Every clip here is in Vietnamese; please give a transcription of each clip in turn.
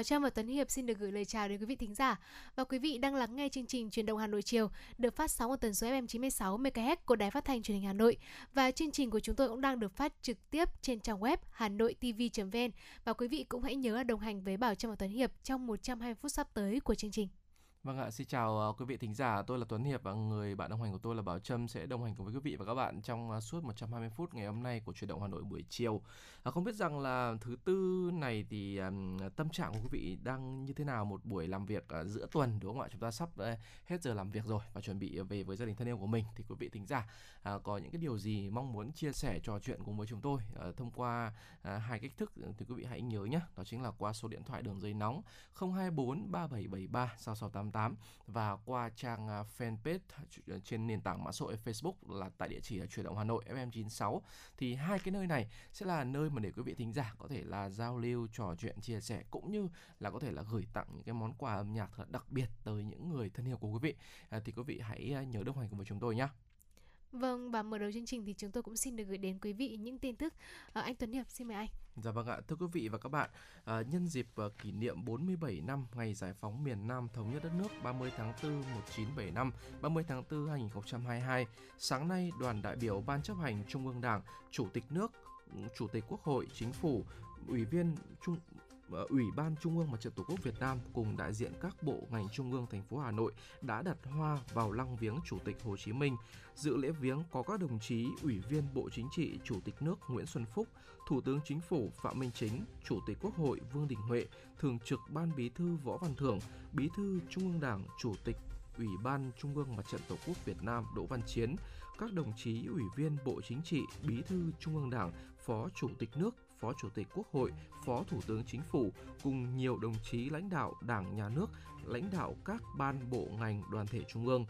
Bảo Trâm và Tuấn Hiệp xin được gửi lời chào đến quý vị thính giả. Và quý vị đang lắng nghe chương trình Truyền động Hà Nội chiều, được phát sóng ở tần số FM 96 MHz của Đài Phát thanh Truyền hình Hà Nội. Và chương trình của chúng tôi cũng đang được phát trực tiếp trên trang web hanoitv.vn và quý vị cũng hãy nhớ đồng hành với Bảo Trâm và Tuấn Hiệp trong 120 phút sắp tới của chương trình. Vâng ạ, xin chào ờ, quý vị thính giả, tôi là Tuấn Hiệp và người bạn đồng hành của tôi là Bảo Trâm sẽ đồng hành cùng với quý vị và các bạn trong ờ, suốt 120 phút ngày hôm nay của chuyển động Hà Nội buổi chiều. À, không biết rằng là thứ tư này thì um, tâm trạng của quý vị đang như thế nào một buổi làm việc uh, giữa tuần đúng không ạ? Chúng ta sắp uh, hết giờ làm việc rồi và chuẩn bị về với gia đình thân yêu của mình thì quý vị thính giả uh, có những cái điều gì mong muốn chia sẻ trò chuyện cùng với chúng tôi uh, thông qua uh, hai cách thức thì quý vị hãy nhớ nhé, đó chính là qua số điện thoại đường dây nóng 024 3773 668 88 và qua trang à, fanpage trên nền tảng mạng xã hội Facebook là tại địa chỉ là chuyển động Hà Nội FM96 thì hai cái nơi này sẽ là nơi mà để quý vị thính giả có thể là giao lưu trò chuyện chia sẻ cũng như là có thể là gửi tặng những cái món quà âm nhạc thật đặc biệt tới những người thân yêu của quý vị à, thì quý vị hãy à, nhớ đồng hành cùng với chúng tôi nhé. Vâng và mở đầu chương trình thì chúng tôi cũng xin được gửi đến quý vị những tin tức. À, anh Tuấn Hiệp xin mời anh. Dạ vâng ạ, thưa quý vị và các bạn, à, nhân dịp à, kỷ niệm 47 năm ngày giải phóng miền Nam thống nhất đất nước 30 tháng 4 1975, 30 tháng 4 2022, sáng nay đoàn đại biểu Ban chấp hành Trung ương Đảng, Chủ tịch nước, ừ, Chủ tịch Quốc hội, Chính phủ, Ủy viên Trung à, Ủy ban Trung ương Mặt trận Tổ quốc Việt Nam cùng đại diện các bộ ngành trung ương thành phố Hà Nội đã đặt hoa vào lăng viếng Chủ tịch Hồ Chí Minh. Dự lễ viếng có các đồng chí Ủy viên Bộ Chính trị, Chủ tịch nước Nguyễn Xuân Phúc, Thủ tướng Chính phủ Phạm Minh Chính, Chủ tịch Quốc hội Vương Đình Huệ, Thường trực Ban Bí thư Võ Văn Thưởng, Bí thư Trung ương Đảng, Chủ tịch Ủy ban Trung ương Mặt trận Tổ quốc Việt Nam Đỗ Văn Chiến, các đồng chí Ủy viên Bộ Chính trị, Bí thư Trung ương Đảng, Phó Chủ tịch nước, Phó Chủ tịch Quốc hội, Phó Thủ tướng Chính phủ cùng nhiều đồng chí lãnh đạo Đảng, Nhà nước, lãnh đạo các ban bộ ngành đoàn thể trung ương.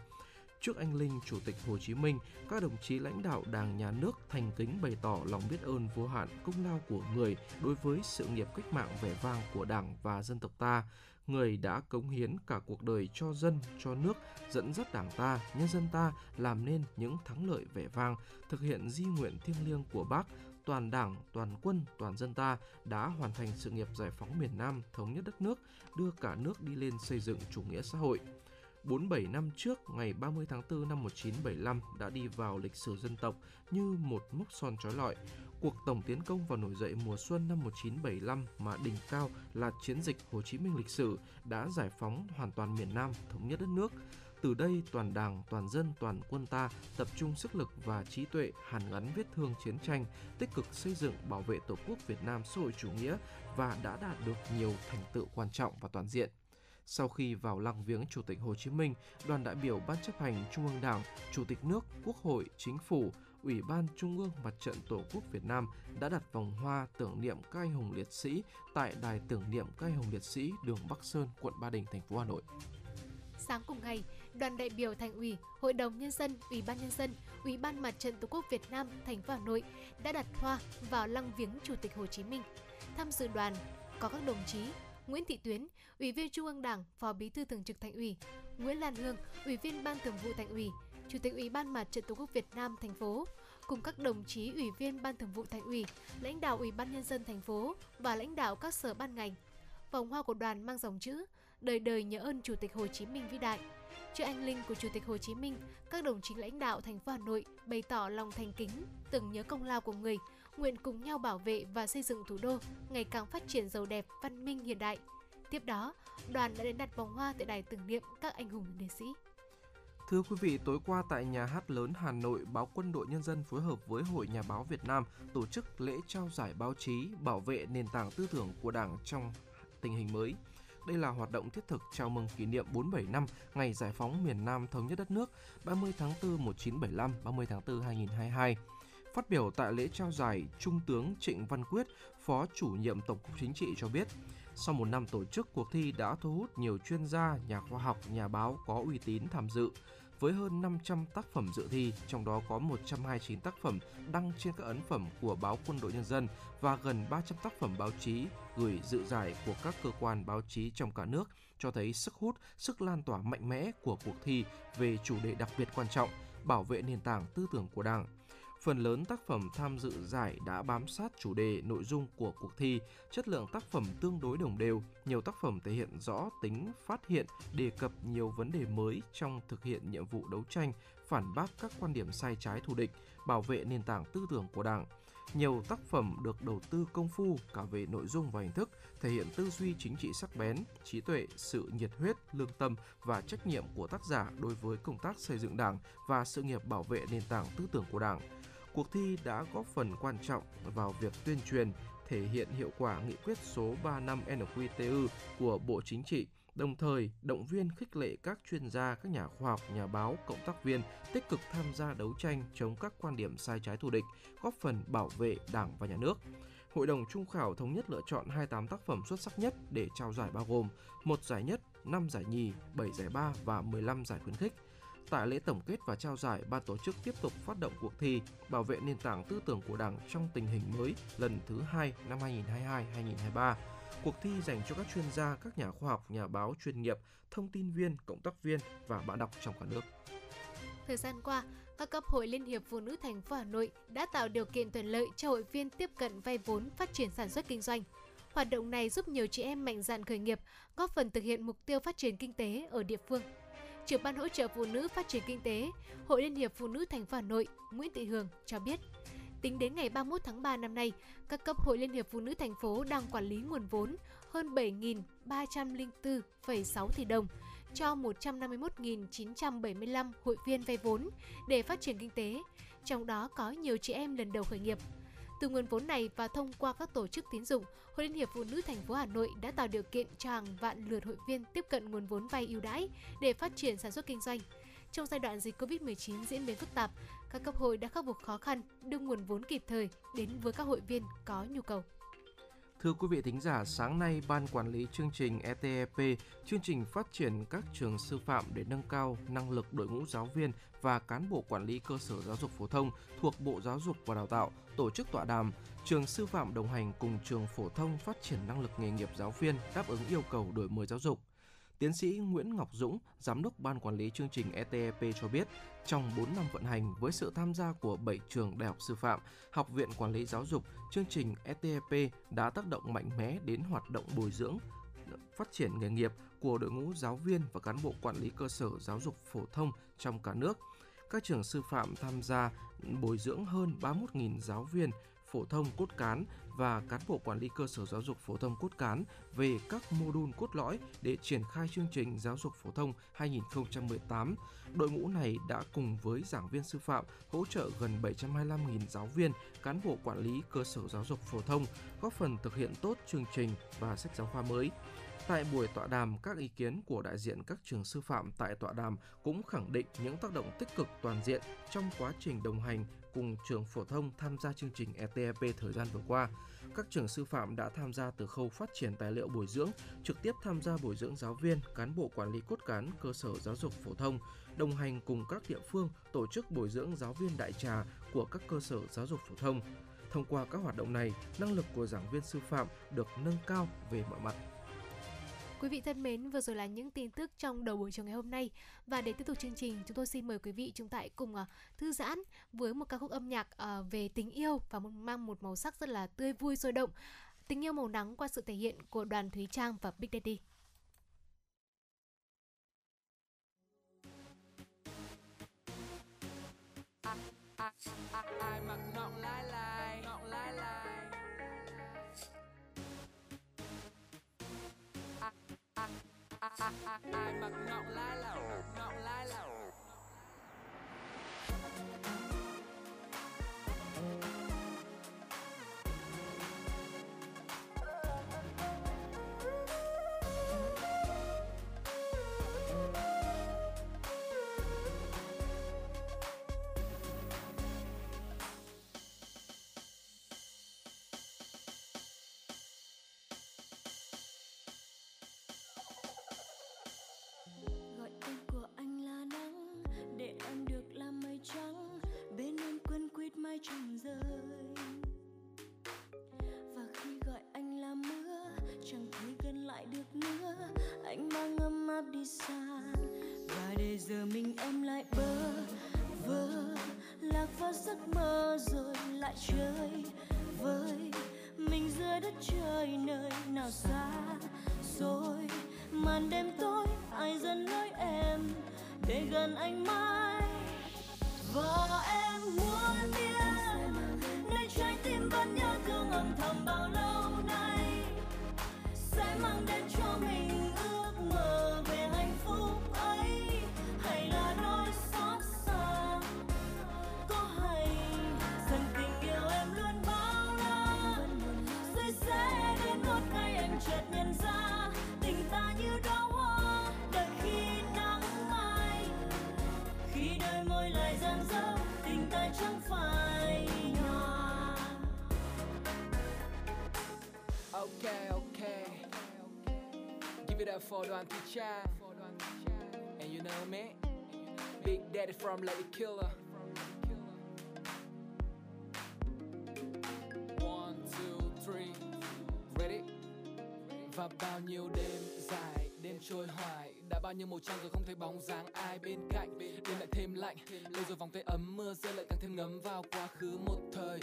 Trước anh linh Chủ tịch Hồ Chí Minh, các đồng chí lãnh đạo Đảng, Nhà nước thành kính bày tỏ lòng biết ơn vô hạn công lao của người đối với sự nghiệp cách mạng vẻ vang của Đảng và dân tộc ta, người đã cống hiến cả cuộc đời cho dân, cho nước, dẫn dắt Đảng ta, nhân dân ta làm nên những thắng lợi vẻ vang, thực hiện di nguyện thiêng liêng của Bác, toàn Đảng, toàn quân, toàn dân ta đã hoàn thành sự nghiệp giải phóng miền Nam, thống nhất đất nước, đưa cả nước đi lên xây dựng chủ nghĩa xã hội. 47 năm trước, ngày 30 tháng 4 năm 1975 đã đi vào lịch sử dân tộc như một mốc son trói lọi. Cuộc tổng tiến công và nổi dậy mùa xuân năm 1975 mà đỉnh cao là chiến dịch Hồ Chí Minh lịch sử đã giải phóng hoàn toàn miền Nam, thống nhất đất nước. Từ đây, toàn đảng, toàn dân, toàn quân ta tập trung sức lực và trí tuệ hàn gắn vết thương chiến tranh, tích cực xây dựng bảo vệ Tổ quốc Việt Nam xã hội chủ nghĩa và đã đạt được nhiều thành tựu quan trọng và toàn diện. Sau khi vào lăng viếng Chủ tịch Hồ Chí Minh, đoàn đại biểu Ban chấp hành Trung ương Đảng, Chủ tịch nước, Quốc hội, Chính phủ, Ủy ban Trung ương Mặt trận Tổ quốc Việt Nam đã đặt vòng hoa tưởng niệm các anh hùng liệt sĩ tại đài tưởng niệm các anh hùng liệt sĩ đường Bắc Sơn, quận Ba Đình, thành phố Hà Nội. Sáng cùng ngày, đoàn đại biểu Thành ủy, Hội đồng nhân dân, Ủy ban nhân dân, Ủy ban Mặt trận Tổ quốc Việt Nam thành phố Hà Nội đã đặt hoa vào lăng viếng Chủ tịch Hồ Chí Minh. Tham dự đoàn có các đồng chí Nguyễn Thị Tuyến, Ủy viên Trung ương Đảng, Phó Bí thư Thường trực Thành ủy, Nguyễn Lan Hương, Ủy viên Ban Thường vụ Thành ủy, Chủ tịch Ủy ban Mặt trận Tổ quốc Việt Nam thành phố, cùng các đồng chí Ủy viên Ban Thường vụ Thành ủy, lãnh đạo Ủy ban nhân dân thành phố và lãnh đạo các sở ban ngành. Vòng hoa của đoàn mang dòng chữ Đời đời nhớ ơn Chủ tịch Hồ Chí Minh vĩ đại. Trước anh linh của Chủ tịch Hồ Chí Minh, các đồng chí lãnh đạo thành phố Hà Nội bày tỏ lòng thành kính, tưởng nhớ công lao của người, nguyện cùng nhau bảo vệ và xây dựng thủ đô ngày càng phát triển giàu đẹp, văn minh hiện đại. Tiếp đó, đoàn đã đến đặt vòng hoa tại đài tưởng niệm các anh hùng liệt sĩ. Thưa quý vị, tối qua tại nhà hát lớn Hà Nội, báo Quân đội Nhân dân phối hợp với Hội Nhà báo Việt Nam tổ chức lễ trao giải báo chí bảo vệ nền tảng tư tưởng của Đảng trong tình hình mới. Đây là hoạt động thiết thực chào mừng kỷ niệm 47 năm ngày giải phóng miền Nam thống nhất đất nước 30 tháng 4 1975, 30 tháng 4 2022. Phát biểu tại lễ trao giải, Trung tướng Trịnh Văn Quyết, Phó chủ nhiệm Tổng cục Chính trị cho biết, sau một năm tổ chức, cuộc thi đã thu hút nhiều chuyên gia, nhà khoa học, nhà báo có uy tín tham dự. với hơn 500 tác phẩm dự thi, trong đó có 129 tác phẩm đăng trên các ấn phẩm của báo Quân đội Nhân dân và gần 300 tác phẩm báo chí gửi dự giải của các cơ quan báo chí trong cả nước, cho thấy sức hút, sức lan tỏa mạnh mẽ của cuộc thi về chủ đề đặc biệt quan trọng, bảo vệ nền tảng tư tưởng của Đảng, Phần lớn tác phẩm tham dự giải đã bám sát chủ đề nội dung của cuộc thi, chất lượng tác phẩm tương đối đồng đều, nhiều tác phẩm thể hiện rõ tính phát hiện, đề cập nhiều vấn đề mới trong thực hiện nhiệm vụ đấu tranh, phản bác các quan điểm sai trái thù địch, bảo vệ nền tảng tư tưởng của Đảng. Nhiều tác phẩm được đầu tư công phu cả về nội dung và hình thức, thể hiện tư duy chính trị sắc bén, trí tuệ, sự nhiệt huyết, lương tâm và trách nhiệm của tác giả đối với công tác xây dựng Đảng và sự nghiệp bảo vệ nền tảng tư tưởng của Đảng. Cuộc thi đã góp phần quan trọng vào việc tuyên truyền, thể hiện hiệu quả nghị quyết số 35 NQTU của Bộ Chính trị, đồng thời động viên khích lệ các chuyên gia, các nhà khoa học, nhà báo, cộng tác viên tích cực tham gia đấu tranh chống các quan điểm sai trái thù địch, góp phần bảo vệ Đảng và Nhà nước. Hội đồng trung khảo thống nhất lựa chọn 28 tác phẩm xuất sắc nhất để trao giải bao gồm một giải nhất, 5 giải nhì, 7 giải ba và 15 giải khuyến khích. Tại lễ tổng kết và trao giải, ban tổ chức tiếp tục phát động cuộc thi bảo vệ nền tảng tư tưởng của Đảng trong tình hình mới lần thứ hai năm 2022-2023. Cuộc thi dành cho các chuyên gia, các nhà khoa học, nhà báo chuyên nghiệp, thông tin viên, cộng tác viên và bạn đọc trong cả nước. Thời gian qua, các cấp hội Liên hiệp Phụ nữ thành phố Hà Nội đã tạo điều kiện thuận lợi cho hội viên tiếp cận vay vốn phát triển sản xuất kinh doanh. Hoạt động này giúp nhiều chị em mạnh dạn khởi nghiệp, góp phần thực hiện mục tiêu phát triển kinh tế ở địa phương trưởng ban hỗ trợ phụ nữ phát triển kinh tế, Hội Liên hiệp Phụ nữ thành phố Hà Nội Nguyễn Thị Hường cho biết, tính đến ngày 31 tháng 3 năm nay, các cấp Hội Liên hiệp Phụ nữ thành phố đang quản lý nguồn vốn hơn 7.304,6 tỷ đồng cho 151.975 hội viên vay vốn để phát triển kinh tế, trong đó có nhiều chị em lần đầu khởi nghiệp. Từ nguồn vốn này và thông qua các tổ chức tín dụng, Hội Liên hiệp Phụ nữ thành phố Hà Nội đã tạo điều kiện cho hàng vạn lượt hội viên tiếp cận nguồn vốn vay ưu đãi để phát triển sản xuất kinh doanh. Trong giai đoạn dịch Covid-19 diễn biến phức tạp, các cấp hội đã khắc phục khó khăn, đưa nguồn vốn kịp thời đến với các hội viên có nhu cầu. Thưa quý vị thính giả, sáng nay Ban Quản lý chương trình ETEP, chương trình phát triển các trường sư phạm để nâng cao năng lực đội ngũ giáo viên và cán bộ quản lý cơ sở giáo dục phổ thông thuộc Bộ Giáo dục và Đào tạo tổ chức tọa đàm Trường sư phạm đồng hành cùng trường phổ thông phát triển năng lực nghề nghiệp giáo viên đáp ứng yêu cầu đổi mới giáo dục. Tiến sĩ Nguyễn Ngọc Dũng, Giám đốc Ban Quản lý chương trình ETEP cho biết, trong 4 năm vận hành với sự tham gia của 7 trường đại học sư phạm, Học viện Quản lý Giáo dục, chương trình ETEP đã tác động mạnh mẽ đến hoạt động bồi dưỡng, phát triển nghề nghiệp của đội ngũ giáo viên và cán bộ quản lý cơ sở giáo dục phổ thông trong cả nước. Các trường sư phạm tham gia bồi dưỡng hơn 31.000 giáo viên, phổ thông cốt cán và cán bộ quản lý cơ sở giáo dục phổ thông cốt cán về các mô đun cốt lõi để triển khai chương trình giáo dục phổ thông 2018. Đội ngũ này đã cùng với giảng viên sư phạm hỗ trợ gần 725.000 giáo viên, cán bộ quản lý cơ sở giáo dục phổ thông, góp phần thực hiện tốt chương trình và sách giáo khoa mới. Tại buổi tọa đàm, các ý kiến của đại diện các trường sư phạm tại tọa đàm cũng khẳng định những tác động tích cực toàn diện trong quá trình đồng hành cùng trường phổ thông tham gia chương trình ETEP thời gian vừa qua. Các trường sư phạm đã tham gia từ khâu phát triển tài liệu bồi dưỡng, trực tiếp tham gia bồi dưỡng giáo viên, cán bộ quản lý cốt cán cơ sở giáo dục phổ thông, đồng hành cùng các địa phương tổ chức bồi dưỡng giáo viên đại trà của các cơ sở giáo dục phổ thông. Thông qua các hoạt động này, năng lực của giảng viên sư phạm được nâng cao về mọi mặt. Quý vị thân mến, vừa rồi là những tin tức trong đầu buổi chiều ngày hôm nay và để tiếp tục chương trình, chúng tôi xin mời quý vị chúng ta cùng uh, thư giãn với một ca khúc âm nhạc uh, về tình yêu và mang một màu sắc rất là tươi vui sôi động. Tình yêu màu nắng qua sự thể hiện của đoàn Thúy Trang và Big Daddy. ai mặc ngọn lai lai ngọn lai lai ai mặc ngọc lai lẩu ngọc lai lẩu giấc mơ rồi lại chơi với mình giữa đất trời nơi nào xa. Rồi màn đêm tối, ai dẫn lối em để gần anh mãi? Và em muốn biết, nơi trái tim vẫn nhớ thương âm thầm bao lâu nay? Sẽ mang đến for Đoàn Thị And you know me? Big Daddy from Lady Killer. One, two, three. Ready? Và bao nhiêu đêm dài, đêm trôi hoài Đã bao nhiêu màu trăng rồi không thấy bóng dáng ai bên cạnh Đêm lại thêm lạnh, lâu rồi vòng tay ấm mưa rơi lại càng thêm ngấm vào quá khứ một thời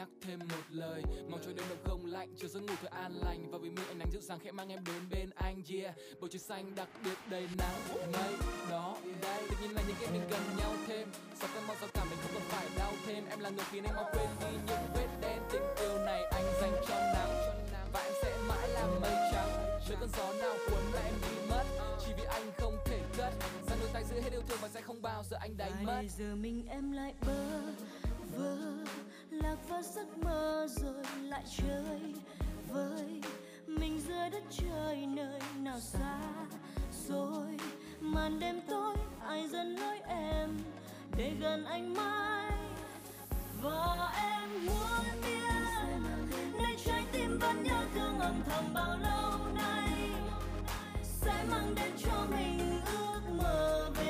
nhắc thêm một lời, mong cho đêm đông không lạnh Chiều giấc ngủ thật an lành. Và vì mi ánh nắng dịu dàng khẽ mang em đến bên anh Yeah, bầu trời xanh đặc biệt đầy nắng mây đó đây Tự nhiên là những cái mình gần nhau thêm. Sao các mong sao cảm mình không cần phải đau thêm. Em là người khiến anh mau quên đi những vết đen. Tình yêu này anh dành cho nắng Và em sẽ mãi là mây trắng. Trời cơn gió nào cuốn là em đi mất? Chỉ vì anh không thể cất. Ra đôi tay giữ hết yêu thương và sẽ không bao giờ anh đánh mất. bây giờ mình em lại bơ vơ, lạc vào giấc mơ rồi lại chơi với mình giữa đất trời nơi nào xa. Rồi màn đêm tối, ai dẫn lối em để gần anh mãi? Và em muốn biết, nơi trái tim vẫn nhớ thương âm thầm bao lâu nay? Sẽ mang đến cho mình ước mơ về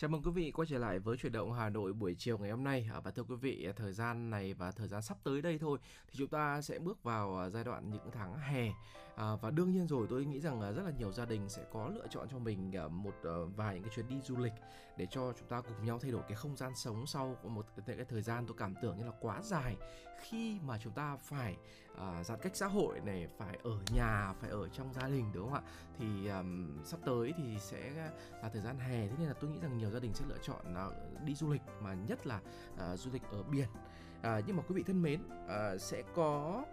Chào mừng quý vị quay trở lại với chuyển động Hà Nội buổi chiều ngày hôm nay. À, và thưa quý vị thời gian này và thời gian sắp tới đây thôi thì chúng ta sẽ bước vào à, giai đoạn những tháng hè. À, và đương nhiên rồi tôi nghĩ rằng à, rất là nhiều gia đình sẽ có lựa chọn cho mình một ờ, vài những cái chuyến đi du lịch để cho chúng ta cùng nhau thay đổi cái không gian sống sau một cái thời gian tôi cảm tưởng như là quá dài khi mà chúng ta phải à, giãn cách xã hội này phải ở nhà phải ở trong gia đình đúng không ạ? Thì um, sắp tới thì sẽ là thời gian hè thế nên là tôi nghĩ rằng nhiều gia đình sẽ lựa chọn là đi du lịch mà nhất là à, du lịch ở biển. À, nhưng mà quý vị thân mến à, sẽ có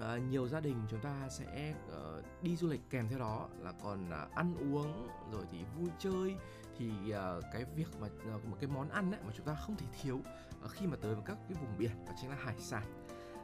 à, nhiều gia đình chúng ta sẽ uh, đi du lịch kèm theo đó là còn uh, ăn uống rồi thì vui chơi thì uh, cái việc mà uh, một cái món ăn ấy mà chúng ta không thể thiếu uh, khi mà tới với các cái vùng biển đó chính là hải sản.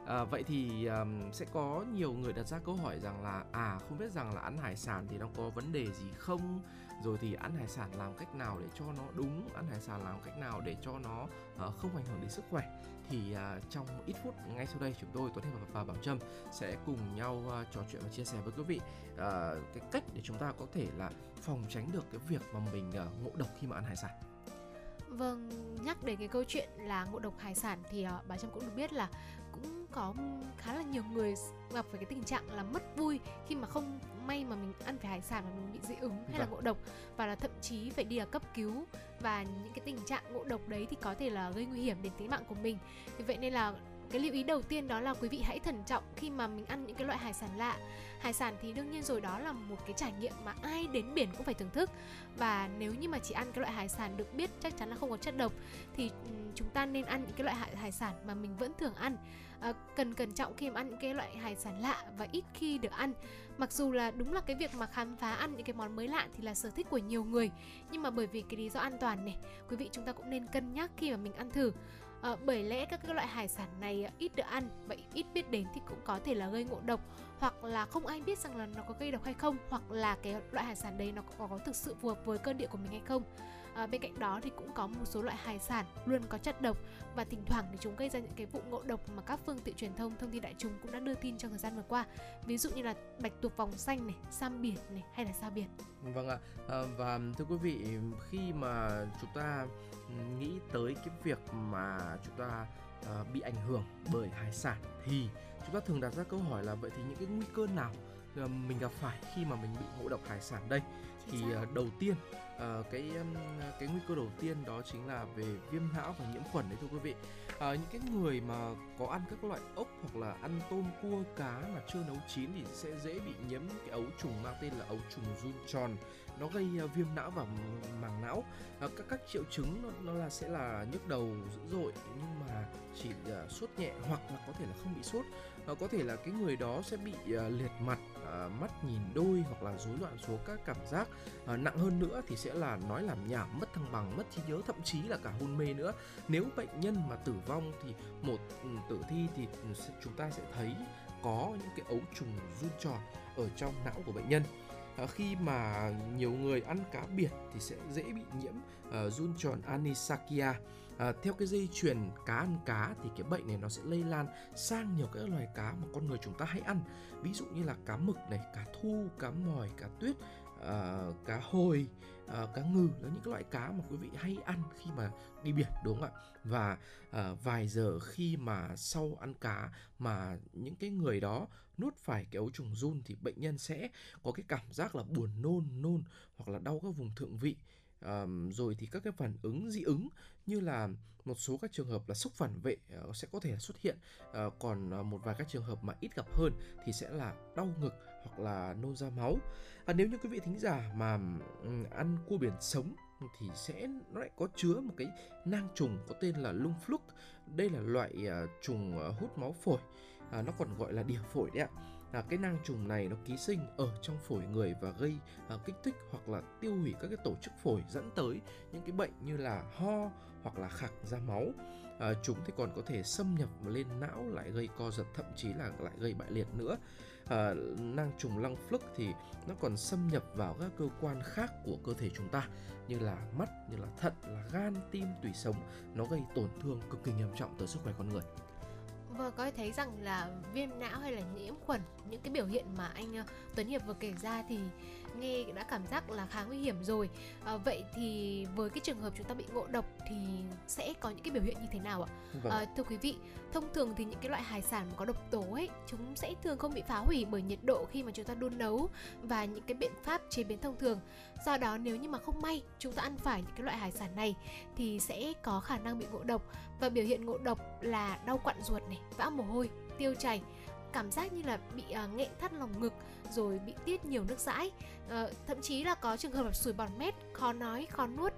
À, vậy thì um, sẽ có nhiều người đặt ra câu hỏi rằng là à không biết rằng là ăn hải sản thì nó có vấn đề gì không? Rồi thì ăn hải sản làm cách nào để cho nó đúng ăn hải sản làm cách nào để cho nó uh, không ảnh hưởng đến sức khỏe? Thì uh, trong ít phút ngay sau đây chúng tôi Tuấn Thành và Bảo Trâm sẽ cùng nhau uh, trò chuyện và chia sẻ với quý vị uh, cái cách để chúng ta có thể là phòng tránh được cái việc mà mình uh, ngộ độc khi mà ăn hải sản. Vâng, nhắc đến cái câu chuyện là ngộ độc hải sản thì uh, bà Trâm cũng được biết là cũng có khá là nhiều người gặp phải cái tình trạng là mất vui khi mà không may mà mình ăn phải hải sản mà mình bị dị ứng hay là vâng. ngộ độc. Và là thậm chí phải đi là cấp cứu. Và những cái tình trạng ngộ độc đấy thì có thể là gây nguy hiểm đến tính mạng của mình. Vì vậy nên là cái lưu ý đầu tiên đó là quý vị hãy thận trọng khi mà mình ăn những cái loại hải sản lạ. Hải sản thì đương nhiên rồi đó là một cái trải nghiệm mà ai đến biển cũng phải thưởng thức. Và nếu như mà chỉ ăn cái loại hải sản được biết chắc chắn là không có chất độc thì chúng ta nên ăn những cái loại hải sản mà mình vẫn thường ăn à, cần cẩn trọng khi mà ăn những cái loại hải sản lạ và ít khi được ăn. Mặc dù là đúng là cái việc mà khám phá ăn những cái món mới lạ thì là sở thích của nhiều người nhưng mà bởi vì cái lý do an toàn này quý vị chúng ta cũng nên cân nhắc khi mà mình ăn thử. À, bởi lẽ các cái loại hải sản này ít được ăn và ít biết đến thì cũng có thể là gây ngộ độc hoặc là không ai biết rằng là nó có gây độc hay không hoặc là cái loại hải sản đấy nó có, có thực sự phù hợp với cơ địa của mình hay không à, bên cạnh đó thì cũng có một số loại hải sản luôn có chất độc. Và thỉnh thoảng thì chúng gây ra những cái vụ ngộ độc mà các phương tiện truyền thông thông tin đại chúng cũng đã đưa tin trong thời gian vừa qua. Ví dụ như là bạch tuộc vòng xanh này sam biển này hay là sao biển. Vâng ạ. À, và thưa quý vị khi mà chúng ta nghĩ tới cái việc mà chúng ta à, bị ảnh hưởng bởi hải sản thì chúng ta thường đặt ra câu hỏi là vậy thì những cái nguy cơ nào mình gặp phải khi mà mình bị ngộ độc hải sản đây? Thì uh, đầu tiên uh, cái cái nguy cơ đầu tiên đó chính là về viêm não và nhiễm khuẩn đấy thưa quý vị. Uh, những cái người mà có ăn các loại ốc hoặc là ăn tôm cua cá mà chưa nấu chín thì sẽ dễ bị nhiễm cái ấu trùng mang tên là ấu trùng run tròn nó gây viêm não và màng não. Uh, các các triệu chứng nó, nó là sẽ là nhức đầu dữ dội nhưng mà chỉ uh, sốt nhẹ hoặc là có thể là không bị sốt uh, có thể là cái người đó sẽ bị uh, liệt mặt uh, mắt nhìn đôi hoặc là rối loạn số các cảm giác. Uh, nặng hơn nữa thì sẽ là nói làm nhảm mất thăng bằng mất trí nhớ thậm chí là cả hôn mê nữa. Nếu bệnh nhân mà tử vong thì một ừ, tử thi thì ừ, chúng ta sẽ thấy có những cái ấu trùng run tròn ở trong não của bệnh nhân. À, khi mà nhiều người ăn cá biển thì sẽ dễ bị nhiễm uh, run tròn Anisakia à, theo cái dây chuyền cá ăn cá thì cái bệnh này nó sẽ lây lan sang nhiều các loài cá mà con người chúng ta hay ăn. Ví dụ như là cá mực này cá thu cá mòi cá tuyết à, cá hồi à, cá ngừ là những cái loại cá mà quý vị hay ăn khi mà đi biển đúng không ạ? Và à, vài giờ khi mà sau ăn cá mà những cái người đó nuốt phải cái ấu trùng run thì bệnh nhân sẽ có cái cảm giác là buồn nôn nôn hoặc là đau các vùng thượng vị. Um, rồi thì các cái phản ứng dị ứng như là một số các trường hợp là sốc phản vệ ờ, sẽ có thể xuất hiện. Ờ, còn ờ, một vài các trường hợp mà ít gặp hơn thì sẽ là đau ngực hoặc là nôn ra máu. À, nếu như quý vị thính giả mà ăn cua biển sống thì sẽ nó lại có chứa một cái nang trùng có tên là lung fluk đây là loại uh, trùng uh, hút máu phổi à, nó còn gọi là đỉa phổi đấy ạ. Là cái nang trùng này nó ký sinh ở trong phổi người và gây à, kích thích hoặc là tiêu hủy các cái tổ chức phổi dẫn tới những cái bệnh như là ho hoặc là khạc ra máu. À, chúng thì còn có thể xâm nhập lên não lại gây co giật thậm chí là lại gây bại liệt nữa. À, nang trùng lăng phức thì nó còn xâm nhập vào các cơ quan khác của cơ thể chúng ta như là mắt như là thận là gan tim tủy sống. Nó gây tổn thương cực kỳ nghiêm trọng tới sức khỏe con người. Vâng, có thể thấy rằng là viêm não hay là nhiễm khuẩn những cái biểu hiện mà anh ờ, Tuấn Hiệp vừa kể ra thì nghe đã cảm giác là khá nguy hiểm rồi. À, vậy thì với cái trường hợp chúng ta bị ngộ độc thì sẽ có những cái biểu hiện như thế nào ạ? Vâng. À, thưa quý vị, thông thường thì những cái loại hải sản mà có độc tố ấy chúng sẽ thường không bị phá hủy bởi nhiệt độ khi mà chúng ta đun nấu và những cái biện pháp chế biến thông thường. Do đó nếu như mà không may chúng ta ăn phải những cái loại hải sản này thì sẽ có khả năng bị ngộ độc và biểu hiện ngộ độc là đau quặn ruột này, vã mồ hôi, tiêu chảy, cảm giác như là bị uh, nghẹn thắt lòng ngực rồi bị tiết nhiều nước dãi à, thậm chí là có trường hợp là sùi bọt mép khó nói khó nuốt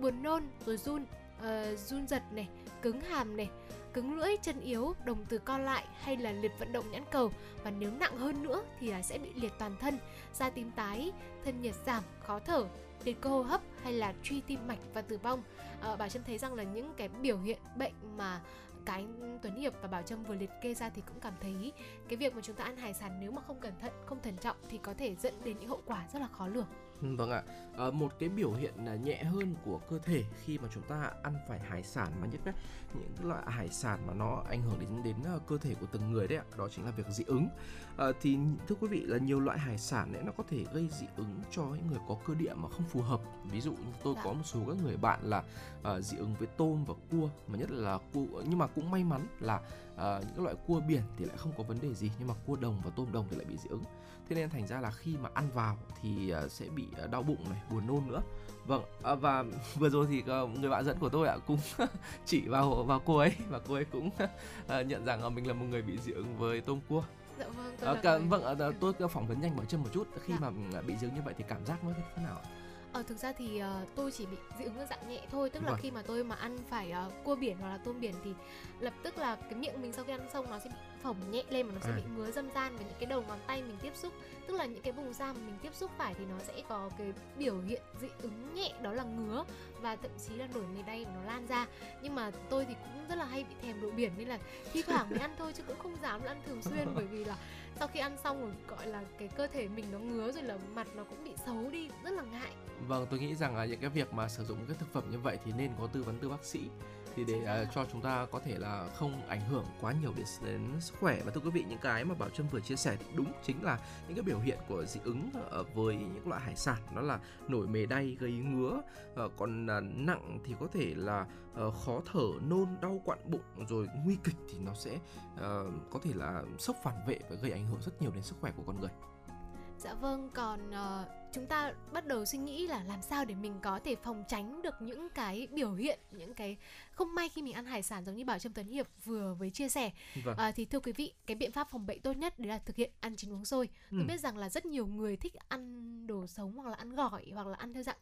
buồn nôn rồi run uh, run giật này cứng hàm này cứng lưỡi, chân yếu, đồng từ co lại hay là liệt vận động nhãn cầu và nếu nặng hơn nữa thì là sẽ bị liệt toàn thân, da tím tái, thân nhiệt giảm, khó thở, liệt cơ hô hấp hay là truy tim mạch và tử vong. À, bà Trâm thấy rằng là những cái biểu hiện bệnh mà cái Tuấn Hiệp và Bảo Trâm vừa liệt kê ra thì cũng cảm thấy cái việc mà chúng ta ăn hải sản nếu mà không cẩn thận, không thận trọng thì có thể dẫn đến những hậu quả rất là khó lường. Vâng ạ, à, một cái biểu hiện là nhẹ hơn của cơ thể khi mà chúng ta ăn phải hải sản mà nhất là những loại hải sản mà nó ảnh hưởng đến đến uh, cơ thể của từng người đấy ạ, đó chính là việc dị ứng. À, thì thưa quý vị là nhiều loại hải sản ấy nó có thể gây dị ứng cho những người có cơ địa mà không phù hợp. Ví dụ như tôi Dạ. có một số các người bạn là uh, dị ứng với tôm và cua mà nhất là cua nhưng mà cũng may mắn là uh, những loại cua biển thì lại không có vấn đề gì nhưng mà cua đồng và tôm đồng thì lại bị dị ứng thế nên thành ra là khi mà ăn vào thì ờ, sẽ bị ờ, đau bụng này buồn nôn nữa vâng à, và vừa rồi thì ờ, người bạn dẫn của tôi ạ cũng chỉ vào vào cô ấy và cô ấy cũng ờ, nhận rằng mình là một người bị dị ứng với tôm cua Dạ vâng, tôi Ờ, cả, người- vâng ờ, tôi ờ, phỏng vấn nhanh bảo chân một chút khi Dạ. mà ừ, bị dị ứng như vậy thì cảm giác nó thế nào Ờ thực ra thì ờ, tôi chỉ bị dị ứng ở dạng nhẹ thôi Tức là Vâng. khi mà tôi mà ăn phải ờ, cua biển hoặc là tôm biển thì lập tức là cái miệng mình sau khi ăn xong nó sẽ bị phồng nhẹ lên và nó sẽ À. bị ngứa dâm gian và những cái đầu ngón tay mình tiếp xúc. Tức là những cái vùng da mà mình tiếp xúc phải thì nó sẽ có cái biểu hiện dị ứng nhẹ đó là ngứa và thậm chí là nổi mề đay nó lan ra. Nhưng mà tôi thì cũng rất là hay bị thèm đồ biển nên là thi thoảng mới ăn thôi chứ cũng không dám ăn thường xuyên bởi vì là sau khi ăn xong rồi gọi là cái cơ thể mình nó ngứa rồi là mặt nó cũng bị xấu đi rất là ngại. Vâng, tôi nghĩ rằng là những cái việc mà sử dụng các thực phẩm như vậy thì nên có tư vấn từ bác sĩ thì để uh, cho chúng ta có thể là không ảnh hưởng quá nhiều đến, đến sức khỏe. Và thưa quý vị những cái mà Bảo Trâm vừa chia sẻ thì đúng chính là những cái biểu hiện của dị ứng ở với những loại hải sản. Đó là nổi mề đay gây ngứa uh, còn uh, nặng thì có thể là uh, khó thở nôn đau quặn bụng rồi nguy kịch thì nó sẽ uh, có thể là sốc phản vệ và gây ảnh hưởng rất nhiều đến sức khỏe của con người. Dạ vâng, còn uh, chúng ta bắt đầu suy nghĩ là làm sao để mình có thể phòng tránh được những cái biểu hiện, những cái không may khi mình ăn hải sản giống như Bảo Trâm Tuấn Hiệp vừa mới chia sẻ. vâng À, thì thưa quý vị, cái biện pháp phòng bệnh tốt nhất đấy là thực hiện ăn chín uống sôi. Tôi Ừ. biết rằng là rất nhiều người thích ăn đồ sống hoặc là ăn gỏi hoặc là ăn theo dạng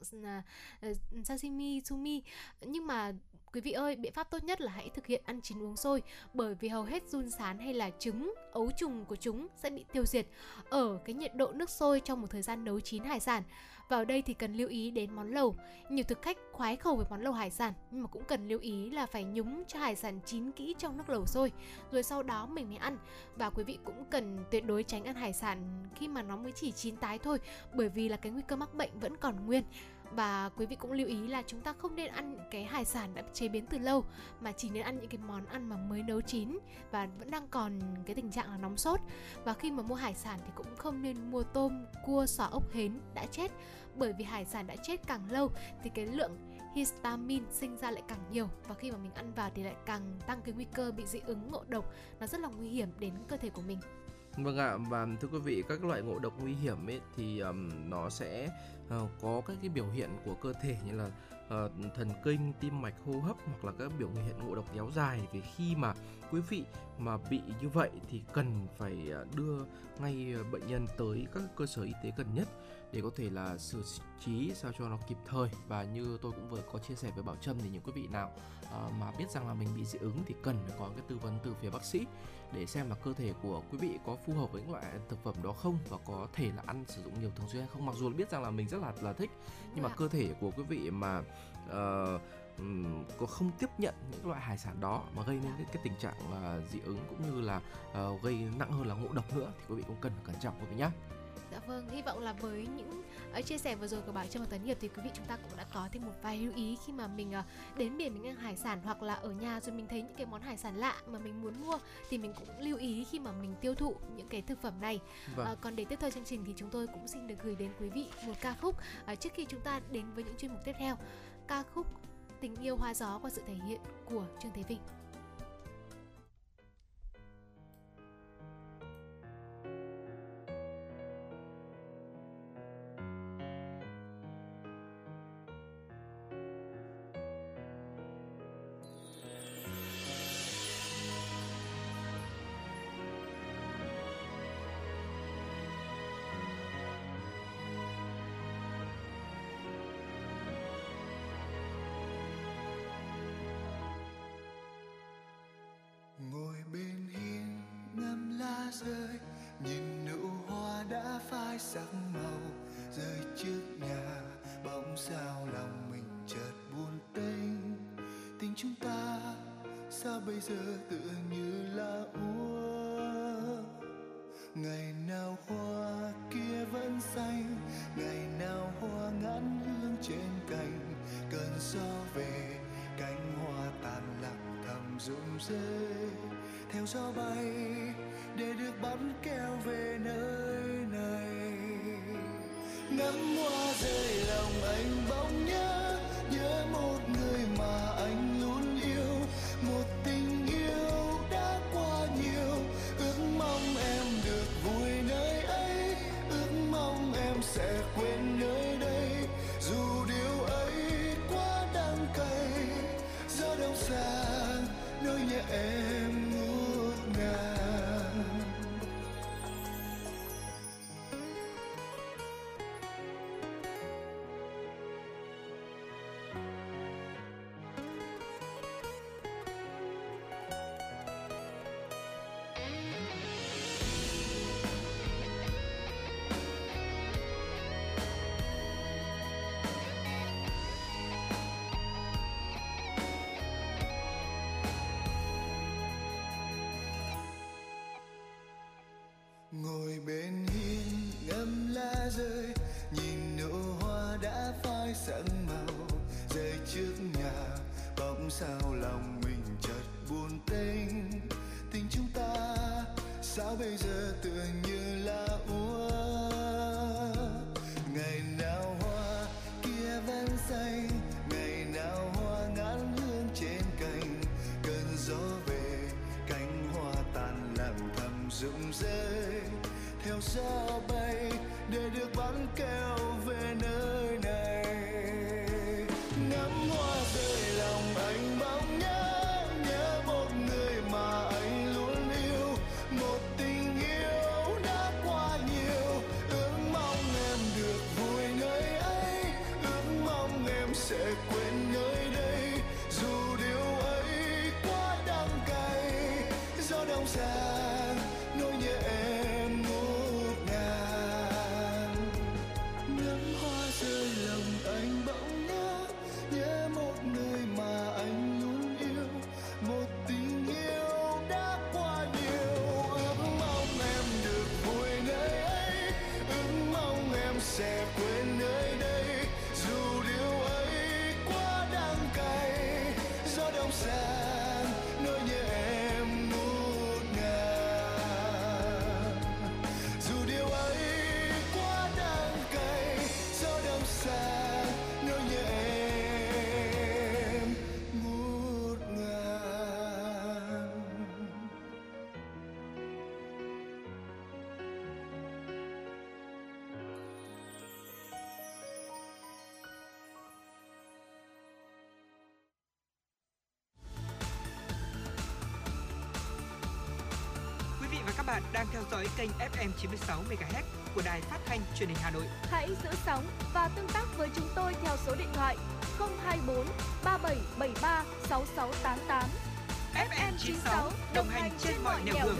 ờ, sashimi, sumi. Nhưng mà quý vị ơi, biện pháp tốt nhất là hãy thực hiện ăn chín uống sôi bởi vì hầu hết giun sán hay là trứng, ấu trùng của chúng sẽ bị tiêu diệt ở cái nhiệt độ nước sôi trong một thời gian nấu chín hải sản. vào đây thì cần lưu ý đến món lẩu. Nhiều thực khách khoái khẩu với món lẩu hải sản nhưng mà cũng cần lưu ý là phải nhúng cho hải sản chín kỹ trong nước lẩu sôi rồi sau đó mình mới ăn và quý vị cũng cần tuyệt đối tránh ăn hải sản khi mà nó mới chỉ chín tái thôi bởi vì là cái nguy cơ mắc bệnh vẫn còn nguyên và quý vị cũng lưu ý là chúng ta không nên ăn cái hải sản đã chế biến từ lâu, mà chỉ nên ăn những cái món ăn mà mới nấu chín và vẫn đang còn cái tình trạng là nóng sốt. Và khi mà mua hải sản thì cũng không nên mua tôm, cua, sò ốc, hến đã chết. Bởi vì hải sản đã chết càng lâu thì cái lượng histamine sinh ra lại càng nhiều và khi mà mình ăn vào thì lại càng tăng cái nguy cơ bị dị ứng ngộ độc. Nó rất là nguy hiểm đến cơ thể của mình. Vâng ạ, và thưa quý vị, các loại ngộ độc nguy hiểm ấy thì um, nó sẽ uh, có các cái biểu hiện của cơ thể như là uh, thần kinh, tim mạch, hô hấp hoặc là các biểu hiện ngộ độc kéo dài. Vì khi mà quý vị mà bị như vậy thì cần phải uh, đưa ngay bệnh nhân tới các cơ sở y tế gần nhất để có thể là xử trí sao cho nó kịp thời và như tôi cũng vừa có chia sẻ với Bảo Trâm thì những quý vị nào uh, mà biết rằng là mình bị dị ứng thì cần phải có cái tư vấn từ phía bác sĩ để xem là cơ thể của quý vị có phù hợp với những loại thực phẩm đó không và có thể là ăn sử dụng nhiều thường xuyên hay không. Mặc dù biết rằng là mình rất là là thích nhưng mà Dạ. cơ thể của quý vị mà ừm, có không tiếp nhận những loại hải sản đó mà gây nên cái, cái tình trạng ờ, dị ứng cũng như là ờ, gây nặng hơn là ngộ độc nữa thì quý vị cũng cần phải cẩn trọng quý vị nhé Dạ vâng, hy vọng là với những uh, chia sẻ vừa rồi của Bảo Trâm và Tuấn Hiệp thì quý vị chúng ta cũng đã có thêm một vài lưu ý khi mà mình uh, đến biển mình ăn hải sản hoặc là ở nhà rồi mình thấy những cái món hải sản lạ mà mình muốn mua thì mình cũng lưu ý khi mà mình tiêu thụ những cái thực phẩm này. vâng À, còn để tiếp theo chương trình thì chúng tôi cũng xin được gửi đến quý vị một ca khúc à, trước khi chúng ta đến với những chuyên mục tiếp theo. Ca khúc Tình yêu hoa gió qua sự thể hiện của Trương Thế Vinh. Rơi, nhìn nụ hoa đã phai sắc màu. Rơi trước nhà, bỗng sao lòng mình chợt buồn tênh. Tình chúng ta, sao bây giờ tựa như là úa? Ngày nào hoa kia vẫn xanh, ngày nào hoa ngắn hương trên cành. Cơn gió về, cánh hoa tàn lặng thầm rụng rơi. Theo gió bay để được bắn keo về nơi này. Ngắm hoa rơi lòng anh bỗng nhớ nhớ một người mà bạn đang theo dõi kênh FM 96 MHz của đài phát thanh truyền hình Hà Nội. Hãy giữ sóng và tương tác với chúng tôi theo số điện thoại 024 3773 6688. FM 96 đồng hành trên mọi nẻo đường.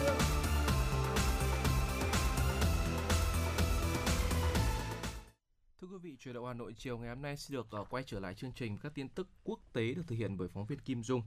Thưa quý vị, truyền động Hà Nội chiều ngày hôm nay sẽ được ờ, quay trở lại chương trình các tin tức quốc tế được thực hiện bởi phóng viên Kim Dung.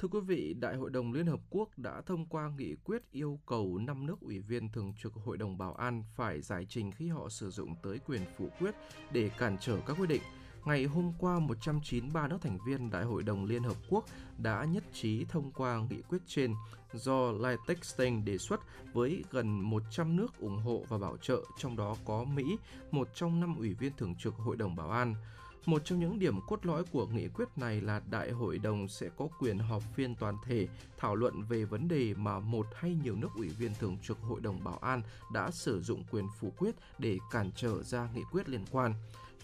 Thưa quý vị, Đại hội đồng Liên Hợp Quốc đã thông qua nghị quyết yêu cầu 5 nước ủy viên thường trực Hội đồng Bảo an phải giải trình khi họ sử dụng tới quyền phủ quyết để cản trở các quyết định. Ngày hôm qua, 193 nước thành viên Đại hội đồng Liên Hợp Quốc đã nhất trí thông qua nghị quyết trên do Liechtenstein đề xuất với gần 100 nước ủng hộ và bảo trợ, trong đó có Mỹ, một trong năm ủy viên thường trực Hội đồng Bảo an. Một trong những điểm cốt lõi của nghị quyết này là Đại hội đồng sẽ có quyền họp phiên toàn thể, thảo luận về vấn đề mà một hay nhiều nước ủy viên thường trực Hội đồng Bảo an đã sử dụng quyền phủ quyết để cản trở ra nghị quyết liên quan.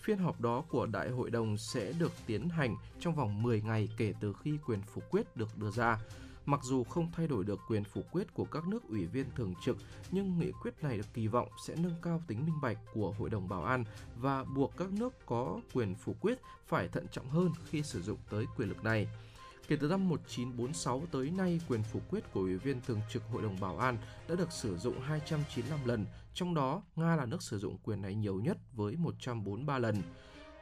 Phiên họp đó của Đại hội đồng sẽ được tiến hành trong vòng 10 ngày kể từ khi quyền phủ quyết được đưa ra. Mặc dù không thay đổi được quyền phủ quyết của các nước ủy viên thường trực, nhưng nghị quyết này được kỳ vọng sẽ nâng cao tính minh bạch của Hội đồng Bảo an và buộc các nước có quyền phủ quyết phải thận trọng hơn khi sử dụng tới quyền lực này. Kể từ năm 1946 tới nay, quyền phủ quyết của Ủy viên Thường trực Hội đồng Bảo an đã được sử dụng 295 lần, trong đó Nga là nước sử dụng quyền này nhiều nhất với 143 lần.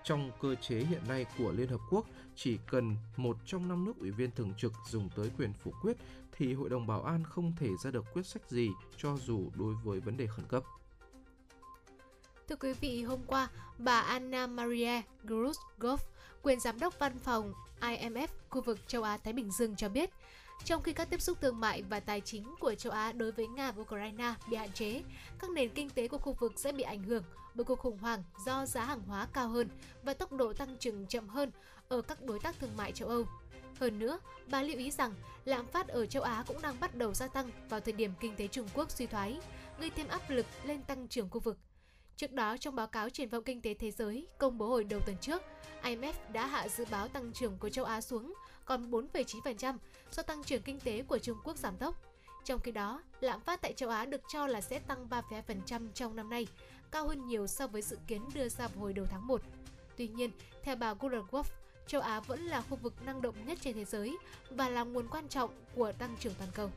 Trong cơ chế hiện nay của Liên Hợp Quốc, chỉ cần một trong năm nước ủy viên thường trực dùng tới quyền phủ quyết thì Hội đồng Bảo an không thể ra được quyết sách gì cho dù đối với vấn đề khẩn cấp. Thưa quý vị, hôm qua, bà Anna Maria Gruzgov, quyền giám đốc văn phòng IMF khu vực châu Á Thái Bình Dương cho biết, trong khi các tiếp xúc thương mại và tài chính của châu Á đối với Nga và Ukraine bị hạn chế, các nền kinh tế của khu vực sẽ bị ảnh hưởng bởi cuộc khủng hoảng do giá hàng hóa cao hơn và tốc độ tăng trưởng chậm hơn ở các đối tác thương mại châu Âu. Hơn nữa, bà lưu ý rằng lạm phát ở châu Á cũng đang bắt đầu gia tăng vào thời điểm kinh tế Trung Quốc suy thoái, gây thêm áp lực lên tăng trưởng khu vực. Trước đó, trong báo cáo triển vọng kinh tế thế giới công bố hồi đầu tuần trước, IMF đã hạ dự báo tăng trưởng của châu Á xuống còn 4,9% do tăng trưởng kinh tế của Trung Quốc giảm tốc. Trong khi đó, lạm phát tại châu Á được cho là sẽ tăng 3,2% trong năm nay, cao hơn nhiều so với dự kiến đưa ra hồi đầu tháng 1. Tuy nhiên, theo bà Goodwolf, châu Á vẫn là khu vực năng động nhất trên thế giới và là nguồn quan trọng của tăng trưởng toàn cầu.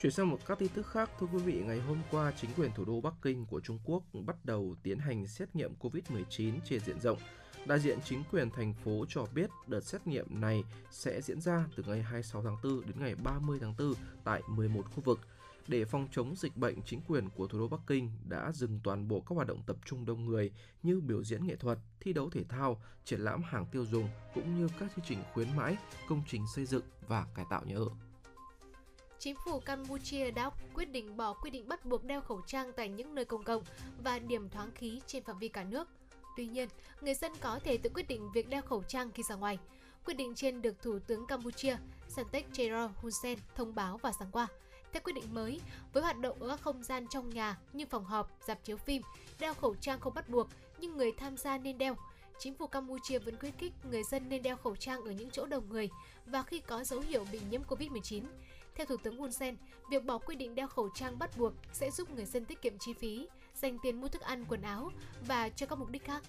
Chuyển sang một các tin tức khác, thưa quý vị, ngày hôm qua, chính quyền thủ đô Bắc Kinh của Trung Quốc bắt đầu tiến hành xét nghiệm COVID-19 trên diện rộng. Đại diện chính quyền thành phố cho biết đợt xét nghiệm này sẽ diễn ra từ ngày 26 tháng 4 đến ngày 30 tháng 4 tại 11 khu vực. Để phòng chống dịch bệnh, chính quyền của thủ đô Bắc Kinh đã dừng toàn bộ các hoạt động tập trung đông người như biểu diễn nghệ thuật, thi đấu thể thao, triển lãm hàng tiêu dùng cũng như các chương trình khuyến mãi, công trình xây dựng và cải tạo nhà ở. Chính phủ Campuchia đã quyết định bỏ quy định bắt buộc đeo khẩu trang tại những nơi công cộng và điểm thoáng khí trên phạm vi cả nước. Tuy nhiên, người dân có thể tự quyết định việc đeo khẩu trang khi ra ngoài. Quyết định trên được Thủ tướng Campuchia Samdech Chero Hun Sen thông báo vào sáng qua. Theo quyết định mới, với hoạt động ở các không gian trong nhà như phòng họp, dạp chiếu phim, đeo khẩu trang không bắt buộc, nhưng người tham gia nên đeo. Chính phủ Campuchia vẫn khuyến khích người dân nên đeo khẩu trang ở những chỗ đông người và khi có dấu hiệu bị nhiễm Covid-19. Theo Thủ tướng Hun Sen, việc bỏ quy định đeo khẩu trang bắt buộc sẽ giúp người dân tiết kiệm chi phí, dành tiền mua thức ăn, quần áo và cho các mục đích khác.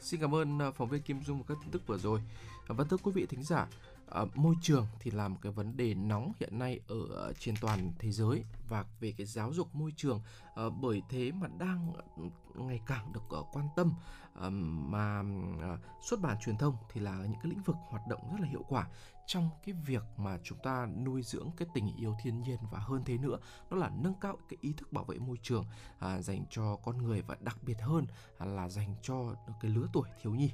Xin cảm ơn à, phóng viên Kim Dung và các tin tức vừa rồi. Và thưa quý vị thính giả, à, môi trường thì là một cái vấn đề nóng hiện nay ở à, trên toàn thế giới và về cái giáo dục môi trường bởi thế mà đang ngày càng được quan tâm mà ờ, xuất bản truyền thông thì là những cái lĩnh vực hoạt động rất là hiệu quả. Trong cái việc mà chúng ta nuôi dưỡng cái tình yêu thiên nhiên và hơn thế nữa đó là nâng cao cái ý thức bảo vệ môi trường à, dành cho con người và đặc biệt hơn là dành cho cái lứa tuổi thiếu nhi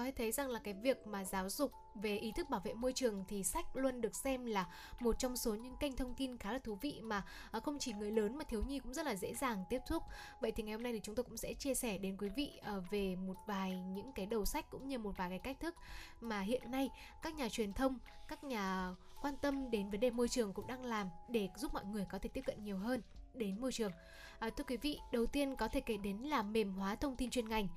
có thể thấy rằng là cái việc mà giáo dục về ý thức bảo vệ môi trường thì sách luôn được xem là một trong số những kênh thông tin khá là thú vị mà à, không chỉ người lớn mà thiếu nhi cũng rất là dễ dàng tiếp xúc. Vậy thì ngày hôm nay thì chúng tôi cũng sẽ chia sẻ đến quý vị ờ, về một vài những cái đầu sách cũng như một vài cái cách thức mà hiện nay các nhà truyền thông, các nhà quan tâm đến vấn đề môi trường cũng đang làm để giúp mọi người có thể tiếp cận nhiều hơn đến môi trường. À, thưa quý vị, đầu tiên có thể kể đến là mềm hóa thông tin chuyên ngành.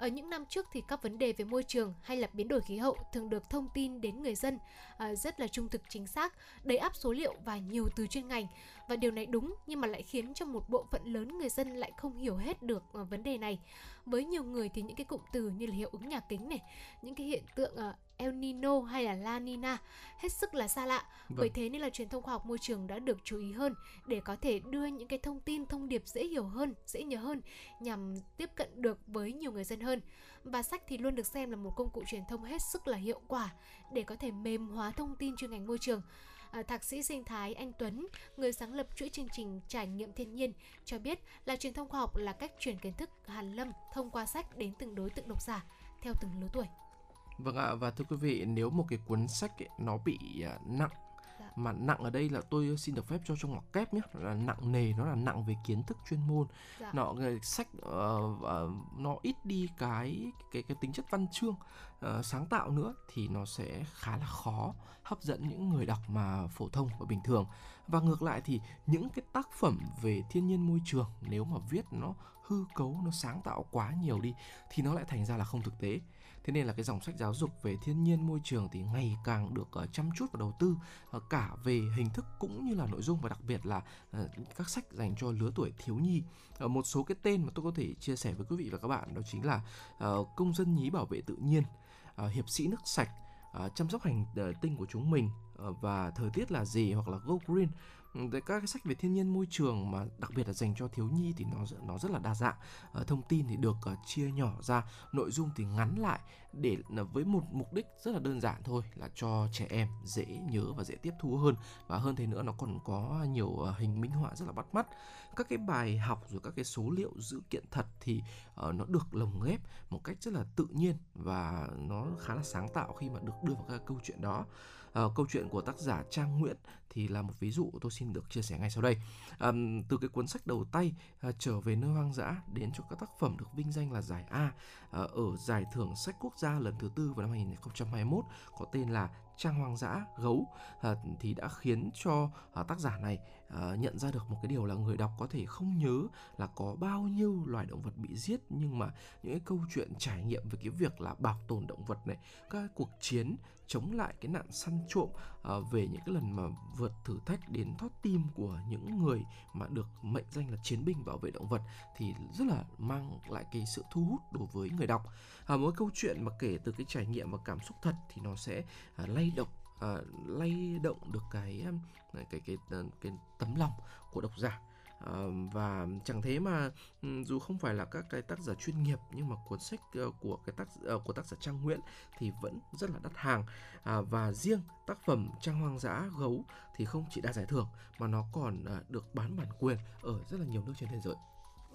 Ở những năm trước thì các vấn đề về môi trường hay là biến đổi khí hậu thường được thông tin đến người dân à, rất là trung thực chính xác, đầy áp số liệu và nhiều từ chuyên ngành. Và điều này đúng nhưng mà lại khiến cho một bộ phận lớn người dân lại không hiểu hết được à, vấn đề này. Với nhiều người thì những cái cụm từ như là hiệu ứng nhà kính này, những cái hiện tượng uh, El Nino hay là La Nina hết sức là xa lạ. Vâng. Bởi thế nên là truyền thông khoa học môi trường đã được chú ý hơn để có thể đưa những cái thông tin thông điệp dễ hiểu hơn, dễ nhớ hơn nhằm tiếp cận được với nhiều người dân hơn. Và sách thì luôn được xem là một công cụ truyền thông hết sức là hiệu quả để có thể mềm hóa thông tin chuyên ngành môi trường. À, thạc sĩ sinh thái Anh Tuấn, người sáng lập chuỗi chương trình trải nghiệm thiên nhiên, cho biết là truyền thông khoa học là cách truyền kiến thức hàn lâm thông qua sách đến từng đối tượng độc giả theo từng lứa tuổi. Vâng ạ, và thưa quý vị, nếu một cái cuốn sách ấy, nó bị à, nặng dạ. mà nặng ở đây là tôi xin được phép cho trong ngoặc kép nhé là nặng nề nó là nặng về kiến thức chuyên môn dạ. nó sách uh, uh, nó ít đi cái cái cái tính chất văn chương uh, sáng tạo nữa thì nó sẽ khá là khó hấp dẫn những người đọc mà phổ thông và bình thường và ngược lại thì những cái tác phẩm về thiên nhiên môi trường nếu mà viết nó hư cấu nó sáng tạo quá nhiều đi thì nó lại thành ra là không thực tế thế nên là cái dòng sách giáo dục về thiên nhiên môi trường thì ngày càng được ờ, chăm chút và đầu tư ờ, cả về hình thức cũng như là nội dung và đặc biệt là ờ, các sách dành cho lứa tuổi thiếu nhi. Một số cái tên mà tôi có thể chia sẻ với quý vị và các bạn đó chính là công dân nhí bảo vệ tự nhiên hiệp sĩ nước sạch chăm sóc hành tinh của chúng mình và thời tiết là gì hoặc là Go Green các cái sách về thiên nhiên môi trường mà đặc biệt là dành cho thiếu nhi thì nó nó rất là đa dạng. Ờ, thông tin thì được ờ, chia nhỏ ra, nội dung thì ngắn lại để với một mục đích rất là đơn giản thôi, là cho trẻ em dễ nhớ và dễ tiếp thu hơn. Và hơn thế nữa, nó còn có nhiều ờ, hình minh họa rất là bắt mắt. Các cái bài học rồi các cái số liệu dữ kiện thật thì nó được lồng ghép một cách rất là tự nhiên và nó khá là sáng tạo khi mà được đưa vào các câu chuyện đó uh, câu chuyện của tác giả Trang Nguyễn thì là một ví dụ tôi xin được chia sẻ ngay sau đây. Um, từ cái cuốn sách đầu tay uh, trở về nơi hoang dã đến cho các tác phẩm được vinh danh là giải A uh, ở giải thưởng sách quốc gia lần thứ tư vào năm 2021 có tên là trang hoang dã gấu à, thì đã khiến cho à, tác giả này à, nhận ra được một cái điều là người đọc có thể không nhớ là có bao nhiêu loài động vật bị giết nhưng mà những cái câu chuyện trải nghiệm về cái việc là bảo tồn động vật này các cuộc chiến chống lại cái nạn săn trộm à, về những cái lần mà vượt thử thách đến thoát tim của những người mà được mệnh danh là chiến binh bảo vệ động vật thì rất là mang lại cái sự thu hút đối với người đọc. À, mỗi câu chuyện mà kể từ cái trải nghiệm và cảm xúc thật thì nó sẽ à, lay động à, lay động được cái à, cái cái cái, cái tấm lòng của độc giả. Ờ, và chẳng thế mà ừ, dù không phải là các cái tác giả chuyên nghiệp, nhưng mà cuốn sách ờ, của cái tác ờ, của tác giả Trang Nguyễn thì vẫn rất là đắt hàng à, và riêng tác phẩm Trang Hoang dã gấu thì không chỉ đạt giải thưởng mà nó còn được bán bản quyền ở rất là nhiều nước trên thế giới.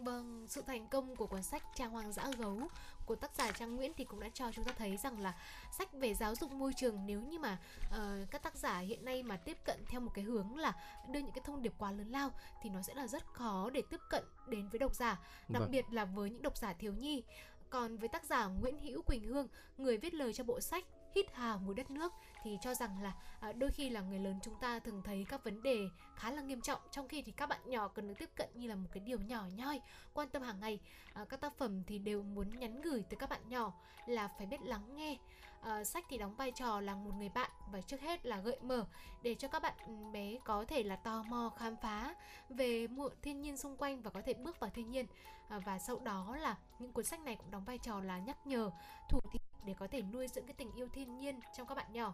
Vâng, sự thành công của cuốn sách Trang Hoàng dã gấu của tác giả Trang Nguyễn thì cũng đã cho chúng ta thấy rằng là sách về giáo dục môi trường nếu như mà uh, các tác giả hiện nay mà tiếp cận theo một cái hướng là đưa những cái thông điệp quá lớn lao thì nó sẽ là rất khó để tiếp cận đến với độc giả, đặc vâng. biệt là với những độc giả thiếu nhi. Còn với tác giả Nguyễn Hữu Quỳnh Hương, người viết lời cho bộ sách hít hà mùi đất nước thì cho rằng là à, đôi khi là người lớn chúng ta thường thấy các vấn đề khá là nghiêm trọng. Trong khi thì các bạn nhỏ cần được tiếp cận như là một cái điều nhỏ nhoi quan tâm hàng ngày. À, các tác phẩm thì đều muốn nhắn gửi tới các bạn nhỏ là phải biết lắng nghe. À, sách thì đóng vai trò là một người bạn và trước hết là gợi mở để cho các bạn ừ, bé có thể là tò mò khám phá về thiên nhiên xung quanh và có thể bước vào thiên nhiên. À, và sau đó là những cuốn sách này cũng đóng vai trò là nhắc nhở thủ thị để có thể nuôi dưỡng cái tình yêu thiên nhiên trong các bạn nhỏ.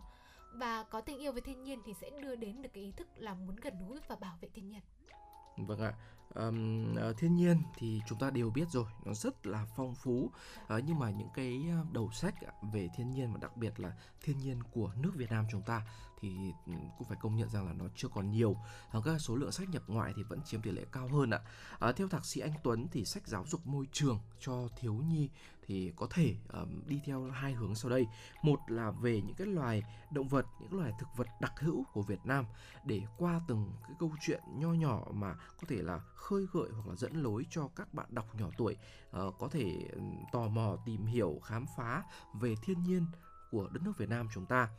Và có tình yêu với thiên nhiên thì sẽ đưa đến được cái ý thức là muốn gần gũi và bảo vệ thiên nhiên. Vâng ạ um, thiên nhiên thì chúng ta đều biết rồi nó rất là phong phú. Uh, nhưng mà những cái ờ, đầu sách về thiên nhiên và đặc biệt là thiên nhiên của nước Việt Nam chúng ta thì ừ, cũng phải công nhận rằng là nó chưa còn nhiều. Uh, các số lượng sách nhập ngoại thì vẫn chiếm tỷ lệ cao hơn ạ. Uh, theo thạc sĩ Anh Tuấn thì sách giáo dục môi trường cho thiếu nhi thì có thể um, đi theo hai hướng sau đây. Một là về những cái loài động vật những loài thực vật đặc hữu của Việt Nam để qua từng cái câu chuyện nho nhỏ mà có thể là khơi gợi hoặc là dẫn lối cho các bạn đọc nhỏ tuổi uh, có thể ừ, tò mò tìm hiểu khám phá về thiên nhiên của đất nước Việt Nam chúng ta.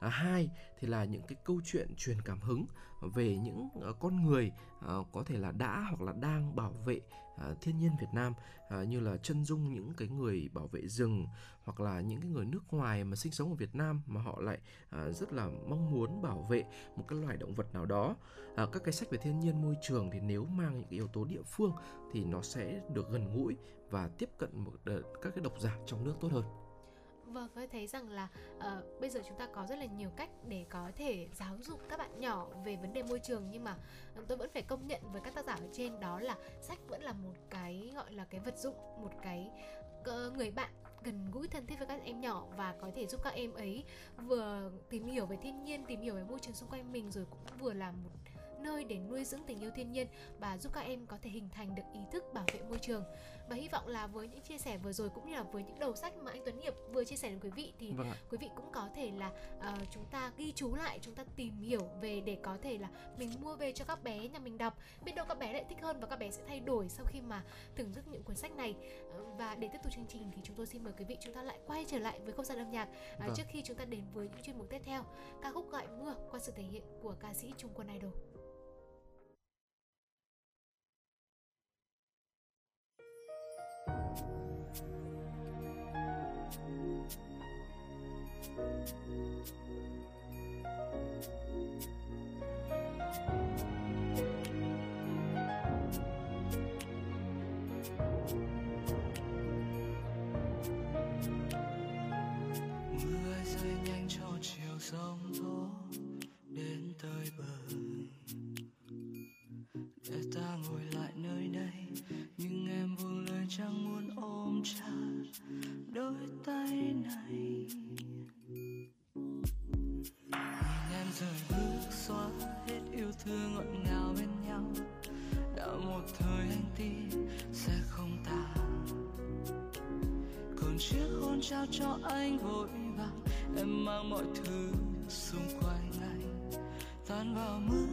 À, hai thì là những cái câu chuyện truyền cảm hứng về những uh, con người uh, có thể là đã hoặc là đang bảo vệ uh, thiên nhiên Việt Nam uh, như là chân dung những cái người bảo vệ rừng hoặc là những cái người nước ngoài mà sinh sống ở Việt Nam mà họ lại uh, rất là mong muốn bảo vệ một cái loài động vật nào đó. Uh, các cái sách về thiên nhiên môi trường thì nếu mang những cái yếu tố địa phương thì nó sẽ được gần gũi và tiếp cận một, các cái độc giả trong nước tốt hơn. Vâng, tôi thấy rằng là uh, bây giờ chúng ta có rất là nhiều cách để có thể giáo dục các bạn nhỏ về vấn đề môi trường. Nhưng mà ờ, tôi vẫn phải công nhận với các tác giả ở trên đó là sách vẫn là một cái gọi là cái vật dụng, một cái uh, người bạn gần gũi thân thiết với các em nhỏ và có thể giúp các em ấy vừa tìm hiểu về thiên nhiên, tìm hiểu về môi trường xung quanh mình rồi cũng vừa là một nơi để nuôi dưỡng tình yêu thiên nhiên và giúp các em có thể hình thành được ý thức bảo vệ môi trường. Và hy vọng là với những chia sẻ vừa rồi cũng như là với những đầu sách mà anh Tuấn Hiệp vừa chia sẻ đến quý vị thì vâng quý vị cũng có thể là uh, chúng ta ghi chú lại chúng ta tìm hiểu về để có thể là mình mua về cho các bé nhà mình đọc. Biết đâu các bé lại thích hơn và các bé sẽ thay đổi sau khi mà thưởng thức những cuốn sách này. Uh, và để tiếp tục chương trình thì chúng tôi xin mời quý vị chúng ta lại quay trở lại với không gian âm nhạc uh, vâng. trước khi chúng ta đến với những chuyên mục tiếp theo. Ca khúc gọi mưa qua sự thể hiện của ca sĩ Trung Quân Idol. Mưa rơi cho anh vội vàng em mang mọi thứ xung quanh anh tan vào mưa.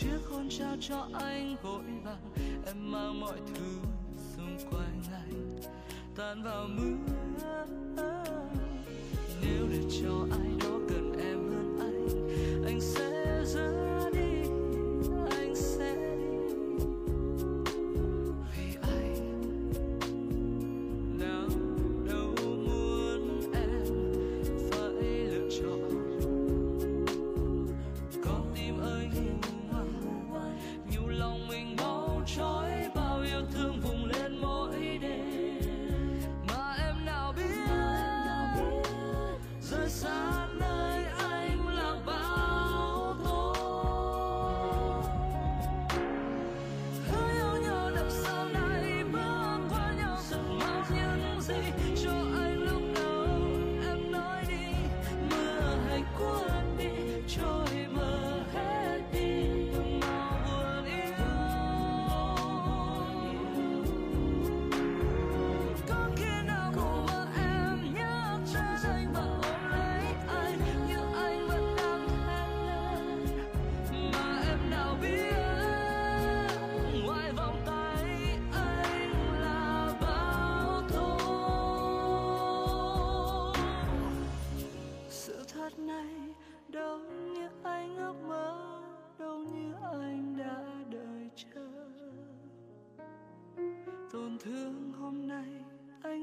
chiếc hôn trao cho anh vội vàng, em mang mọi thứ xung quanh anh, tan vào mưa. Nếu để cho anh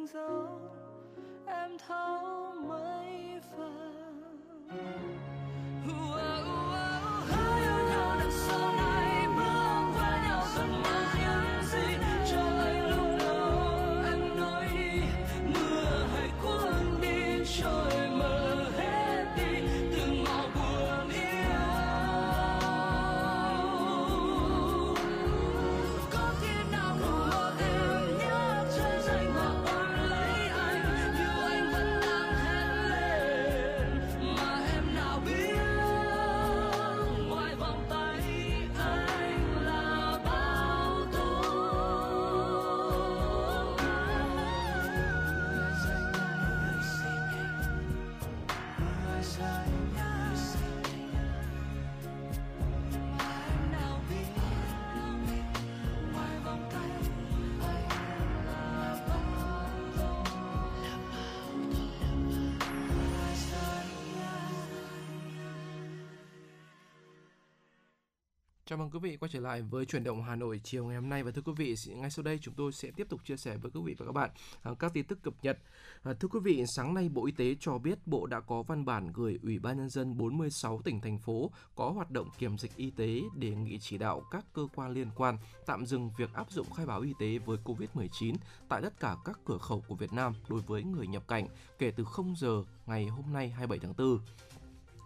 dáng em thấu mấy phần. side Chào mừng quý vị quay trở lại với chuyển động Hà Nội chiều ngày hôm nay và thưa quý vị, ngay sau đây chúng tôi sẽ tiếp tục chia sẻ với quý vị và các bạn à, các tin tức cập nhật. À, thưa quý vị, sáng nay Bộ Y tế cho biết Bộ đã có văn bản gửi Ủy ban nhân dân 46 tỉnh thành phố có hoạt động kiểm dịch y tế đề nghị chỉ đạo các cơ quan liên quan tạm dừng việc áp dụng khai báo y tế với COVID-19 tại tất cả các cửa khẩu của Việt Nam đối với người nhập cảnh kể từ 0 giờ ngày hôm nay 27 tháng 4.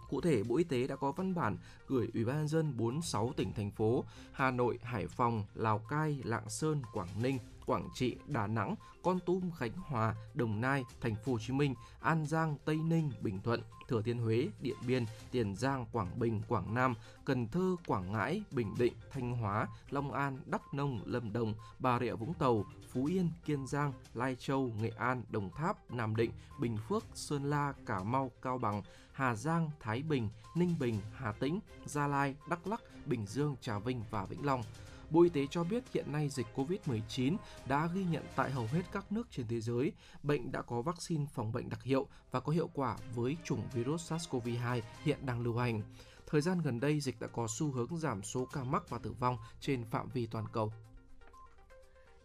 Cụ thể, Bộ Y tế đã có văn bản gửi Ủy ban nhân dân 46 tỉnh thành phố Hà Nội, Hải Phòng, Lào Cai, Lạng Sơn, Quảng Ninh, Quảng Trị, Đà Nẵng, Con Tum, Khánh Hòa, Đồng Nai, Thành phố Hồ Chí Minh, An Giang, Tây Ninh, Bình Thuận, Thừa Thiên Huế, Điện Biên, Tiền Giang, Quảng Bình, Quảng Nam, Cần Thơ, Quảng Ngãi, Bình Định, Thanh Hóa, Long An, Đắk Nông, Lâm Đồng, Bà Rịa Vũng Tàu, Phú Yên, Kiên Giang, Lai Châu, Nghệ An, Đồng Tháp, Nam Định, Bình Phước, Sơn La, Cà Mau, Cao Bằng, Hà Giang, Thái Bình, Ninh Bình, Hà Tĩnh, Gia Lai, Đắk Lắc, Bình Dương, Trà Vinh và Vĩnh Long. Bộ Y tế cho biết hiện nay dịch COVID-19 đã ghi nhận tại hầu hết các nước trên thế giới. Bệnh đã có vaccine phòng bệnh đặc hiệu và có hiệu quả với chủng virus SARS-CoV-2 hiện đang lưu hành. Thời gian gần đây, dịch đã có xu hướng giảm số ca mắc và tử vong trên phạm vi toàn cầu.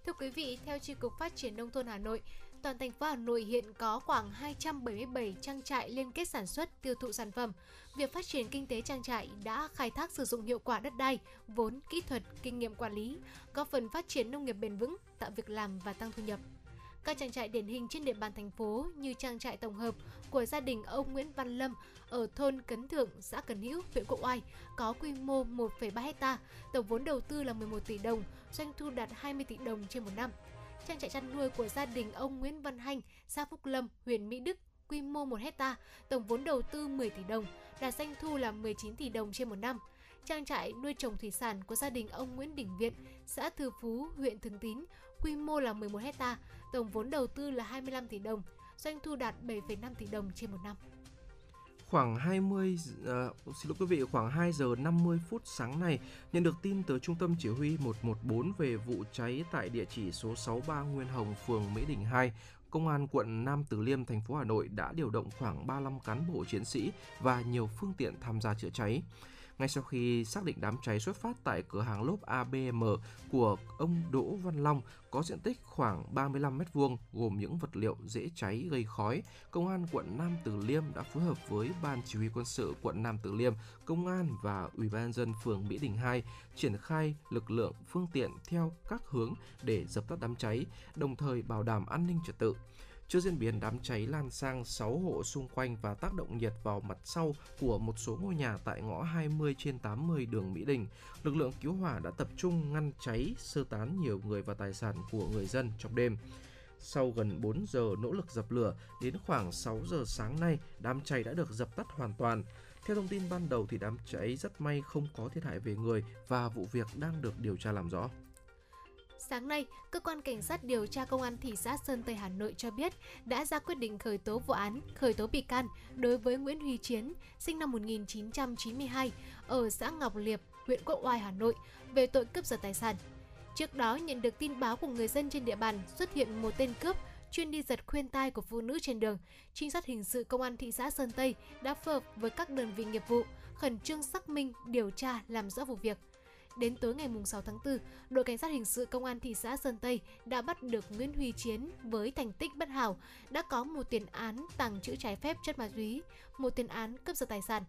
Thưa quý vị, theo tri cục Phát triển Nông thôn Hà Nội, toàn thành phố Hà Nội hiện có khoảng 277 trang trại liên kết sản xuất, tiêu thụ sản phẩm. Việc phát triển kinh tế trang trại đã khai thác sử dụng hiệu quả đất đai, vốn, kỹ thuật, kinh nghiệm quản lý, góp phần phát triển nông nghiệp bền vững, tạo việc làm và tăng thu nhập. Các trang trại điển hình trên địa bàn thành phố như trang trại tổng hợp của gia đình ông Nguyễn Văn Lâm ở thôn Cấn Thượng, xã Cần Hữu, huyện Quốc Oai có quy mô 1,3 hecta, tổng vốn đầu tư là 11 tỷ đồng, doanh thu đạt 20 tỷ đồng trên một năm. Trang trại chăn nuôi của gia đình ông Nguyễn Văn Hanh, xã Phúc Lâm, huyện Mỹ Đức, quy mô 1 hecta, tổng vốn đầu tư 10 tỷ đồng, đạt doanh thu là 19 tỷ đồng trên một năm. Trang trại nuôi trồng thủy sản của gia đình ông Nguyễn Đình Viện, xã Thư Phú, huyện Thường Tín, quy mô là 11 hecta, tổng vốn đầu tư là 25 tỷ đồng, doanh thu đạt 7,5 tỷ đồng trên một năm. Khoảng 20 uh, ờ, xin lỗi quý vị, khoảng 2 giờ 50 phút sáng nay, nhận được tin từ Trung tâm Chỉ huy 114 về vụ cháy tại địa chỉ số 63 Nguyên Hồng, phường Mỹ Đình 2, Công an quận Nam Từ Liêm, thành phố Hà Nội đã điều động khoảng 35 cán bộ chiến sĩ và nhiều phương tiện tham gia chữa cháy ngay sau khi xác định đám cháy xuất phát tại cửa hàng lốp ABM của ông Đỗ Văn Long có diện tích khoảng 35 m2 gồm những vật liệu dễ cháy gây khói, Công an quận Nam Từ Liêm đã phối hợp với Ban Chỉ huy quân sự quận Nam Từ Liêm, Công an và Ủy ban dân phường Mỹ Đình 2 triển khai lực lượng phương tiện theo các hướng để dập tắt đám cháy, đồng thời bảo đảm an ninh trật tự. Trước diễn biến đám cháy lan sang 6 hộ xung quanh và tác động nhiệt vào mặt sau của một số ngôi nhà tại ngõ 20 trên 80 đường Mỹ Đình, lực lượng cứu hỏa đã tập trung ngăn cháy, sơ tán nhiều người và tài sản của người dân trong đêm. Sau gần 4 giờ nỗ lực dập lửa, đến khoảng 6 giờ sáng nay, đám cháy đã được dập tắt hoàn toàn. Theo thông tin ban đầu thì đám cháy rất may không có thiệt hại về người và vụ việc đang được điều tra làm rõ. Sáng nay, cơ quan cảnh sát điều tra công an thị xã Sơn Tây Hà Nội cho biết đã ra quyết định khởi tố vụ án, khởi tố bị can đối với Nguyễn Huy Chiến, sinh năm 1992, ở xã Ngọc Liệp, huyện Quốc Oai, Hà Nội, về tội cướp giật tài sản. Trước đó, nhận được tin báo của người dân trên địa bàn xuất hiện một tên cướp chuyên đi giật khuyên tai của phụ nữ trên đường. Trinh sát hình sự công an thị xã Sơn Tây đã phối hợp với các đơn vị nghiệp vụ khẩn trương xác minh, điều tra, làm rõ vụ việc. Đến tối ngày 6 tháng 4, đội cảnh sát hình sự công an thị xã Sơn Tây đã bắt được Nguyễn Huy Chiến với thành tích bất hảo, đã có một tiền án tàng trữ trái phép chất ma túy, một tiền án cướp giật tài sản.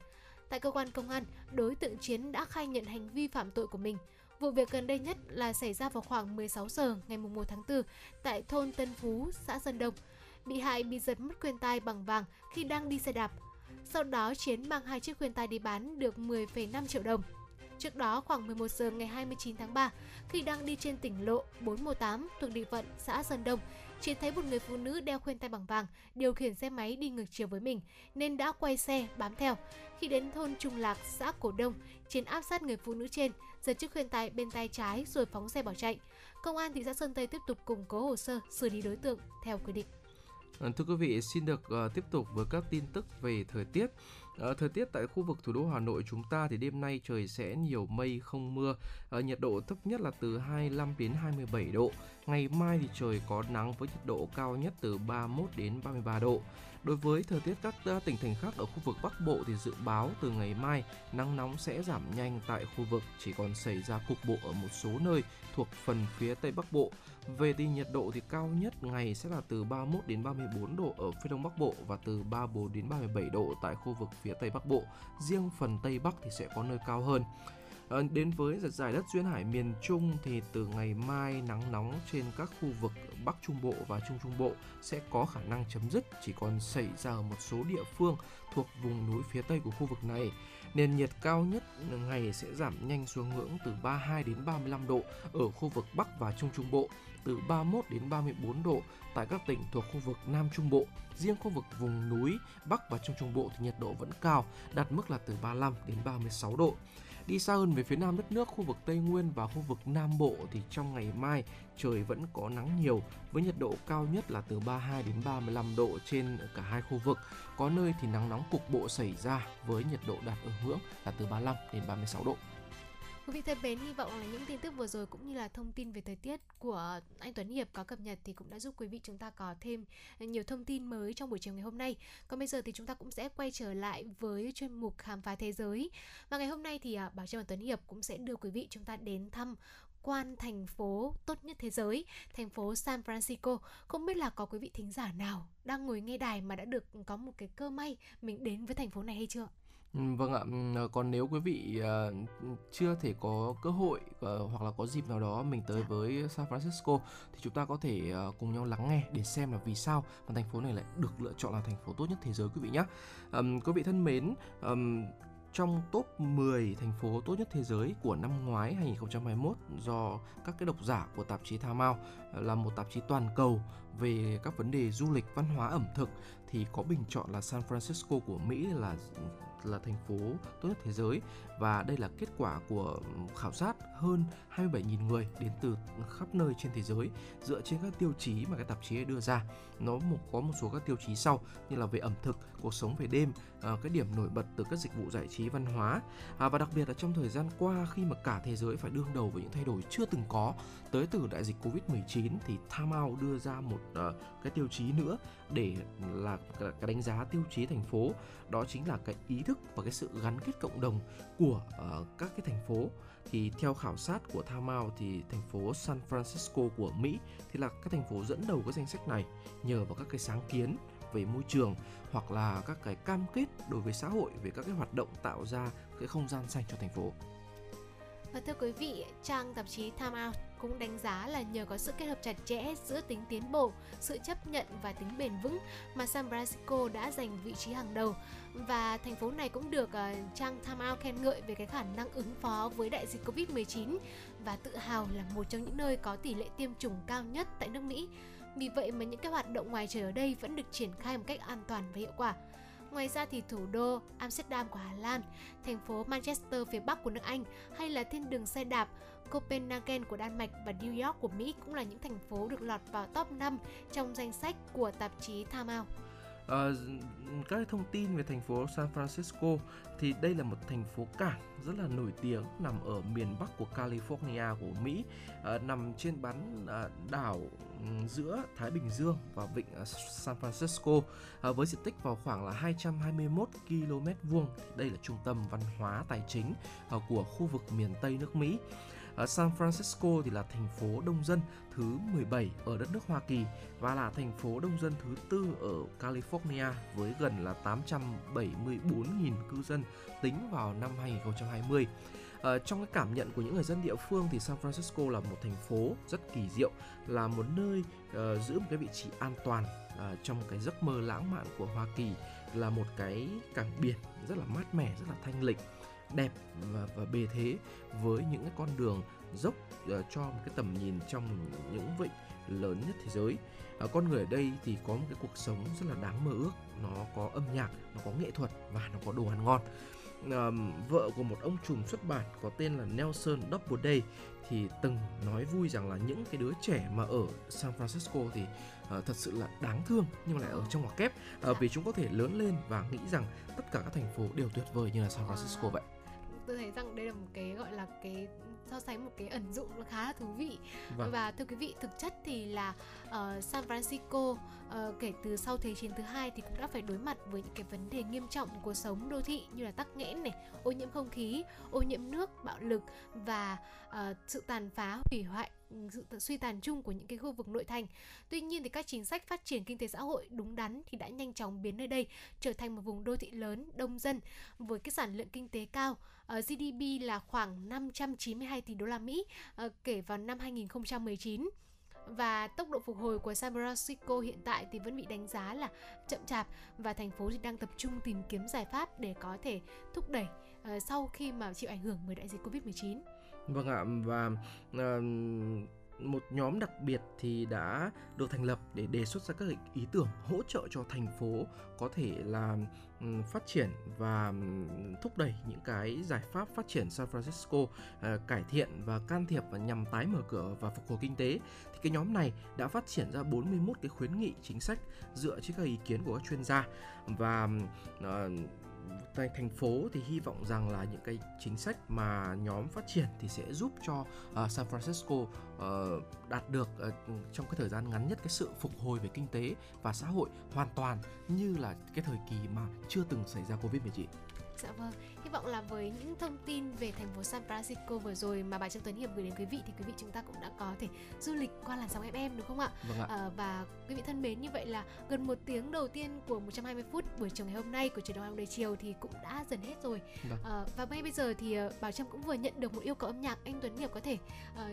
Tại cơ quan công an, đối tượng Chiến đã khai nhận hành vi phạm tội của mình. Vụ việc gần đây nhất là xảy ra vào khoảng 16 giờ ngày 1 tháng 4 tại thôn Tân Phú, xã Sơn Đông. Bị hại bị giật mất khuyên tai bằng vàng khi đang đi xe đạp. Sau đó Chiến mang hai chiếc khuyên tai đi bán được 10,5 triệu đồng. Trước đó khoảng 11 giờ ngày 29 tháng 3, khi đang đi trên tỉnh lộ 418 thuộc địa phận xã Sơn Đông, Chiến thấy một người phụ nữ đeo khuyên tai bằng vàng điều khiển xe máy đi ngược chiều với mình nên đã quay xe bám theo. Khi đến thôn Trung Lạc, xã Cổ Đông, Chiến áp sát người phụ nữ trên, giật chiếc khuyên tai bên tay trái rồi phóng xe bỏ chạy. Công an thị xã Sơn Tây tiếp tục củng cố hồ sơ xử lý đối tượng theo quy định. Ờ, thưa quý vị, xin được ờ, tiếp tục với các tin tức về thời tiết. À, thời tiết tại khu vực thủ đô Hà Nội chúng ta thì đêm nay trời sẽ nhiều mây không mưa, à, nhiệt độ thấp nhất là từ 25 đến 27 độ. Ngày mai thì trời có nắng với nhiệt độ cao nhất từ 31 đến 33 độ. Đối với thời tiết các tỉnh thành khác ở khu vực Bắc Bộ thì dự báo từ ngày mai, nắng nóng sẽ giảm nhanh tại khu vực, chỉ còn xảy ra cục bộ ở một số nơi thuộc phần phía Tây Bắc Bộ. Về thì nhiệt độ thì cao nhất ngày sẽ là từ 31 đến 34 độ ở phía Đông Bắc Bộ và từ 34 đến 37 độ tại khu vực phía Tây Bắc Bộ. Riêng phần Tây Bắc thì sẽ có nơi cao hơn. À, đến với giải đất duyên hải miền Trung thì từ ngày mai nắng nóng trên các khu vực Bắc Trung Bộ và Trung Trung Bộ sẽ có khả năng chấm dứt chỉ còn xảy ra ở một số địa phương thuộc vùng núi phía Tây của khu vực này. Nền nhiệt cao nhất ngày sẽ giảm nhanh xuống ngưỡng từ 32 đến 35 độ ở khu vực Bắc và Trung Trung Bộ, từ 31 đến 34 độ tại các tỉnh thuộc khu vực Nam Trung Bộ. Riêng khu vực vùng núi Bắc và Trung Trung Bộ thì nhiệt độ vẫn cao, đạt mức là từ 35 đến 36 độ. Đi xa hơn về phía nam đất nước, khu vực Tây Nguyên và khu vực Nam Bộ thì trong ngày mai trời vẫn có nắng nhiều với nhiệt độ cao nhất là từ 32 đến 35 độ trên cả hai khu vực. Có nơi thì nắng nóng cục bộ xảy ra với nhiệt độ đạt ở ngưỡng là từ 35 đến 36 độ. Quý vị thân mến, hy vọng là những tin tức vừa rồi cũng như là thông tin về thời tiết của anh Tuấn Hiệp có cập nhật thì cũng đã giúp quý vị chúng ta có thêm nhiều thông tin mới trong buổi chiều ngày hôm nay. Còn bây giờ thì chúng ta cũng sẽ quay trở lại với chuyên mục khám phá thế giới. Và ngày hôm nay thì Bảo Trâm và Tuấn Hiệp cũng sẽ đưa quý vị chúng ta đến thăm quan thành phố tốt nhất thế giới, thành phố San Francisco. Không biết là có quý vị thính giả nào đang ngồi nghe đài mà đã được có một cái cơ may mình đến với thành phố này hay chưa? Ừ, vâng ạ, ừ, còn nếu quý vị uh, chưa thể có cơ hội uh, hoặc là có dịp nào đó mình tới dạ. với San Francisco thì chúng ta có thể uh, cùng nhau lắng nghe để xem là vì sao mà thành phố này lại được lựa chọn là thành phố tốt nhất thế giới quý vị nhé. Quý vị thân mến, trong top 10 thành phố tốt nhất thế giới của năm ngoái 2021 do các cái độc giả của tạp chí Time Out là một tạp chí toàn cầu về các vấn đề du lịch, văn hóa, ẩm thực thì có bình chọn là San Francisco của Mỹ là là thành phố tốt nhất thế giới và đây là kết quả của khảo sát hơn 27.000 người đến từ khắp nơi trên thế giới dựa trên các tiêu chí mà cái tạp chí đưa ra. Nó một có một số các tiêu chí sau như là về ẩm thực, cuộc sống về đêm, à, cái điểm nổi bật từ các dịch vụ giải trí văn hóa à, và đặc biệt là trong thời gian qua khi mà cả thế giới phải đương đầu với những thay đổi chưa từng có tới từ đại dịch Covid-19 thì Time Out đưa ra một uh, cái tiêu chí nữa để là cái đánh giá tiêu chí thành phố đó chính là cái ý thức và cái sự gắn kết cộng đồng của uh, các cái thành phố thì theo khảo sát của Time thì thành phố San Francisco của Mỹ thì là các thành phố dẫn đầu cái danh sách này nhờ vào các cái sáng kiến về môi trường hoặc là các cái cam kết đối với xã hội về các cái hoạt động tạo ra cái không gian xanh cho thành phố. Và thưa quý vị, trang tạp chí Time Out cũng đánh giá là nhờ có sự kết hợp chặt chẽ giữa tính tiến bộ, sự chấp nhận và tính bền vững mà San Francisco đã giành vị trí hàng đầu và thành phố này cũng được uh, trang Time Out khen ngợi về cái khả năng ứng phó với đại dịch Covid-19 và tự hào là một trong những nơi có tỷ lệ tiêm chủng cao nhất tại nước Mỹ. Vì vậy mà những cái hoạt động ngoài trời ở đây vẫn được triển khai một cách an toàn và hiệu quả. Ngoài ra thì thủ đô Amsterdam của Hà Lan, thành phố Manchester phía Bắc của nước Anh hay là thiên đường xe đạp Copenhagen của Đan Mạch và New York của Mỹ cũng là những thành phố được lọt vào top 5 trong danh sách của tạp chí Time Out. Ờ, các thông tin về thành phố San Francisco thì đây là một thành phố cảng rất là nổi tiếng nằm ở miền bắc của California của Mỹ, ờ, nằm trên bán ờ, đảo giữa Thái Bình Dương và vịnh San Francisco với diện tích vào khoảng là 221 km vuông. Đây là trung tâm văn hóa tài chính của khu vực miền Tây nước Mỹ. Ở San Francisco thì là thành phố đông dân thứ 17 ở đất nước Hoa Kỳ và là thành phố đông dân thứ tư ở California với gần là 874.000 cư dân tính vào năm 2020. À, ờ, trong cái cảm nhận của những người dân địa phương thì San Francisco là một thành phố rất kỳ diệu, là một nơi uh, giữ một cái vị trí an toàn uh, trong cái giấc mơ lãng mạn của Hoa Kỳ, là một cái cảng biển rất là mát mẻ, rất là thanh lịch đẹp và, và bề thế với những cái con đường dốc uh, cho một cái tầm nhìn trong những vịnh lớn nhất thế giới. Uh, con người ở đây thì có một cái cuộc sống rất là đáng mơ ước, nó có âm nhạc, nó có nghệ thuật và nó có đồ ăn ngon. Uh, vợ của một ông trùm xuất bản có tên là Nelson Doubleday thì từng nói vui rằng là những cái đứa trẻ mà ở San Francisco thì uh, thật sự là đáng thương nhưng lại ở trong ngoặc kép uh, vì chúng có thể lớn lên và nghĩ rằng tất cả các thành phố đều tuyệt vời như là San Francisco vậy tôi thấy rằng đây là một cái gọi là cái so sánh một cái ẩn dụ nó khá là thú vị. Vâng. và thưa quý vị thực chất thì là ờ, San Francisco ờ, kể từ sau thế chiến thứ hai thì cũng đã phải đối mặt với những cái vấn đề nghiêm trọng của cuộc sống đô thị như là tắc nghẽn này ô nhiễm không khí ô nhiễm nước bạo lực và ờ, sự tàn phá hủy hoại sự suy tàn chung của những cái khu vực nội thành. Tuy nhiên thì các chính sách phát triển kinh tế xã hội đúng đắn thì đã nhanh chóng biến nơi đây trở thành một vùng đô thị lớn đông dân với cái sản lượng kinh tế cao Ờ, GDP là khoảng 592 tỷ đô la Mỹ ờ, kể vào năm 2019 và tốc độ phục hồi của San Francisco hiện tại thì vẫn bị đánh giá là chậm chạp và thành phố thì đang tập trung tìm kiếm giải pháp để có thể thúc đẩy ờ, sau khi mà chịu ảnh hưởng bởi đại dịch Covid-19. Vâng ạ và uh, một nhóm đặc biệt thì đã được thành lập để đề xuất ra các ý tưởng hỗ trợ cho thành phố có thể là ừ, phát triển và ừ, thúc đẩy những cái giải pháp phát triển San Francisco ờ, cải thiện và can thiệp và nhằm tái mở cửa và phục hồi kinh tế. Thì cái nhóm này đã phát triển ra 41 cái khuyến nghị chính sách dựa trên các ý kiến của các chuyên gia và ừ, ờ, tại thành phố thì hy vọng rằng là những cái chính sách mà nhóm phát triển thì sẽ giúp cho uh, San Francisco uh, đạt được uh, trong cái thời gian ngắn nhất cái sự phục hồi về kinh tế và xã hội hoàn toàn như là cái thời kỳ mà chưa từng xảy ra Covid-19. Dạ vâng, vọng là với những thông tin về thành phố San Francisco vừa rồi mà bà Trương Tuấn Hiệp gửi đến quý vị thì quý vị chúng ta cũng đã có thể du lịch qua làn sóng FM đúng không ạ? Vâng ạ. À, và quý vị thân mến như vậy là gần một tiếng đầu tiên của 120 phút buổi chiều ngày hôm nay của truyền động Đời chiều thì cũng đã dần hết rồi. Vâng. À, và ngay bây giờ thì ờ, Bảo Trâm cũng vừa nhận được một yêu cầu âm nhạc anh Tuấn Hiệp có thể ờ,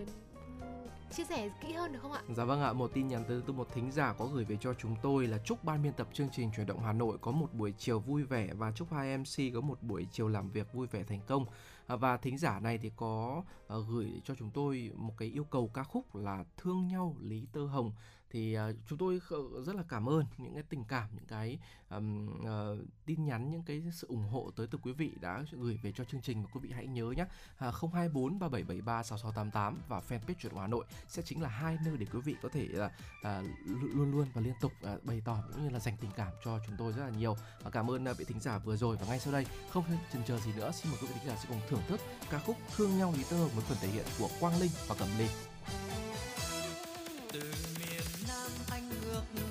chia sẻ kỹ hơn được không ạ? Dạ vâng ạ, một tin nhắn tới từ một thính giả có gửi về cho chúng tôi là chúc ban biên tập chương trình chuyển động Hà Nội có một buổi chiều vui vẻ và chúc hai MC có một buổi chiều làm việc vui vẻ thành công. À, và thính giả này thì có ờ, gửi cho chúng tôi một cái yêu cầu ca khúc là Thương nhau Lý Tơ Hồng thì uh, chúng tôi rất là cảm ơn những cái tình cảm những cái um, uh, tin nhắn những cái sự ủng hộ tới từ quý vị đã gửi về cho chương trình và quý vị hãy nhớ nhé uh, 024 3773 6688 và fanpage chuyển hóa Hà Nội sẽ chính là hai nơi để quý vị có thể là uh, luôn luôn và liên tục uh, bày tỏ cũng như là dành tình cảm cho chúng tôi rất là nhiều. Và cảm ơn uh, vị thính giả vừa rồi. Và ngay sau đây không chần chờ gì nữa xin mời quý vị thính giả sẽ cùng thưởng thức ca khúc Thương nhau lý tơ với phần thể hiện của Quang Linh và Cẩm Ly. từ anh ngược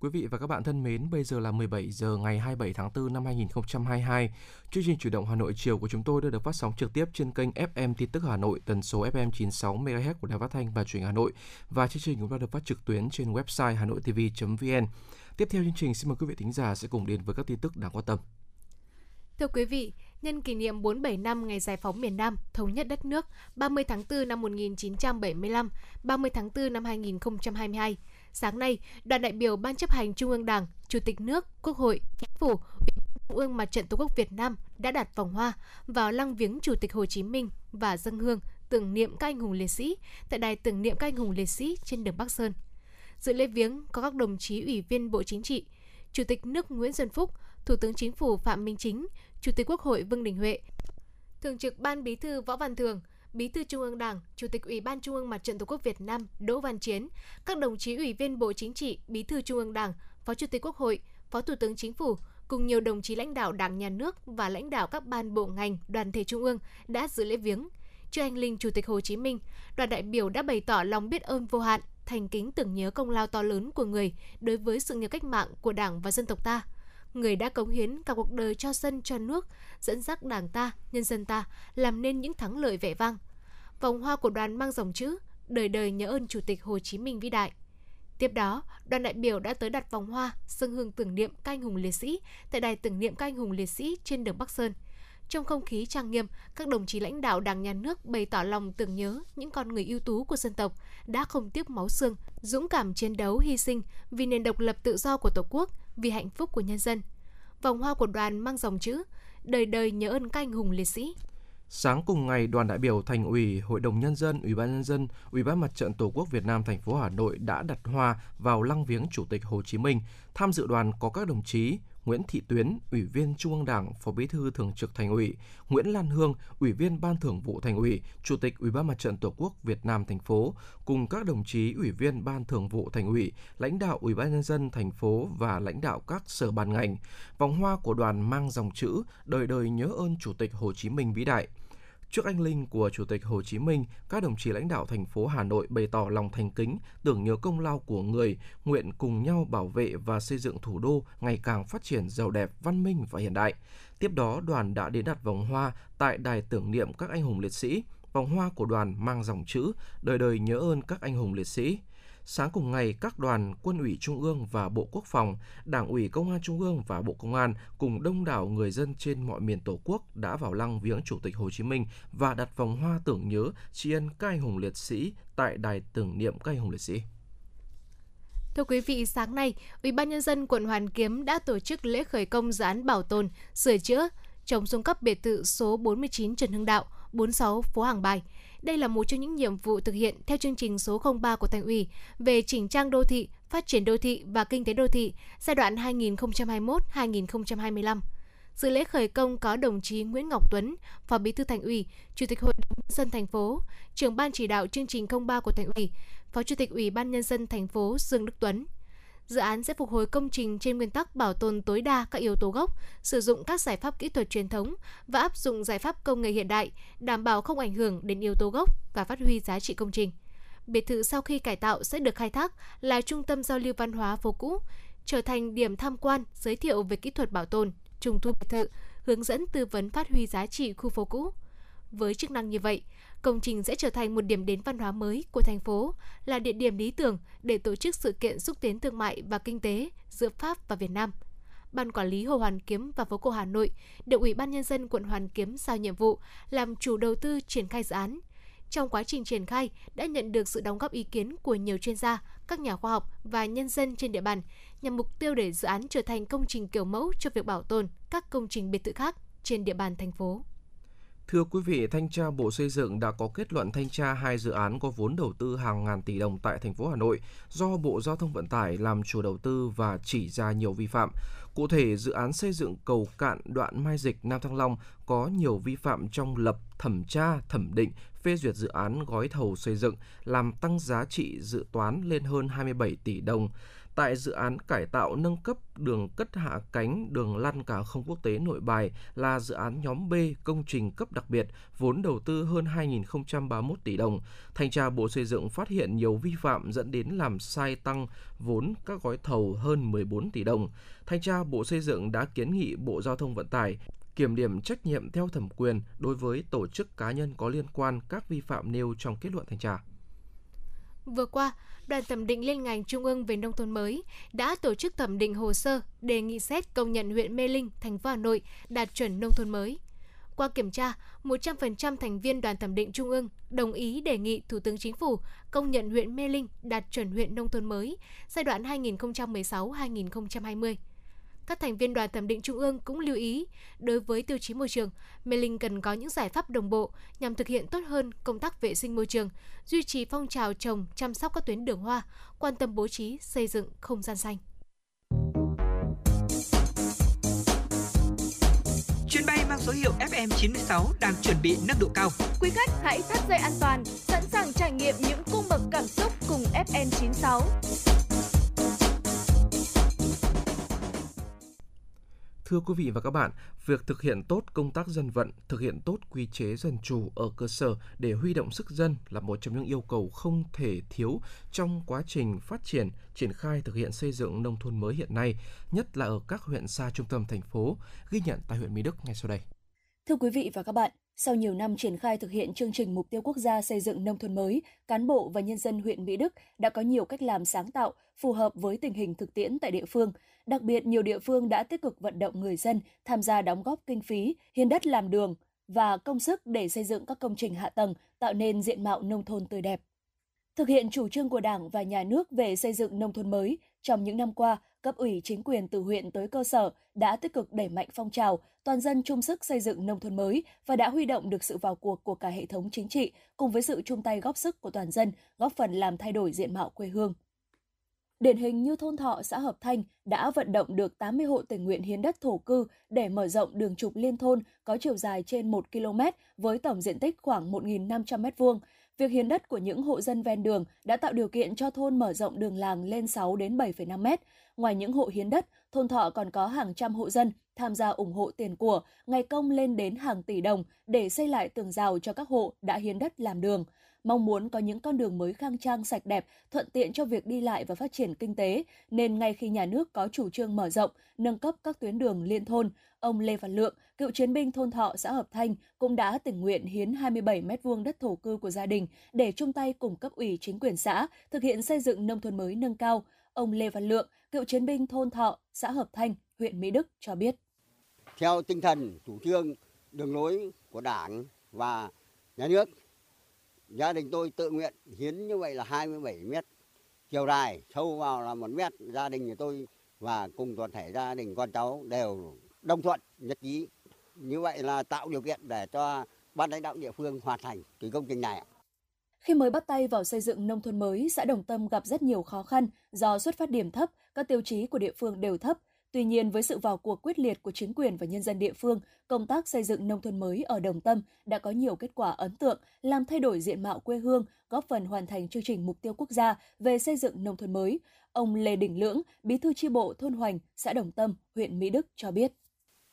Quý vị và các bạn thân mến, bây giờ là 17 giờ ngày 27 tháng 4 năm 2022. Chương trình chủ động Hà Nội chiều của chúng tôi đã được phát sóng trực tiếp trên kênh FM tin tức Hà Nội tần số FM 96 MHz của Đài Phát thanh và Truyền hình Hà Nội và chương trình cũng đã được phát trực tuyến trên website hanoitv.vn. Tiếp theo chương trình xin mời quý vị thính giả sẽ cùng đến với các tin tức đáng quan tâm. Thưa quý vị, nhân kỷ niệm 47 năm ngày giải phóng miền Nam, thống nhất đất nước 30 tháng 4 năm 1975, 30 tháng 4 năm 2022, Sáng nay, đoàn đại biểu Ban chấp hành Trung ương Đảng, Chủ tịch nước, Quốc hội, Chính phủ, Ủy ban Trung ương Mặt trận Tổ quốc Việt Nam đã đặt vòng hoa vào lăng viếng Chủ tịch Hồ Chí Minh và dân hương tưởng niệm các anh hùng liệt sĩ tại đài tưởng niệm các anh hùng liệt sĩ trên đường Bắc Sơn. Dự lễ viếng có các đồng chí Ủy viên Bộ Chính trị, Chủ tịch nước Nguyễn Xuân Phúc, Thủ tướng Chính phủ Phạm Minh Chính, Chủ tịch Quốc hội Vương Đình Huệ, Thường trực Ban Bí thư Võ Văn Thường, Bí thư Trung ương Đảng, Chủ tịch Ủy ban Trung ương Mặt trận Tổ quốc Việt Nam Đỗ Văn Chiến, các đồng chí Ủy viên Bộ Chính trị, Bí thư Trung ương Đảng, Phó Chủ tịch Quốc hội, Phó Thủ tướng Chính phủ cùng nhiều đồng chí lãnh đạo Đảng, Nhà nước và lãnh đạo các ban bộ ngành, đoàn thể trung ương đã dự lễ viếng. Trước anh linh Chủ tịch Hồ Chí Minh, đoàn đại biểu đã bày tỏ lòng biết ơn vô hạn, thành kính tưởng nhớ công lao to lớn của người đối với sự nghiệp cách mạng của Đảng và dân tộc ta – người đã cống hiến cả cuộc đời cho dân cho nước, dẫn dắt Đảng ta, nhân dân ta làm nên những thắng lợi vẻ vang. Vòng hoa của đoàn mang dòng chữ Đời đời nhớ ơn Chủ tịch Hồ Chí Minh vĩ đại. Tiếp đó, đoàn đại biểu đã tới đặt vòng hoa dâng hương tưởng niệm các anh hùng liệt sĩ tại đài tưởng niệm các anh hùng liệt sĩ trên đường Bắc Sơn. Trong không khí trang nghiêm, các đồng chí lãnh đạo Đảng Nhà nước bày tỏ lòng tưởng nhớ những con người ưu tú của dân tộc đã không tiếc máu xương, dũng cảm chiến đấu hy sinh vì nền độc lập tự do của Tổ quốc, vì hạnh phúc của nhân dân. Vòng hoa của đoàn mang dòng chữ Đời đời nhớ ơn các anh hùng liệt sĩ. Sáng cùng ngày, đoàn đại biểu Thành ủy, Hội đồng nhân dân, Ủy ban nhân dân, Ủy ban Mặt trận Tổ quốc Việt Nam thành phố Hà Nội đã đặt hoa vào lăng viếng Chủ tịch Hồ Chí Minh. Tham dự đoàn có các đồng chí Nguyễn Thị Tuyến, Ủy viên Trung ương Đảng, Phó Bí thư Thường trực Thành ủy, Nguyễn Lan Hương, Ủy viên Ban Thường vụ Thành ủy, Chủ tịch Ủy ban Mặt trận Tổ quốc Việt Nam thành phố cùng các đồng chí Ủy viên Ban Thường vụ Thành ủy, lãnh đạo Ủy ban nhân dân thành phố và lãnh đạo các sở ban ngành. Vòng hoa của đoàn mang dòng chữ Đời đời nhớ ơn Chủ tịch Hồ Chí Minh vĩ đại. Trước anh linh của Chủ tịch Hồ Chí Minh, các đồng chí lãnh đạo thành phố Hà Nội bày tỏ lòng thành kính, tưởng nhớ công lao của người, nguyện cùng nhau bảo vệ và xây dựng thủ đô ngày càng phát triển giàu đẹp, văn minh và hiện đại. Tiếp đó, đoàn đã đến đặt vòng hoa tại đài tưởng niệm các anh hùng liệt sĩ. Vòng hoa của đoàn mang dòng chữ Đời đời nhớ ơn các anh hùng liệt sĩ. Sáng cùng ngày, các đoàn Quân ủy Trung ương và Bộ Quốc phòng, Đảng ủy Công an Trung ương và Bộ Công an cùng đông đảo người dân trên mọi miền Tổ quốc đã vào lăng viếng Chủ tịch Hồ Chí Minh và đặt vòng hoa tưởng nhớ tri ân các anh hùng liệt sĩ tại đài tưởng niệm các anh hùng liệt sĩ. Thưa quý vị, sáng nay, Ủy ban nhân dân quận Hoàn Kiếm đã tổ chức lễ khởi công dự án bảo tồn, sửa chữa, chống xuống cấp biệt thự số 49 Trần Hưng Đạo, 46 phố Hàng Bài. Đây là một trong những nhiệm vụ thực hiện theo chương trình số 03 của Thành ủy về chỉnh trang đô thị, phát triển đô thị và kinh tế đô thị giai đoạn 2021-2025. Dự lễ khởi công có đồng chí Nguyễn Ngọc Tuấn, Phó Bí thư Thành ủy, Chủ tịch Hội đồng nhân dân thành phố, trưởng ban chỉ đạo chương trình 03 của Thành ủy, Phó Chủ tịch Ủy ban nhân dân thành phố Dương Đức Tuấn. Dự án sẽ phục hồi công trình trên nguyên tắc bảo tồn tối đa các yếu tố gốc, sử dụng các giải pháp kỹ thuật truyền thống và áp dụng giải pháp công nghệ hiện đại, đảm bảo không ảnh hưởng đến yếu tố gốc và phát huy giá trị công trình. Biệt thự sau khi cải tạo sẽ được khai thác là trung tâm giao lưu văn hóa phố cũ, trở thành điểm tham quan, giới thiệu về kỹ thuật bảo tồn, trùng tu biệt thự, hướng dẫn tư vấn phát huy giá trị khu phố cũ. Với chức năng như vậy, công trình sẽ trở thành một điểm đến văn hóa mới của thành phố, là địa điểm lý tưởng để tổ chức sự kiện xúc tiến thương mại và kinh tế giữa Pháp và Việt Nam. Ban quản lý Hồ Hoàn Kiếm và phố cổ Hà Nội được Ủy ban nhân dân quận Hoàn Kiếm giao nhiệm vụ làm chủ đầu tư triển khai dự án. Trong quá trình triển khai đã nhận được sự đóng góp ý kiến của nhiều chuyên gia, các nhà khoa học và nhân dân trên địa bàn nhằm mục tiêu để dự án trở thành công trình kiểu mẫu cho việc bảo tồn các công trình biệt thự khác trên địa bàn thành phố. Thưa quý vị, Thanh tra Bộ Xây dựng đã có kết luận thanh tra hai dự án có vốn đầu tư hàng ngàn tỷ đồng tại thành phố Hà Nội do Bộ Giao thông Vận tải làm chủ đầu tư và chỉ ra nhiều vi phạm. Cụ thể, dự án xây dựng cầu cạn đoạn Mai Dịch Nam Thăng Long có nhiều vi phạm trong lập, thẩm tra, thẩm định, phê duyệt dự án gói thầu xây dựng, làm tăng giá trị dự toán lên hơn 27 tỷ đồng. Tại dự án cải tạo nâng cấp đường cất hạ cánh đường lăn cảng không quốc tế Nội Bài là dự án nhóm B công trình cấp đặc biệt, vốn đầu tư hơn 2.031 tỷ đồng. Thanh tra Bộ Xây dựng phát hiện nhiều vi phạm dẫn đến làm sai tăng vốn các gói thầu hơn 14 tỷ đồng. Thanh tra Bộ Xây dựng đã kiến nghị Bộ Giao thông Vận tải kiểm điểm trách nhiệm theo thẩm quyền đối với tổ chức cá nhân có liên quan các vi phạm nêu trong kết luận thanh tra. Vừa qua, Đoàn thẩm định liên ngành Trung ương về nông thôn mới đã tổ chức thẩm định hồ sơ đề nghị xét công nhận huyện Mê Linh, thành phố Hà Nội đạt chuẩn nông thôn mới. Qua kiểm tra, 100% thành viên đoàn thẩm định Trung ương đồng ý đề nghị Thủ tướng Chính phủ công nhận huyện Mê Linh đạt chuẩn huyện nông thôn mới giai đoạn 2016-2020. Các thành viên đoàn thẩm định trung ương cũng lưu ý, đối với tiêu chí môi trường, Mê Linh cần có những giải pháp đồng bộ nhằm thực hiện tốt hơn công tác vệ sinh môi trường, duy trì phong trào trồng, chăm sóc các tuyến đường hoa, quan tâm bố trí xây dựng không gian xanh. Chuyến bay mang số hiệu FM96 đang chuẩn bị nâng độ cao. Quý khách hãy thắt dây an toàn, sẵn sàng trải nghiệm những cung bậc cảm xúc cùng FN96. Thưa quý vị và các bạn, việc thực hiện tốt công tác dân vận, thực hiện tốt quy chế dân chủ ở cơ sở để huy động sức dân là một trong những yêu cầu không thể thiếu trong quá trình phát triển, triển khai thực hiện xây dựng nông thôn mới hiện nay, nhất là ở các huyện xa trung tâm thành phố, ghi nhận tại huyện Mỹ Đức ngay sau đây. Thưa quý vị và các bạn, sau nhiều năm triển khai thực hiện chương trình mục tiêu quốc gia xây dựng nông thôn mới, cán bộ và nhân dân huyện Mỹ Đức đã có nhiều cách làm sáng tạo, phù hợp với tình hình thực tiễn tại địa phương. Đặc biệt, nhiều địa phương đã tích cực vận động người dân tham gia đóng góp kinh phí, hiến đất làm đường và công sức để xây dựng các công trình hạ tầng, tạo nên diện mạo nông thôn tươi đẹp. Thực hiện chủ trương của Đảng và Nhà nước về xây dựng nông thôn mới, trong những năm qua, cấp ủy chính quyền từ huyện tới cơ sở đã tích cực đẩy mạnh phong trào toàn dân chung sức xây dựng nông thôn mới và đã huy động được sự vào cuộc của cả hệ thống chính trị cùng với sự chung tay góp sức của toàn dân, góp phần làm thay đổi diện mạo quê hương. Điển hình như thôn Thọ, xã Hợp Thanh đã vận động được 80 hộ tình nguyện hiến đất thổ cư để mở rộng đường trục liên thôn có chiều dài trên 1 km với tổng diện tích khoảng 1.500 m2. Việc hiến đất của những hộ dân ven đường đã tạo điều kiện cho thôn mở rộng đường làng lên 6 đến 7,5 mét. Ngoài những hộ hiến đất, thôn Thọ còn có hàng trăm hộ dân tham gia ủng hộ tiền của, ngày công lên đến hàng tỷ đồng để xây lại tường rào cho các hộ đã hiến đất làm đường mong muốn có những con đường mới khang trang sạch đẹp, thuận tiện cho việc đi lại và phát triển kinh tế, nên ngay khi nhà nước có chủ trương mở rộng, nâng cấp các tuyến đường liên thôn, ông Lê Văn Lượng, cựu chiến binh thôn Thọ xã Hợp Thanh cũng đã tình nguyện hiến 27 m2 đất thổ cư của gia đình để chung tay cùng cấp ủy chính quyền xã thực hiện xây dựng nông thôn mới nâng cao. Ông Lê Văn Lượng, cựu chiến binh thôn Thọ, xã Hợp Thanh, huyện Mỹ Đức cho biết. Theo tinh thần chủ trương, đường lối của Đảng và nhà nước Gia đình tôi tự nguyện hiến như vậy là 27 mét chiều dài, sâu vào là một mét. Gia đình nhà tôi và cùng toàn thể gia đình con cháu đều đồng thuận nhất trí. Như vậy là tạo điều kiện để cho ban lãnh đạo địa phương hoàn thành cái công trình này. Khi mới bắt tay vào xây dựng nông thôn mới, xã Đồng Tâm gặp rất nhiều khó khăn do xuất phát điểm thấp, các tiêu chí của địa phương đều thấp, Tuy nhiên, với sự vào cuộc quyết liệt của chính quyền và nhân dân địa phương, công tác xây dựng nông thôn mới ở Đồng Tâm đã có nhiều kết quả ấn tượng, làm thay đổi diện mạo quê hương, góp phần hoàn thành chương trình mục tiêu quốc gia về xây dựng nông thôn mới. Ông Lê Đình Lưỡng, bí thư chi bộ thôn Hoành, xã Đồng Tâm, huyện Mỹ Đức cho biết.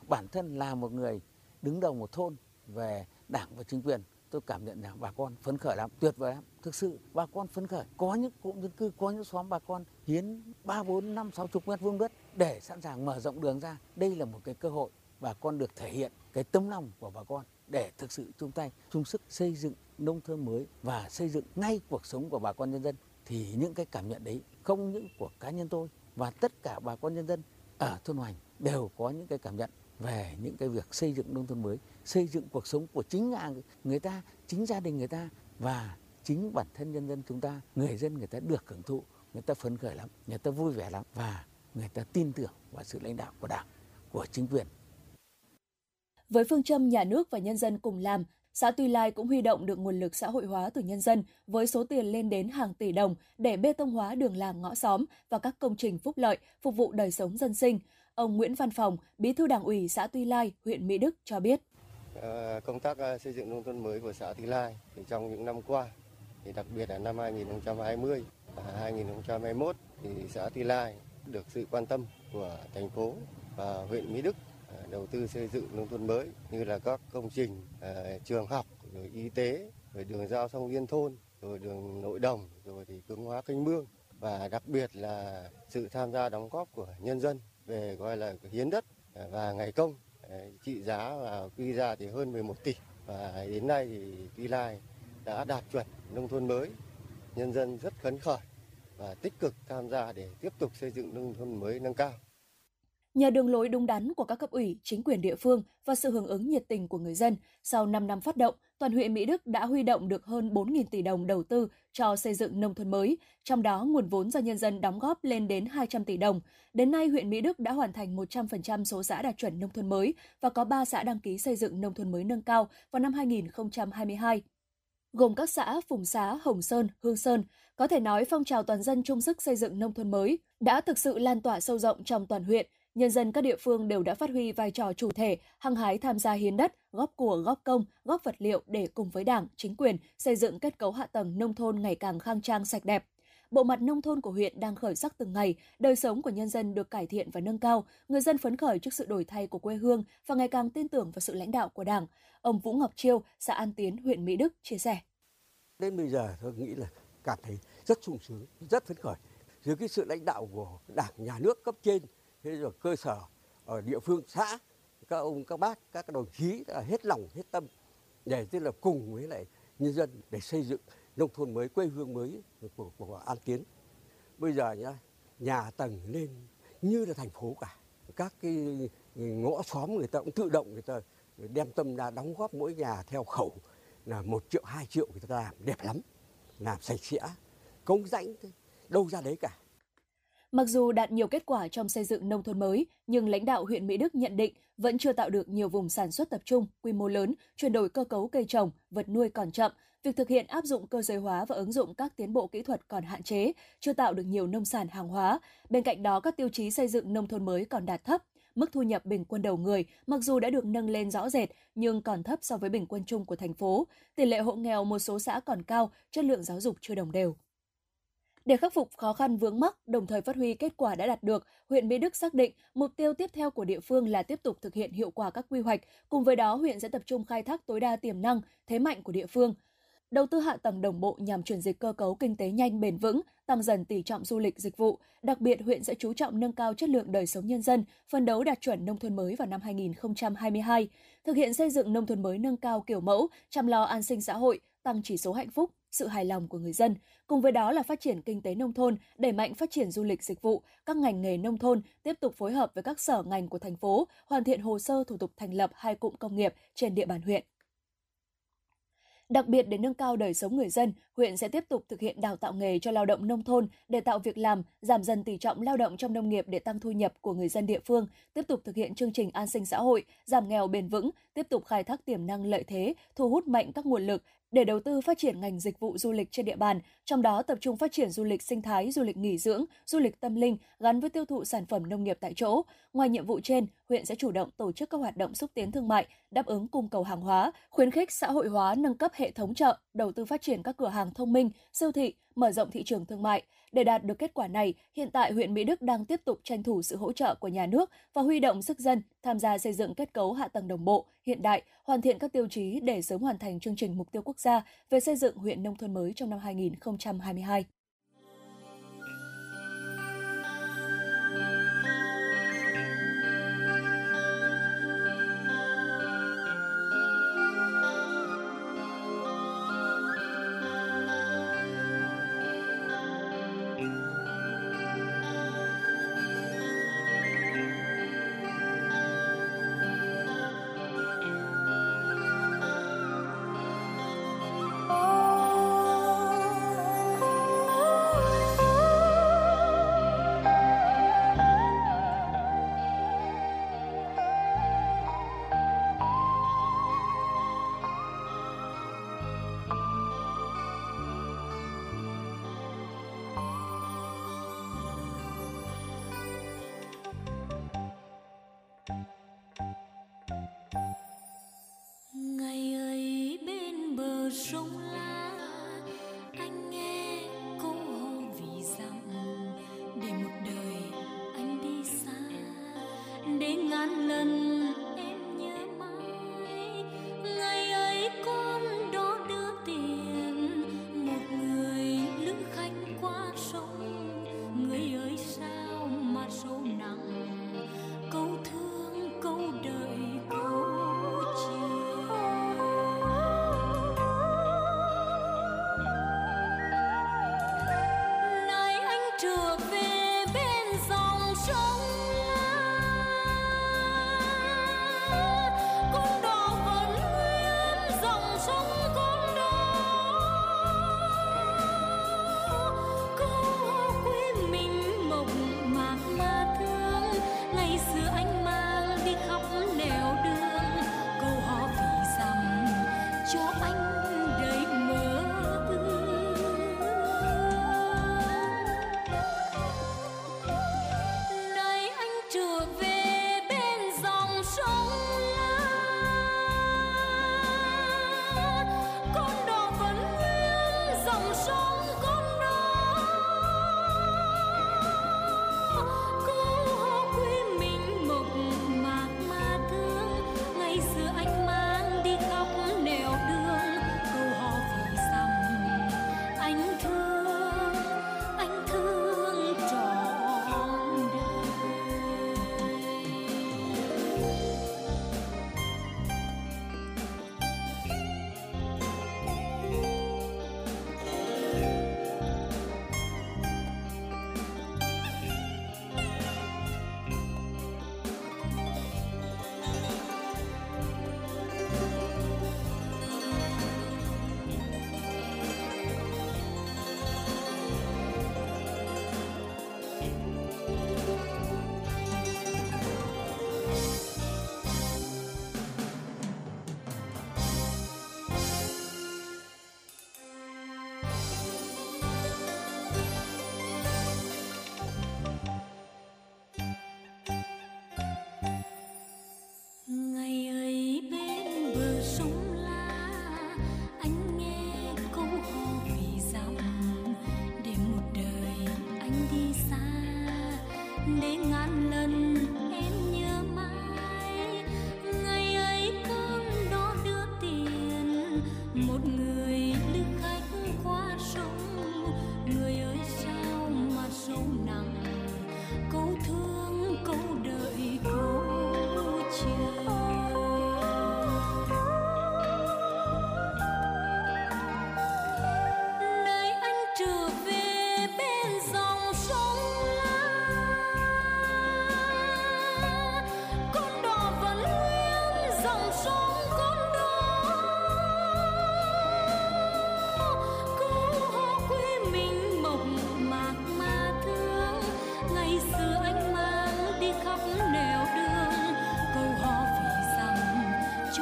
Bản thân là một người đứng đầu một thôn về đảng và chính quyền, tôi cảm nhận là bà con phấn khởi lắm, tuyệt vời lắm. Thực sự bà con phấn khởi. Có những cụm dân cư, có những xóm bà con hiến 3, 4, 5, 60 mét vuông đất để sẵn sàng mở rộng đường ra. Đây là một cái cơ hội bà con được thể hiện cái tấm lòng của bà con để thực sự chung tay, chung sức xây dựng nông thôn mới và xây dựng ngay cuộc sống của bà con nhân dân. Thì những cái cảm nhận đấy không những của cá nhân tôi và tất cả bà con nhân dân ở thôn Hoành đều có những cái cảm nhận về những cái việc xây dựng nông thôn mới, xây dựng cuộc sống của chính nhà người ta, chính gia đình người ta và chính bản thân nhân dân chúng ta, người dân người ta được hưởng thụ, người ta phấn khởi lắm, người ta vui vẻ lắm và người ta tin tưởng vào sự lãnh đạo của Đảng, của chính quyền. Với phương châm nhà nước và nhân dân cùng làm, xã Tuy Lai cũng huy động được nguồn lực xã hội hóa từ nhân dân với số tiền lên đến hàng tỷ đồng để bê tông hóa đường làng ngõ xóm và các công trình phúc lợi phục vụ đời sống dân sinh. Ông Nguyễn Văn Phòng, Bí thư Đảng ủy xã Tuy Lai, huyện Mỹ Đức cho biết. Ờ, công tác ờ, xây dựng nông thôn mới của xã Thị Lai thì trong những năm qua, thì đặc biệt là năm 2020 và 2021 thì xã Thị Lai được sự quan tâm của thành phố và huyện Mỹ Đức ờ, đầu tư xây dựng nông thôn mới như là các công trình trường học, rồi y tế, rồi đường giao thông liên thôn, rồi đường nội đồng, rồi thì cứng hóa kênh mương. Và đặc biệt là sự tham gia đóng góp của nhân dân về, gọi là, hiến đất và ngày công trị giá và quy ra thì hơn 11 tỷ. Và đến nay thì Tuy Lai đã đạt chuẩn nông thôn mới. Nhân dân rất phấn khởi và tích cực tham gia để tiếp tục xây dựng nông thôn mới nâng cao. Nhờ đường lối đúng đắn của các cấp ủy, chính quyền địa phương và sự hưởng ứng nhiệt tình của người dân, sau 5 năm phát động, toàn huyện Mỹ Đức đã huy động được hơn 4.000 tỷ đồng đầu tư cho xây dựng nông thôn mới, trong đó nguồn vốn do nhân dân đóng góp lên đến 200 tỷ đồng. Đến nay, huyện Mỹ Đức đã hoàn thành 100% số xã đạt chuẩn nông thôn mới và có 3 xã đăng ký xây dựng nông thôn mới nâng cao vào năm 2022 gồm các xã Phùng Xá, Hồng Sơn, Hương Sơn. Có thể nói phong trào toàn dân chung sức xây dựng nông thôn mới đã thực sự lan tỏa sâu rộng trong toàn huyện, nhân dân các địa phương đều đã phát huy vai trò chủ thể, hăng hái tham gia hiến đất, góp của, góp công, góp vật liệu để cùng với Đảng, chính quyền xây dựng kết cấu hạ tầng nông thôn ngày càng khang trang sạch đẹp. Bộ mặt nông thôn của huyện đang khởi sắc từng ngày, đời sống của nhân dân được cải thiện và nâng cao, người dân phấn khởi trước sự đổi thay của quê hương và ngày càng tin tưởng vào sự lãnh đạo của Đảng. Ông Vũ Ngọc Chiêu, xã An Tiến, huyện Mỹ Đức chia sẻ. Đến bây giờ tôi nghĩ là cảm thấy rất sung sướng, rất phấn khởi. Dưới cái sự lãnh đạo của Đảng, Nhà nước cấp trên, thế rồi cơ sở ở địa phương xã các ông các bác các đồng chí đã hết lòng hết tâm để tức là cùng với lại nhân dân để xây dựng nông thôn mới quê hương mới của, của An Tiến bây giờ nhá nhà tầng lên như là thành phố cả. Các cái ngõ xóm người ta cũng tự động người ta đem tâm ra đóng góp mỗi nhà theo khẩu là một triệu hai triệu người ta làm. Đẹp lắm làm sạch sẽ công rãnh đâu ra đấy cả. Mặc dù đạt nhiều kết quả trong xây dựng nông thôn mới, nhưng lãnh đạo huyện Mỹ Đức nhận định vẫn chưa tạo được nhiều vùng sản xuất tập trung, quy mô lớn, chuyển đổi cơ cấu cây trồng, vật nuôi còn chậm, việc thực hiện áp dụng cơ giới hóa và ứng dụng các tiến bộ kỹ thuật còn hạn chế, chưa tạo được nhiều nông sản hàng hóa. Bên cạnh đó, các tiêu chí xây dựng nông thôn mới còn đạt thấp. Mức thu nhập bình quân đầu người mặc dù đã được nâng lên rõ rệt nhưng còn thấp so với bình quân chung của thành phố. Tỷ lệ hộ nghèo một số xã còn cao, chất lượng giáo dục chưa đồng đều. Để khắc phục khó khăn vướng mắc, đồng thời phát huy kết quả đã đạt được, huyện Mỹ Đức xác định mục tiêu tiếp theo của địa phương là tiếp tục thực hiện hiệu quả các quy hoạch, cùng với đó huyện sẽ tập trung khai thác tối đa tiềm năng, thế mạnh của địa phương. Đầu tư hạ tầng đồng bộ nhằm chuyển dịch cơ cấu kinh tế nhanh bền vững, tăng dần tỷ trọng du lịch dịch vụ. Đặc biệt, huyện sẽ chú trọng nâng cao chất lượng đời sống nhân dân, phân đấu đạt chuẩn nông thôn mới vào năm 2022, thực hiện xây dựng nông thôn mới nâng cao kiểu mẫu, chăm lo an sinh xã hội, tăng chỉ số hạnh phúc, sự hài lòng của người dân. Cùng với đó là phát triển kinh tế nông thôn, đẩy mạnh phát triển du lịch dịch vụ, các ngành nghề nông thôn, tiếp tục phối hợp với các sở ngành của thành phố, hoàn thiện hồ sơ thủ tục thành lập hai cụm công nghiệp trên địa bàn huyện. Đặc biệt để nâng cao đời sống người dân, huyện sẽ tiếp tục thực hiện đào tạo nghề cho lao động nông thôn để tạo việc làm, giảm dần tỷ trọng lao động trong nông nghiệp để tăng thu nhập của người dân địa phương, tiếp tục thực hiện chương trình an sinh xã hội, giảm nghèo bền vững, tiếp tục khai thác tiềm năng lợi thế, thu hút mạnh các nguồn lực để đầu tư phát triển ngành dịch vụ du lịch trên địa bàn, trong đó tập trung phát triển du lịch sinh thái, du lịch nghỉ dưỡng, du lịch tâm linh gắn với tiêu thụ sản phẩm nông nghiệp tại chỗ. Ngoài nhiệm vụ trên, huyện sẽ chủ động tổ chức các hoạt động xúc tiến thương mại, đáp ứng cung cầu hàng hóa, khuyến khích xã hội hóa nâng cấp hệ thống chợ, đầu tư phát triển các cửa hàng thông minh, siêu thị, mở rộng thị trường thương mại. Để đạt được kết quả này, hiện tại huyện Mỹ Đức đang tiếp tục tranh thủ sự hỗ trợ của nhà nước và huy động sức dân tham gia xây dựng kết cấu hạ tầng đồng bộ, hiện đại, hoàn thiện các tiêu chí để sớm hoàn thành chương trình mục tiêu quốc gia về xây dựng huyện nông thôn mới trong năm 2022.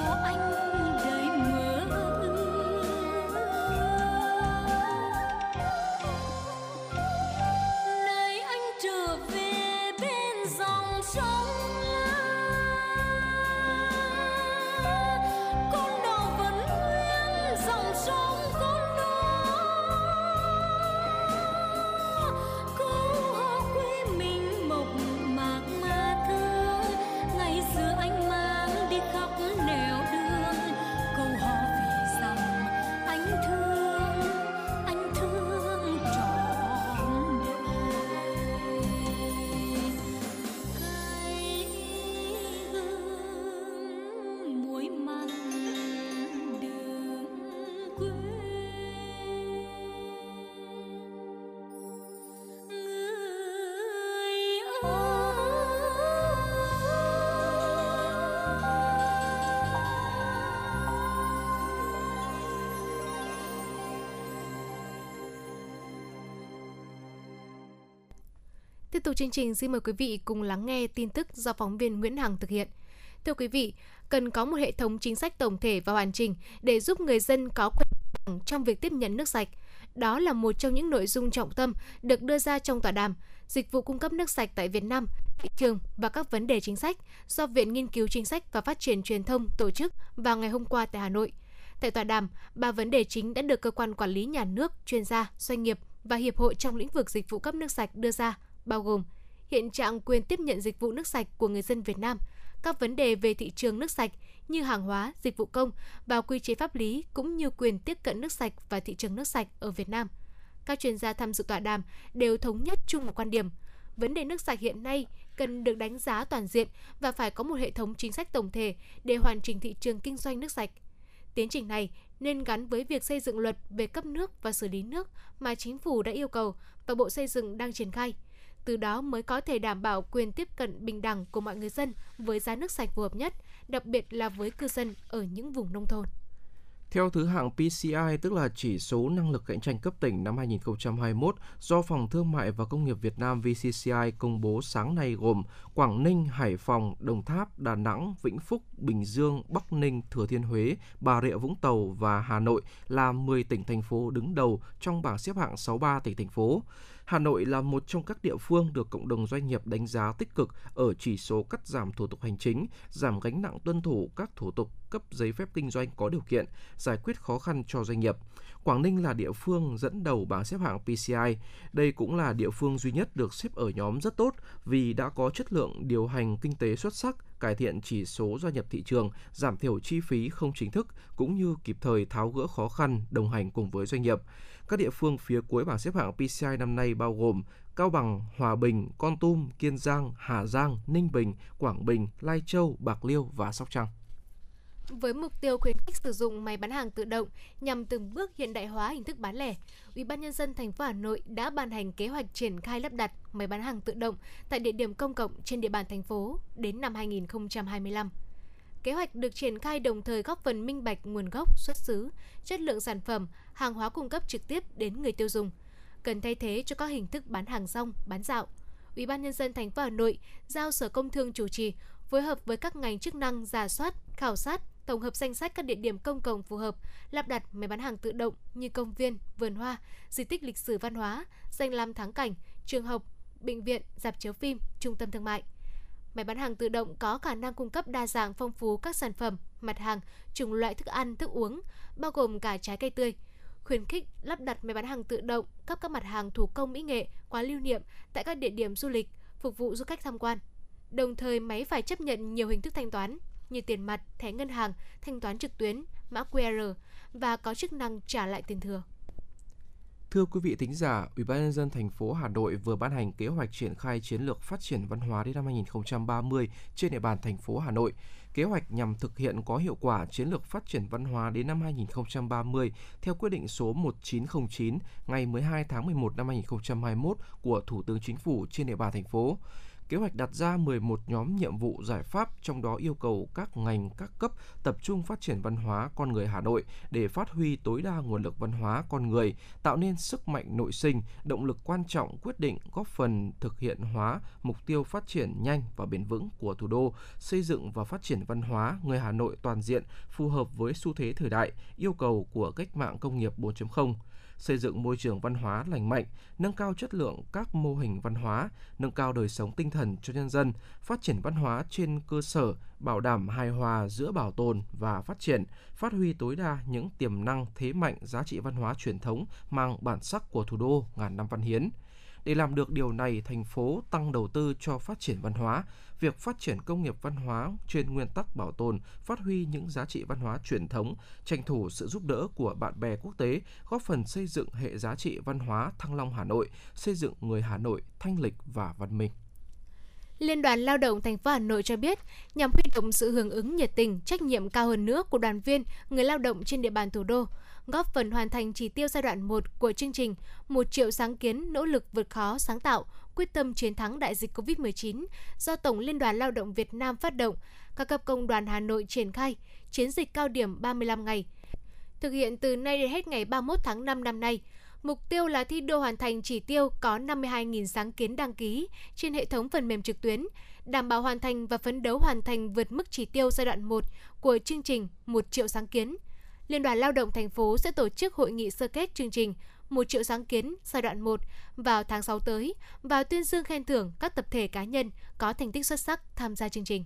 Cho anh tục chương trình, xin mời quý vị cùng lắng nghe tin tức do phóng viên Nguyễn Hằng thực hiện. Thưa quý vị, cần có một hệ thống chính sách tổng thể và hoàn chỉnh để giúp người dân có quyền đẳng trong việc tiếp nhận nước sạch. Đó là một trong những nội dung trọng tâm được đưa ra trong tọa đàm Dịch vụ cung cấp nước sạch tại Việt Nam, thị trường và các vấn đề chính sách do Viện Nghiên cứu Chính sách và Phát triển Truyền thông tổ chức vào ngày hôm qua tại Hà Nội. Tại tọa đàm, ba vấn đề chính đã được cơ quan quản lý nhà nước, chuyên gia, doanh nghiệp và hiệp hội trong lĩnh vực dịch vụ cấp nước sạch đưa ra, bao gồm hiện trạng quyền tiếp nhận dịch vụ nước sạch của người dân Việt Nam, các vấn đề về thị trường nước sạch như hàng hóa, dịch vụ công và quy chế pháp lý cũng như quyền tiếp cận nước sạch và thị trường nước sạch ở Việt Nam. Các chuyên gia tham dự tọa đàm đều thống nhất chung một quan điểm, Vấn đề nước sạch hiện nay cần được đánh giá toàn diện và phải có một hệ thống chính sách tổng thể để hoàn chỉnh thị trường kinh doanh nước sạch. Tiến trình này nên gắn với việc xây dựng luật về cấp nước và xử lý nước mà chính phủ đã yêu cầu và Bộ Xây dựng đang triển khai. Từ đó mới có thể đảm bảo quyền tiếp cận bình đẳng của mọi người dân với giá nước sạch phù hợp nhất, đặc biệt là với cư dân ở những vùng nông thôn. Theo thứ hạng PCI, tức là chỉ số năng lực cạnh tranh cấp tỉnh năm 2021 do Phòng Thương mại và Công nghiệp Việt Nam VCCI công bố sáng nay gồm Quảng Ninh, Hải Phòng, Đồng Tháp, Đà Nẵng, Vĩnh Phúc, Bình Dương, Bắc Ninh, Thừa Thiên Huế, Bà Rịa Vũng Tàu và Hà Nội là 10 tỉnh thành phố đứng đầu trong bảng xếp hạng 63 tỉnh thành phố. Hà Nội là một trong các địa phương được cộng đồng doanh nghiệp đánh giá tích cực ở chỉ số cắt giảm thủ tục hành chính, giảm gánh nặng tuân thủ các thủ tục cấp giấy phép kinh doanh có điều kiện, giải quyết khó khăn cho doanh nghiệp. Quảng Ninh là địa phương dẫn đầu bảng xếp hạng PCI. Đây cũng là địa phương duy nhất được xếp ở nhóm rất tốt vì đã có chất lượng điều hành kinh tế xuất sắc, cải thiện chỉ số gia nhập thị trường, giảm thiểu chi phí không chính thức cũng như kịp thời tháo gỡ khó khăn đồng hành cùng với doanh nghiệp. Các địa phương phía cuối bảng xếp hạng PCI năm nay bao gồm Cao Bằng, Hòa Bình, Con Tum, Kiên Giang, Hà Giang, Ninh Bình, Quảng Bình, Lai Châu, Bạc Liêu và Sóc Trăng. Với mục tiêu khuyến khích sử dụng máy bán hàng tự động nhằm từng bước hiện đại hóa hình thức bán lẻ, Ủy ban nhân dân thành phố Hà Nội đã ban hành kế hoạch triển khai lắp đặt máy bán hàng tự động tại địa điểm công cộng trên địa bàn thành phố đến năm 2025. Kế hoạch được triển khai đồng thời góp phần minh bạch nguồn gốc, xuất xứ, chất lượng sản phẩm, hàng hóa cung cấp trực tiếp đến người tiêu dùng. Cần thay thế cho các hình thức bán hàng rong, bán dạo. Ủy ban nhân dân thành phố Hà Nội giao Sở Công Thương chủ trì phối hợp với các ngành chức năng giả soát, khảo sát, tổng hợp danh sách các địa điểm công cộng phù hợp, lắp đặt máy bán hàng tự động như công viên, vườn hoa, di tích lịch sử văn hóa, danh lam thắng cảnh, trường học, bệnh viện, dạp chiếu phim, trung tâm thương mại. Máy bán hàng tự động có khả năng cung cấp đa dạng phong phú các sản phẩm, mặt hàng, chủng loại thức ăn, thức uống, bao gồm cả trái cây tươi. Khuyến khích lắp đặt máy bán hàng tự động cấp các mặt hàng thủ công mỹ nghệ, quá lưu niệm tại các địa điểm du lịch, phục vụ du khách tham quan. Đồng thời máy phải chấp nhận nhiều hình thức thanh toán như tiền mặt, thẻ ngân hàng, thanh toán trực tuyến, mã QR và có chức năng trả lại tiền thừa. Thưa quý vị thính giả, Ủy ban nhân dân thành phố Hà Nội vừa ban hành kế hoạch triển khai chiến lược phát triển văn hóa đến năm 2030 trên địa bàn thành phố Hà Nội. Kế hoạch nhằm thực hiện có hiệu quả chiến lược phát triển văn hóa đến năm 2030 theo quyết định số 1909 ngày 12 tháng 11 năm 2021 của Thủ tướng Chính phủ trên địa bàn thành phố. Kế hoạch đặt ra 11 nhóm nhiệm vụ giải pháp, trong đó yêu cầu các ngành, các cấp tập trung phát triển văn hóa con người Hà Nội để phát huy tối đa nguồn lực văn hóa con người, tạo nên sức mạnh nội sinh, động lực quan trọng quyết định góp phần thực hiện hóa mục tiêu phát triển nhanh và bền vững của thủ đô, xây dựng và phát triển văn hóa người Hà Nội toàn diện phù hợp với xu thế thời đại, yêu cầu của cách mạng công nghiệp 4.0 xây dựng môi trường văn hóa lành mạnh, nâng cao chất lượng các mô hình văn hóa, nâng cao đời sống tinh thần cho nhân dân, phát triển văn hóa trên cơ sở bảo đảm hài hòa giữa bảo tồn và phát triển, phát huy tối đa những tiềm năng thế mạnh giá trị văn hóa truyền thống mang bản sắc của thủ đô ngàn năm văn hiến. Để làm được điều này, thành phố tăng đầu tư cho phát triển văn hóa, việc phát triển công nghiệp văn hóa trên nguyên tắc bảo tồn, phát huy những giá trị văn hóa truyền thống, tranh thủ sự giúp đỡ của bạn bè quốc tế, góp phần xây dựng hệ giá trị văn hóa Thăng Long Hà Nội, xây dựng người Hà Nội thanh lịch và văn minh. Liên đoàn Lao động thành phố Hà Nội cho biết, nhằm huy động sự hưởng ứng nhiệt tình, trách nhiệm cao hơn nữa của đoàn viên, người lao động trên địa bàn thủ đô, góp phần hoàn thành chỉ tiêu giai đoạn 1 của chương trình một triệu sáng kiến nỗ lực vượt khó sáng tạo, quyết tâm chiến thắng đại dịch COVID-19 do Tổng Liên đoàn Lao động Việt Nam phát động, các cấp công đoàn Hà Nội triển khai chiến dịch cao điểm 35 ngày. Thực hiện từ nay đến hết ngày 31 tháng 5 năm nay, Mục tiêu là thi đua hoàn thành chỉ tiêu có 52.000 sáng kiến đăng ký trên hệ thống phần mềm trực tuyến, đảm bảo hoàn thành và phấn đấu hoàn thành vượt mức chỉ tiêu giai đoạn 1 của chương trình 1 triệu sáng kiến. Liên đoàn Lao động thành phố sẽ tổ chức hội nghị sơ kết chương trình 1 triệu sáng kiến giai đoạn 1 vào tháng 6 tới và tuyên dương khen thưởng các tập thể cá nhân có thành tích xuất sắc tham gia chương trình.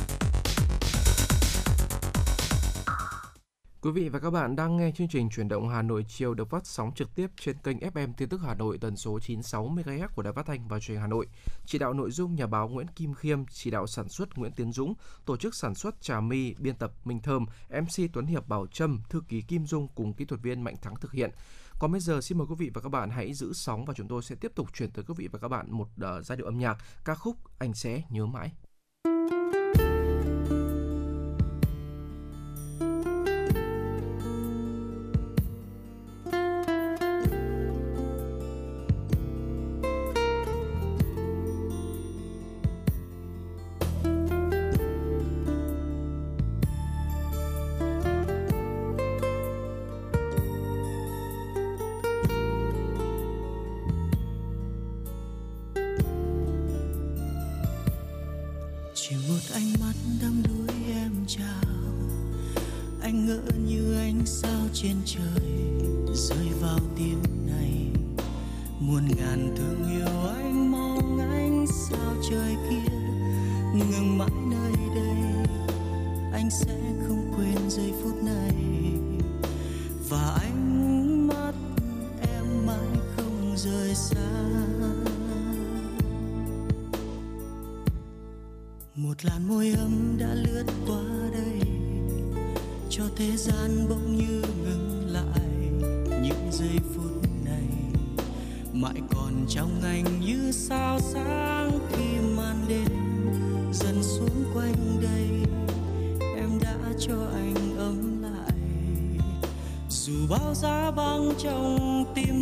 Quý vị và các bạn đang nghe chương trình Chuyển động Hà Nội chiều được phát sóng trực tiếp trên kênh FM Tin tức Hà Nội tần số 96 MHz của Đài Phát thanh và Truyền hình Hà Nội. Chỉ đạo nội dung nhà báo Nguyễn Kim Khiêm, chỉ đạo sản xuất Nguyễn Tiến Dũng, tổ chức sản xuất Trà Mi, biên tập Minh Thơm, MC Tuấn Hiệp Bảo Trâm, thư ký Kim Dung cùng kỹ thuật viên Mạnh Thắng thực hiện. Còn bây giờ xin mời quý vị và các bạn hãy giữ sóng và chúng tôi sẽ tiếp tục chuyển tới quý vị và các bạn một uh, giai điệu âm nhạc ca khúc Anh sẽ nhớ mãi.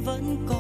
vẫn còn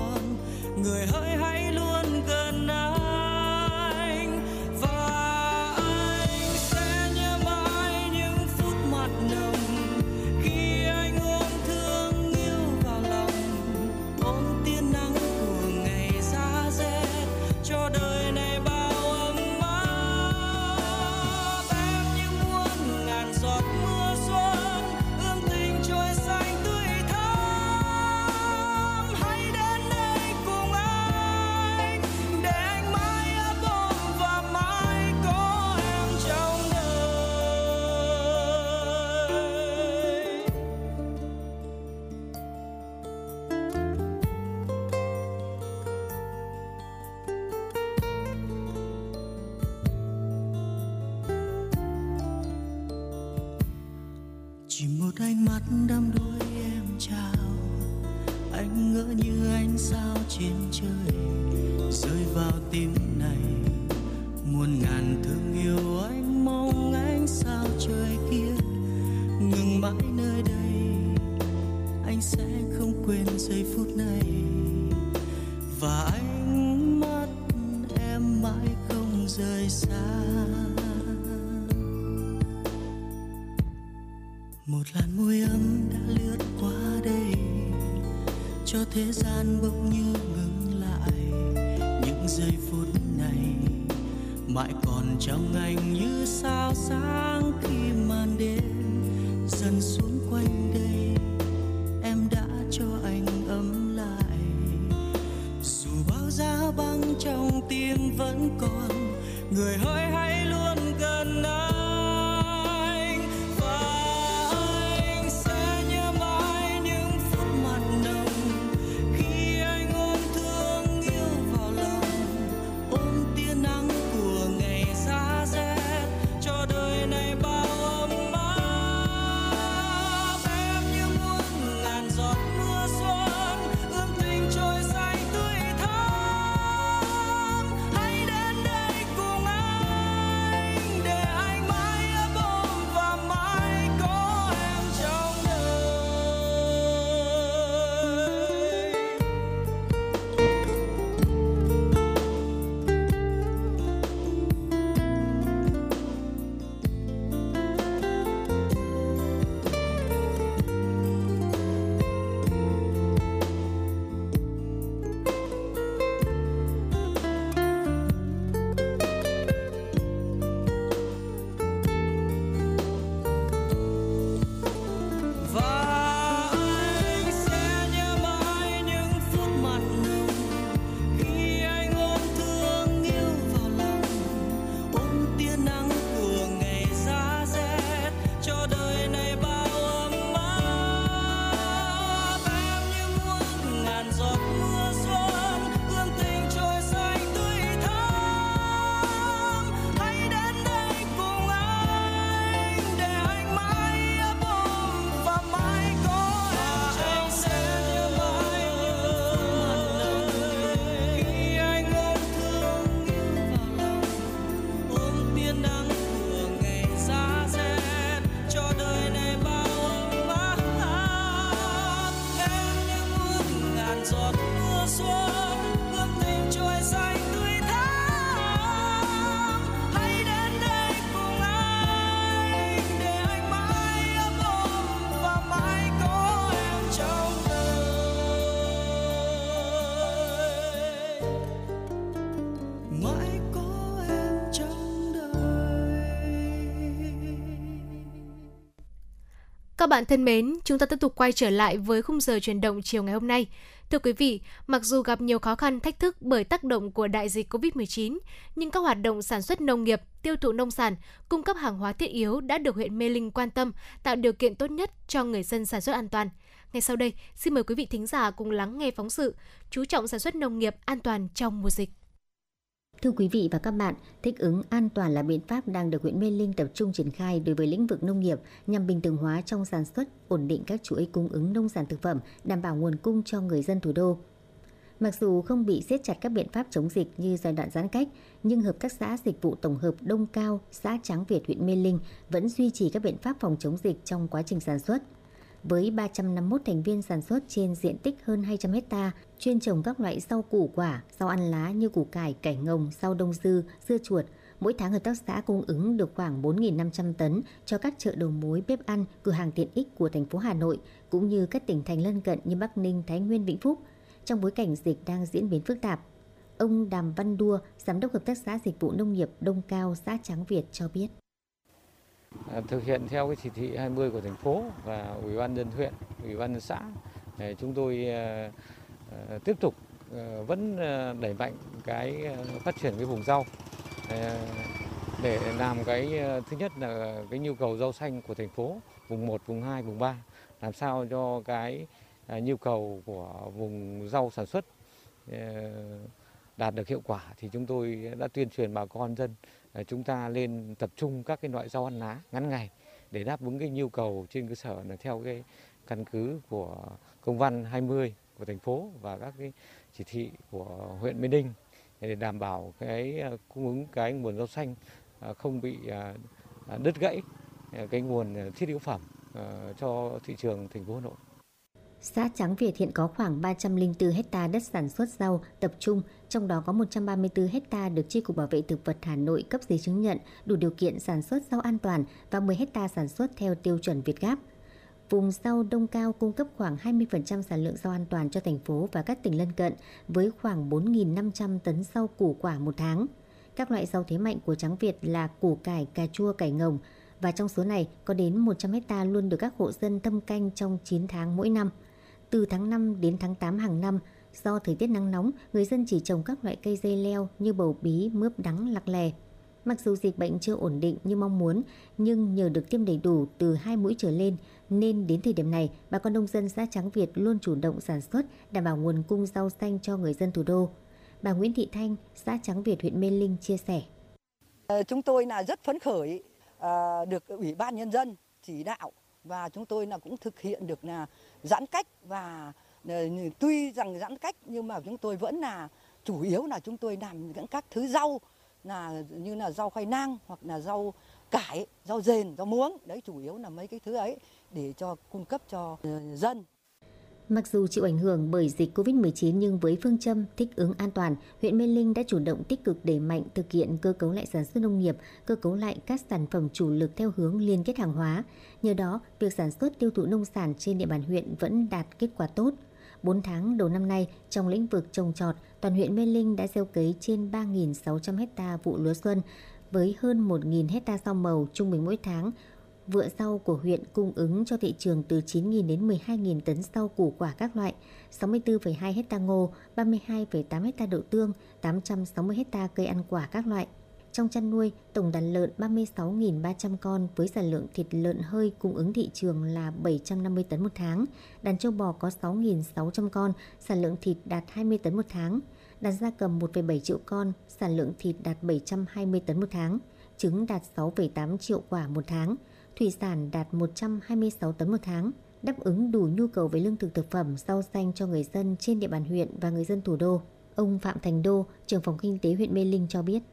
Các bạn thân mến, chúng ta tiếp tục quay trở lại với khung giờ chuyển động chiều ngày hôm nay. Thưa quý vị, mặc dù gặp nhiều khó khăn thách thức bởi tác động của đại dịch COVID-19, nhưng các hoạt động sản xuất nông nghiệp, tiêu thụ nông sản, cung cấp hàng hóa thiết yếu đã được huyện Mê Linh quan tâm, tạo điều kiện tốt nhất cho người dân sản xuất an toàn. Ngay sau đây, xin mời quý vị thính giả cùng lắng nghe phóng sự chú trọng sản xuất nông nghiệp an toàn trong mùa dịch. Thưa quý vị và các bạn, thích ứng an toàn là biện pháp đang được huyện Mê Linh tập trung triển khai đối với lĩnh vực nông nghiệp nhằm bình thường hóa trong sản xuất, ổn định các chuỗi cung ứng nông sản thực phẩm, đảm bảo nguồn cung cho người dân thủ đô. Mặc dù không bị siết chặt các biện pháp chống dịch như giai đoạn giãn cách, nhưng Hợp tác xã Dịch vụ Tổng hợp Đông Cao, xã Tráng Việt, huyện Mê Linh vẫn duy trì các biện pháp phòng chống dịch trong quá trình sản xuất – với 351 thành viên sản xuất trên diện tích hơn 200 hecta, chuyên trồng các loại rau củ quả, rau ăn lá như củ cải, cải ngồng, rau đông dư, dưa chuột. Mỗi tháng hợp tác xã cung ứng được khoảng 4.500 tấn cho các chợ đầu mối bếp ăn, cửa hàng tiện ích của thành phố Hà Nội cũng như các tỉnh thành lân cận như Bắc Ninh, Thái Nguyên, Vĩnh Phúc. Trong bối cảnh dịch đang diễn biến phức tạp, ông Đàm Văn Đua, Giám đốc Hợp tác xã Dịch vụ Nông nghiệp Đông Cao, xã Tráng Việt cho biết. À, thực hiện theo cái chỉ thị 20 của thành phố và ủy ban nhân huyện, ủy ban nhân xã chúng tôi à, Ờ, tiếp tục ờ, vẫn ờ, đẩy mạnh cái phát triển cái vùng rau. Để làm cái thứ nhất là cái nhu cầu rau xanh của thành phố vùng 1, vùng 2, vùng 3 làm sao cho cái à, nhu cầu của vùng rau sản xuất đạt được hiệu quả thì chúng tôi đã tuyên truyền bà con dân chúng ta lên tập trung các cái loại rau ăn lá ngắn ngày để đáp ứng cái nhu cầu trên cơ sở là theo cái căn cứ của công văn 20 của thành phố và các cái chỉ thị của huyện Mê Ninh để đảm bảo cái à, cung ứng cái nguồn rau xanh à, không bị à, đứt gãy cái nguồn thiết yếu phẩm cho thị trường thành phố Hà Nội. Xã Tráng Việt hiện có khoảng 304 hecta đất sản xuất rau tập trung, trong đó có 134 hecta được Chi cục Bảo vệ thực vật Hà Nội cấp giấy chứng nhận đủ điều kiện sản xuất rau an toàn và 10 hecta sản xuất theo tiêu chuẩn Việt Gáp. Vùng rau Đông Cao cung cấp khoảng 20% sản lượng rau an toàn cho thành phố và các tỉnh lân cận với khoảng 4.500 tấn rau củ quả một tháng. Các loại rau thế mạnh của trắng Việt là củ cải, cà chua, cải ngồng và trong số này có đến 100 hecta luôn được các hộ dân thâm canh trong 9 tháng mỗi năm – từ tháng 5 đến tháng 8 hàng năm, do thời tiết nắng nóng, người dân chỉ trồng các loại cây dây leo như bầu bí, mướp đắng, lạc lè. Mặc dù dịch bệnh chưa ổn định như mong muốn, nhưng nhờ được tiêm đầy đủ từ hai mũi trở lên, nên đến thời điểm này, bà con nông dân xã Trắng Việt luôn chủ động sản xuất, đảm bảo nguồn cung rau xanh cho người dân thủ đô. Bà Nguyễn Thị Thanh, xã Trắng Việt, huyện Mê Linh chia sẻ. Ờ, chúng tôi là rất phấn khởi ờ, được Ủy ban Nhân dân chỉ đạo và chúng tôi là cũng thực hiện được là giãn cách và ờ, tuy rằng giãn cách nhưng mà chúng tôi vẫn là chủ yếu là chúng tôi làm những các thứ rau là như là rau khoai lang hoặc là rau cải, rau dền, rau muống. Đấy chủ yếu là mấy cái thứ ấy để cho cung cấp cho ờ, dân. Mặc dù chịu ảnh hưởng bởi dịch COVID-19 nhưng với phương châm thích ứng an toàn, huyện Mê Linh đã chủ động tích cực đẩy mạnh thực hiện cơ cấu lại sản xuất nông nghiệp, cơ cấu lại các sản phẩm chủ lực theo hướng liên kết hàng hóa. Nhờ đó, việc sản xuất tiêu thụ nông sản trên địa bàn huyện vẫn đạt kết quả tốt. 4 tháng đầu năm nay, trong lĩnh vực trồng trọt, toàn huyện Mê Linh đã gieo cấy trên 3.600 hecta vụ lúa xuân, với hơn 1.000 hecta rau màu trung bình mỗi tháng, Vựa rau của huyện cung ứng cho thị trường từ 9.000 đến 12.000 tấn rau củ quả các loại, 64,2 hecta ngô, 32,8 hecta đậu tương, 860 hecta cây ăn quả các loại. Trong chăn nuôi, tổng đàn lợn 36.300 con với sản lượng thịt lợn hơi cung ứng thị trường là 750 tấn một tháng. Đàn châu bò có 6.600 con, sản lượng thịt đạt 20 tấn một tháng. Đàn gia cầm 1,7 triệu con, sản lượng thịt đạt 720 tấn một tháng. Trứng đạt 6,8 triệu quả một tháng thủy sản đạt 126 tấn một tháng, đáp ứng đủ nhu cầu về lương thực thực phẩm, rau xanh cho người dân trên địa bàn huyện và người dân thủ đô. Ông Phạm Thành Đô, trưởng phòng kinh tế huyện Mê Linh cho biết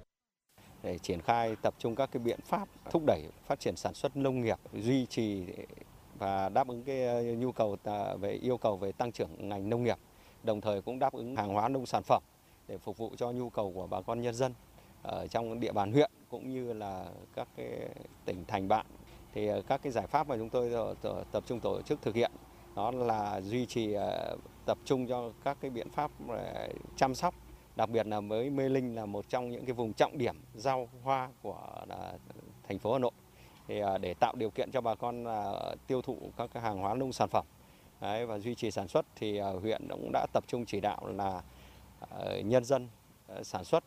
để triển khai tập trung các cái biện pháp thúc đẩy phát triển sản xuất nông nghiệp, duy trì và đáp ứng cái ờ, nhu cầu về yêu cầu về tăng trưởng ngành nông nghiệp, đồng thời cũng đáp ứng hàng hóa nông sản phẩm để phục vụ cho nhu cầu của bà con nhân dân ở trong địa bàn huyện cũng như là các cái tỉnh thành bạn thì ờ, các cái giải pháp mà chúng tôi ờ, tập trung tổ chức thực hiện đó là duy trì ờ, tập trung cho các cái biện pháp chăm sóc đặc biệt là với Mê Linh là một trong những cái vùng trọng điểm rau hoa của thành phố Hà Nội thì để tạo điều kiện cho bà con tiêu thụ các cái hàng hóa nông sản phẩm Đấy, và duy trì sản xuất thì huyện cũng đã tập trung chỉ đạo là nhân dân sản xuất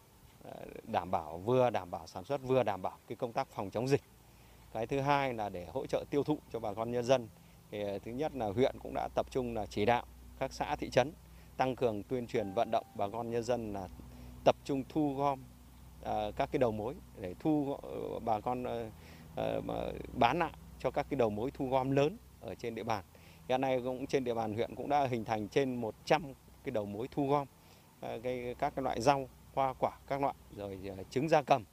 đảm bảo vừa đảm bảo sản xuất vừa đảm bảo cái công tác phòng chống dịch. Cái thứ hai là để hỗ trợ tiêu thụ cho bà con nhân dân. Thì ờ, thứ nhất là huyện cũng đã tập trung là chỉ đạo các xã thị trấn tăng cường tuyên truyền vận động bà con nhân dân là tập trung thu gom à, các cái đầu mối để thu ờ, bà con bán lại cho các cái đầu mối thu gom lớn ở trên địa bàn. Hiện nay cũng trên địa bàn huyện cũng đã hình thành trên 100 cái đầu mối thu gom cái, các cái loại rau, hoa quả các loại rồi trứng gia cầm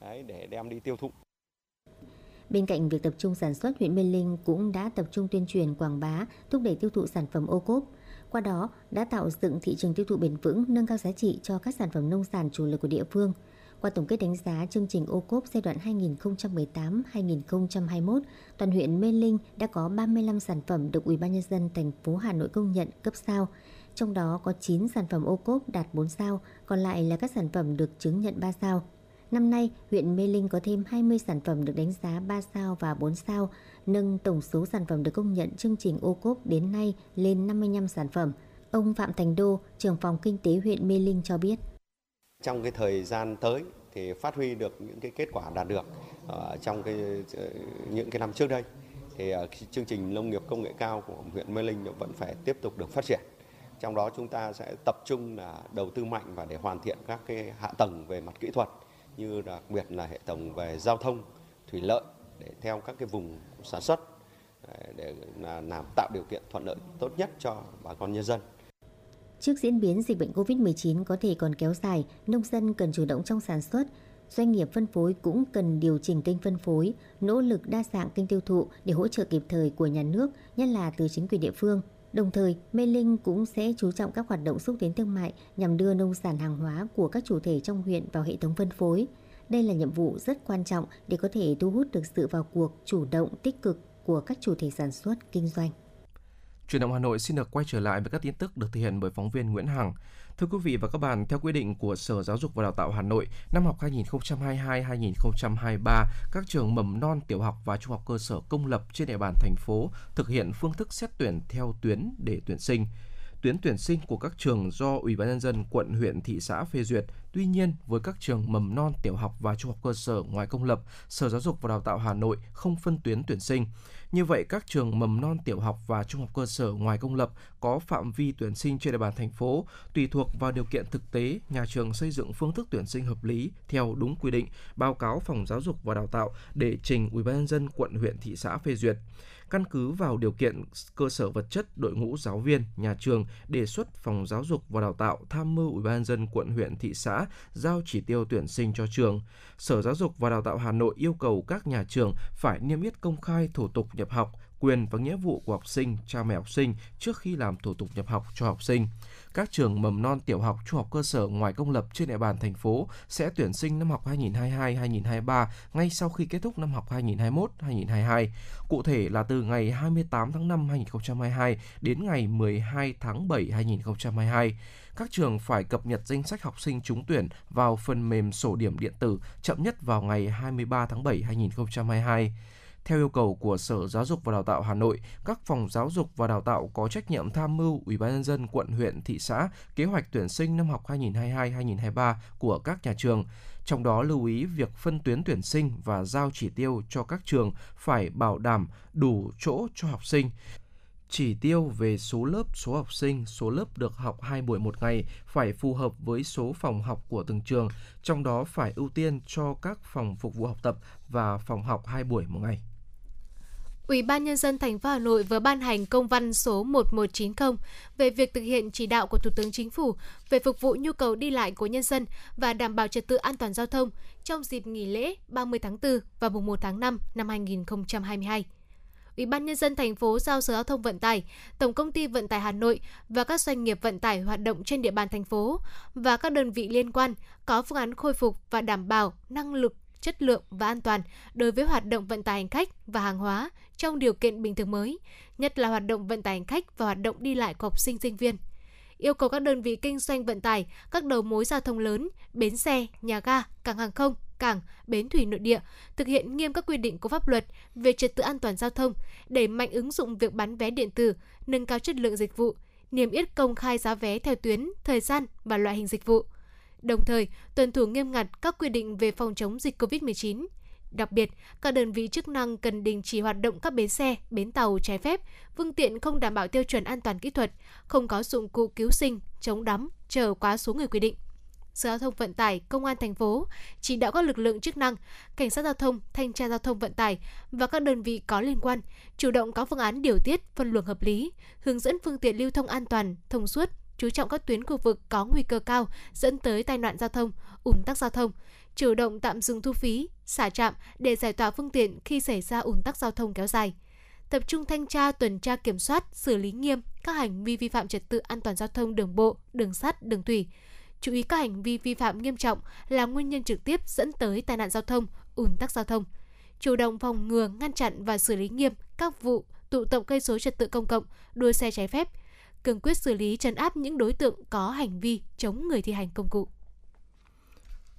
đấy, để đem đi tiêu thụ. Bên cạnh việc tập trung sản xuất, huyện Mê Linh cũng đã tập trung tuyên truyền quảng bá, thúc đẩy tiêu thụ sản phẩm ô cốp. Qua đó đã tạo dựng thị trường tiêu thụ bền vững, nâng cao giá trị cho các sản phẩm nông sản chủ lực của địa phương. Qua tổng kết đánh giá chương trình ô cốp giai đoạn 2018-2021, toàn huyện Mê Linh đã có 35 sản phẩm được Ủy ban nhân dân thành phố Hà Nội công nhận cấp sao. Trong đó có 9 sản phẩm ô cốp đạt 4 sao, còn lại là các sản phẩm được chứng nhận 3 sao. Năm nay, huyện Mê Linh có thêm 20 sản phẩm được đánh giá 3 sao và 4 sao, nâng tổng số sản phẩm được công nhận chương trình ô cốp đến nay lên 55 sản phẩm. Ông Phạm Thành Đô, trưởng phòng kinh tế huyện Mê Linh cho biết. Trong cái thời gian tới thì phát huy được những cái kết quả đạt được uh, trong cái ờ, những cái năm trước đây thì uh, chương trình nông nghiệp công nghệ cao của huyện Mê Linh vẫn phải tiếp tục được phát triển. Trong đó chúng ta sẽ tập trung là đầu tư mạnh và để hoàn thiện các cái hạ tầng về mặt kỹ thuật như đặc biệt là hệ thống về giao thông, thủy lợi để theo các cái vùng sản xuất để là làm tạo điều kiện thuận lợi tốt nhất cho bà con nhân dân. Trước diễn biến dịch bệnh COVID-19 có thể còn kéo dài, nông dân cần chủ động trong sản xuất, doanh nghiệp phân phối cũng cần điều chỉnh kênh phân phối, nỗ lực đa dạng kênh tiêu thụ để hỗ trợ kịp thời của nhà nước, nhất là từ chính quyền địa phương. Đồng thời, Mê Linh cũng sẽ chú trọng các hoạt động xúc tiến thương mại nhằm đưa nông sản hàng hóa của các chủ thể trong huyện vào hệ thống phân phối. Đây là nhiệm vụ rất quan trọng để có thể thu hút được sự vào cuộc chủ động tích cực của các chủ thể sản xuất, kinh doanh. Truyền động Hà Nội xin được quay trở lại với các tin tức được thực hiện bởi phóng viên Nguyễn Hằng. Thưa quý vị và các bạn, theo quy định của Sở Giáo dục và Đào tạo Hà Nội, năm học 2022-2023, các trường mầm non, tiểu học và trung học cơ sở công lập trên địa bàn thành phố thực hiện phương thức xét tuyển theo tuyến để tuyển sinh tuyến tuyển sinh của các trường do Ủy ban nhân dân quận, huyện, thị xã phê duyệt. Tuy nhiên, với các trường mầm non, tiểu học và trung học cơ sở ngoài công lập, Sở Giáo dục và Đào tạo Hà Nội không phân tuyến tuyển sinh. Như vậy, các trường mầm non, tiểu học và trung học cơ sở ngoài công lập có phạm vi tuyển sinh trên địa bàn thành phố tùy thuộc vào điều kiện thực tế, nhà trường xây dựng phương thức tuyển sinh hợp lý theo đúng quy định, báo cáo phòng giáo dục và đào tạo để trình Ủy ban nhân dân quận, huyện, thị xã phê duyệt căn cứ vào điều kiện cơ sở vật chất, đội ngũ giáo viên, nhà trường đề xuất phòng giáo dục và đào tạo tham mưu Ủy ban dân quận, huyện, thị xã giao chỉ tiêu tuyển sinh cho trường. Sở Giáo dục và Đào tạo Hà Nội yêu cầu các nhà trường phải niêm yết công khai thủ tục nhập học, quyền và nghĩa vụ của học sinh, cha mẹ học sinh trước khi làm thủ tục nhập học cho học sinh các trường mầm non tiểu học, trung học cơ sở ngoài công lập trên địa bàn thành phố sẽ tuyển sinh năm học 2022-2023 ngay sau khi kết thúc năm học 2021-2022. Cụ thể là từ ngày 28 tháng 5 2022 đến ngày 12 tháng 7 2022 các trường phải cập nhật danh sách học sinh trúng tuyển vào phần mềm sổ điểm điện tử chậm nhất vào ngày 23 tháng 7 2022. Theo yêu cầu của Sở Giáo dục và Đào tạo Hà Nội, các phòng giáo dục và đào tạo có trách nhiệm tham mưu Ủy ban nhân dân quận, huyện, thị xã kế hoạch tuyển sinh năm học 2022-2023 của các nhà trường. Trong đó lưu ý việc phân tuyến tuyển sinh và giao chỉ tiêu cho các trường phải bảo đảm đủ chỗ cho học sinh, chỉ tiêu về số lớp, số học sinh, số lớp được học 2 buổi một ngày phải phù hợp với số phòng học của từng trường, trong đó phải ưu tiên cho các phòng phục vụ học tập và phòng học 2 buổi một ngày. Ủy ban nhân dân thành phố Hà Nội vừa ban hành công văn số 1190 về việc thực hiện chỉ đạo của Thủ tướng Chính phủ về phục vụ nhu cầu đi lại của nhân dân và đảm bảo trật tự an toàn giao thông trong dịp nghỉ lễ 30 tháng 4 và mùng 1 tháng 5 năm 2022. Ủy ban nhân dân thành phố giao Sở Giao thông Vận tải, Tổng công ty Vận tải Hà Nội và các doanh nghiệp vận tải hoạt động trên địa bàn thành phố và các đơn vị liên quan có phương án khôi phục và đảm bảo năng lực chất lượng và an toàn đối với hoạt động vận tải hành khách và hàng hóa trong điều kiện bình thường mới, nhất là hoạt động vận tải hành khách và hoạt động đi lại của học sinh sinh viên. Yêu cầu các đơn vị kinh doanh vận tải, các đầu mối giao thông lớn, bến xe, nhà ga, cảng hàng không, cảng, bến thủy nội địa, thực hiện nghiêm các quy định của pháp luật về trật tự an toàn giao thông, đẩy mạnh ứng dụng việc bán vé điện tử, nâng cao chất lượng dịch vụ, niêm yết công khai giá vé theo tuyến, thời gian và loại hình dịch vụ. Đồng thời, tuân thủ nghiêm ngặt các quy định về phòng chống dịch COVID-19. Đặc biệt, các đơn vị chức năng cần đình chỉ hoạt động các bến xe, bến tàu trái phép, phương tiện không đảm bảo tiêu chuẩn an toàn kỹ thuật, không có dụng cụ cứu sinh, chống đắm, chở quá số người quy định. Sở Giao thông Vận tải, Công an thành phố chỉ đạo các lực lượng chức năng, cảnh sát giao thông, thanh tra giao thông vận tải và các đơn vị có liên quan chủ động có phương án điều tiết, phân luồng hợp lý, hướng dẫn phương tiện lưu thông an toàn, thông suốt, chú trọng các tuyến khu vực có nguy cơ cao dẫn tới tai nạn giao thông, ùn tắc giao thông, chủ động tạm dừng thu phí, xả trạm để giải tỏa phương tiện khi xảy ra ùn tắc giao thông kéo dài. Tập trung thanh tra, tuần tra kiểm soát, xử lý nghiêm các hành vi vi phạm trật tự an toàn giao thông đường bộ, đường sắt, đường thủy. Chú ý các hành vi vi phạm nghiêm trọng là nguyên nhân trực tiếp dẫn tới tai nạn giao thông, ùn tắc giao thông. Chủ động phòng ngừa, ngăn chặn và xử lý nghiêm các vụ tụ tập gây rối trật tự công cộng, đua xe trái phép, cương quyết xử lý trấn áp những đối tượng có hành vi chống người thi hành công cụ.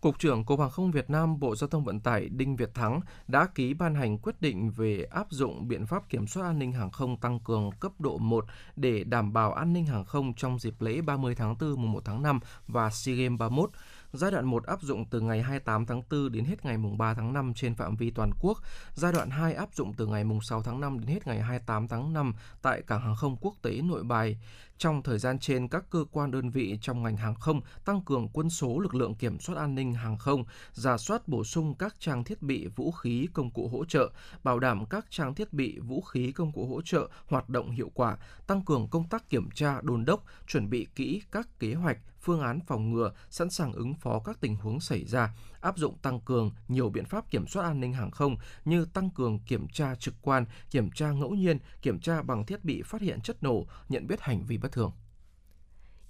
Cục trưởng Cục Hàng không Việt Nam, Bộ Giao thông Vận tải Đinh Việt Thắng đã ký ban hành quyết định về áp dụng biện pháp kiểm soát an ninh hàng không tăng cường cấp độ 1 để đảm bảo an ninh hàng không trong dịp lễ 30 tháng 4 mùng 1 tháng 5 và SEA Games 31. Giai đoạn 1 áp dụng từ ngày 28 tháng 4 đến hết ngày mùng 3 tháng 5 trên phạm vi toàn quốc. Giai đoạn 2 áp dụng từ ngày mùng 6 tháng 5 đến hết ngày 28 tháng 5 tại cảng hàng không quốc tế Nội Bài. Trong thời gian trên, các cơ quan đơn vị trong ngành hàng không tăng cường quân số lực lượng kiểm soát an ninh hàng không, giả soát bổ sung các trang thiết bị vũ khí công cụ hỗ trợ, bảo đảm các trang thiết bị vũ khí công cụ hỗ trợ hoạt động hiệu quả, tăng cường công tác kiểm tra đôn đốc, chuẩn bị kỹ các kế hoạch, phương án phòng ngừa, sẵn sàng ứng phó các tình huống xảy ra, áp dụng tăng cường nhiều biện pháp kiểm soát an ninh hàng không như tăng cường kiểm tra trực quan, kiểm tra ngẫu nhiên, kiểm tra bằng thiết bị phát hiện chất nổ, nhận biết hành vi bất thường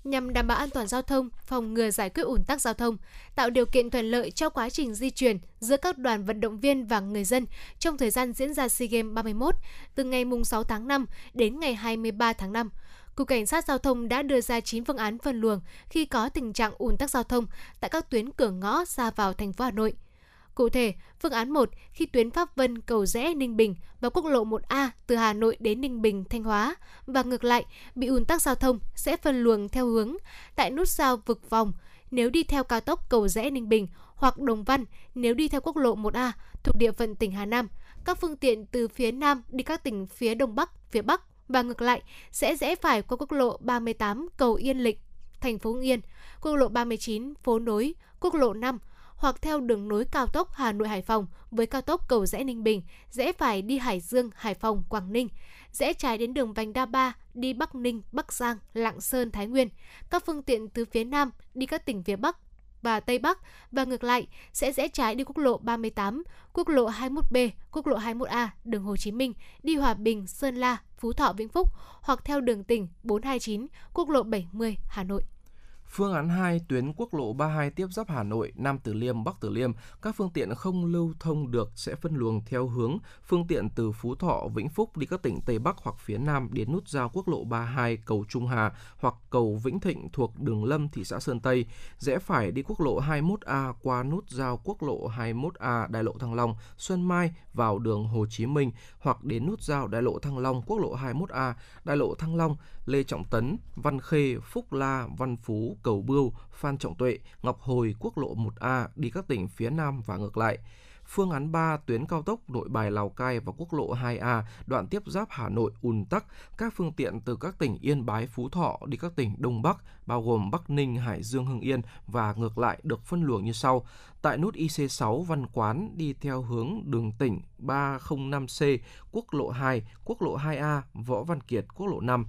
nhằm đảm bảo an toàn giao thông, phòng ngừa giải quyết ủn tắc giao thông, tạo điều kiện thuận lợi cho quá trình di chuyển giữa các đoàn vận động viên và người dân trong thời gian diễn ra SEA Games 31 từ ngày 6 tháng 5 đến ngày 23 tháng 5. Cục Cảnh sát Giao thông đã đưa ra 9 phương án phân luồng khi có tình trạng ùn tắc giao thông tại các tuyến cửa ngõ ra vào thành phố Hà Nội. Cụ thể, phương án 1 khi tuyến Pháp Vân cầu rẽ Ninh Bình và quốc lộ 1A từ Hà Nội đến Ninh Bình Thanh Hóa và ngược lại bị ùn tắc giao thông sẽ phân luồng theo hướng tại nút giao vực vòng nếu đi theo cao tốc cầu rẽ Ninh Bình hoặc Đồng Văn nếu đi theo quốc lộ 1A thuộc địa phận tỉnh Hà Nam. Các phương tiện từ phía Nam đi các tỉnh phía Đông Bắc, phía Bắc và ngược lại sẽ rẽ phải qua quốc lộ 38 cầu Yên Lịch, thành phố Yên, quốc lộ 39 phố nối, quốc lộ 5 hoặc theo đường nối cao tốc Hà Nội Hải Phòng với cao tốc cầu rẽ Ninh Bình, rẽ phải đi Hải Dương, Hải Phòng, Quảng Ninh, rẽ trái đến đường vành đai 3 đi Bắc Ninh, Bắc Giang, Lạng Sơn, Thái Nguyên. Các phương tiện từ phía Nam đi các tỉnh phía Bắc và Tây Bắc và ngược lại sẽ rẽ trái đi quốc lộ 38, quốc lộ 21B, quốc lộ 21A, đường Hồ Chí Minh, đi Hòa Bình, Sơn La, Phú Thọ, Vĩnh Phúc hoặc theo đường tỉnh 429, quốc lộ 70, Hà Nội. Phương án 2 tuyến quốc lộ 32 tiếp giáp Hà Nội, Nam Từ Liêm, Bắc Từ Liêm, các phương tiện không lưu thông được sẽ phân luồng theo hướng phương tiện từ Phú Thọ, Vĩnh Phúc đi các tỉnh Tây Bắc hoặc phía Nam đến nút giao quốc lộ 32 cầu Trung Hà hoặc cầu Vĩnh Thịnh thuộc đường Lâm thị xã Sơn Tây, rẽ phải đi quốc lộ 21A qua nút giao quốc lộ 21A Đại lộ Thăng Long, Xuân Mai vào đường Hồ Chí Minh hoặc đến nút giao Đại lộ Thăng Long quốc lộ 21A Đại lộ Thăng Long, Lê Trọng Tấn, Văn Khê, Phúc La, Văn Phú, Cầu Bưu, Phan Trọng Tuệ, Ngọc Hồi, quốc lộ 1A đi các tỉnh phía Nam và ngược lại. Phương án 3 tuyến cao tốc Nội Bài Lào Cai và quốc lộ 2A đoạn tiếp giáp Hà Nội ùn tắc các phương tiện từ các tỉnh Yên Bái, Phú Thọ đi các tỉnh Đông Bắc bao gồm Bắc Ninh, Hải Dương, Hưng Yên và ngược lại được phân luồng như sau. Tại nút IC6 Văn Quán đi theo hướng đường tỉnh 305C, quốc lộ 2, quốc lộ 2A, Võ Văn Kiệt, quốc lộ 5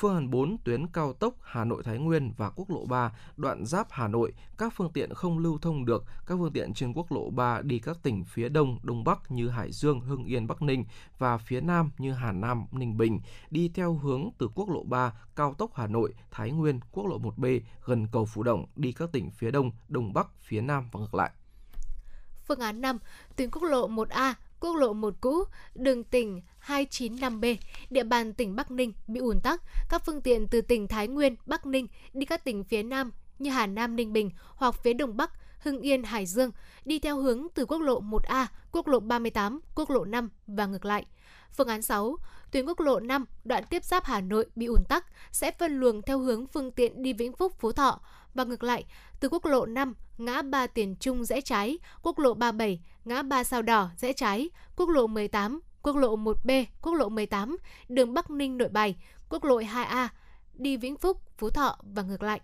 phương án 4 tuyến cao tốc Hà Nội Thái Nguyên và quốc lộ 3 đoạn giáp Hà Nội, các phương tiện không lưu thông được, các phương tiện trên quốc lộ 3 đi các tỉnh phía Đông, Đông Bắc như Hải Dương, Hưng Yên, Bắc Ninh và phía Nam như Hà Nam, Ninh Bình đi theo hướng từ quốc lộ 3 cao tốc Hà Nội, Thái Nguyên, quốc lộ 1B gần cầu Phú Đồng đi các tỉnh phía Đông, Đông Bắc, phía Nam và ngược lại. Phương án 5, tuyến quốc lộ 1A quốc lộ 1 cũ, đường tỉnh 295B, địa bàn tỉnh Bắc Ninh bị ùn tắc. Các phương tiện từ tỉnh Thái Nguyên, Bắc Ninh đi các tỉnh phía Nam như Hà Nam, Ninh Bình hoặc phía Đông Bắc Hưng Yên, Hải Dương đi theo hướng từ quốc lộ 1A, quốc lộ 38, quốc lộ 5 và ngược lại. Phương án 6, tuyến quốc lộ 5 đoạn tiếp giáp Hà Nội bị ùn tắc sẽ phân luồng theo hướng phương tiện đi Vĩnh Phúc, Phú Thọ và ngược lại, từ quốc lộ 5 ngã ba Tiền Trung rẽ trái, quốc lộ 37 ngã ba Sao Đỏ rẽ trái, quốc lộ 18, quốc lộ 1B, quốc lộ 18, đường Bắc Ninh Nội Bài, quốc lộ 2A đi Vĩnh Phúc, Phú Thọ và ngược lại.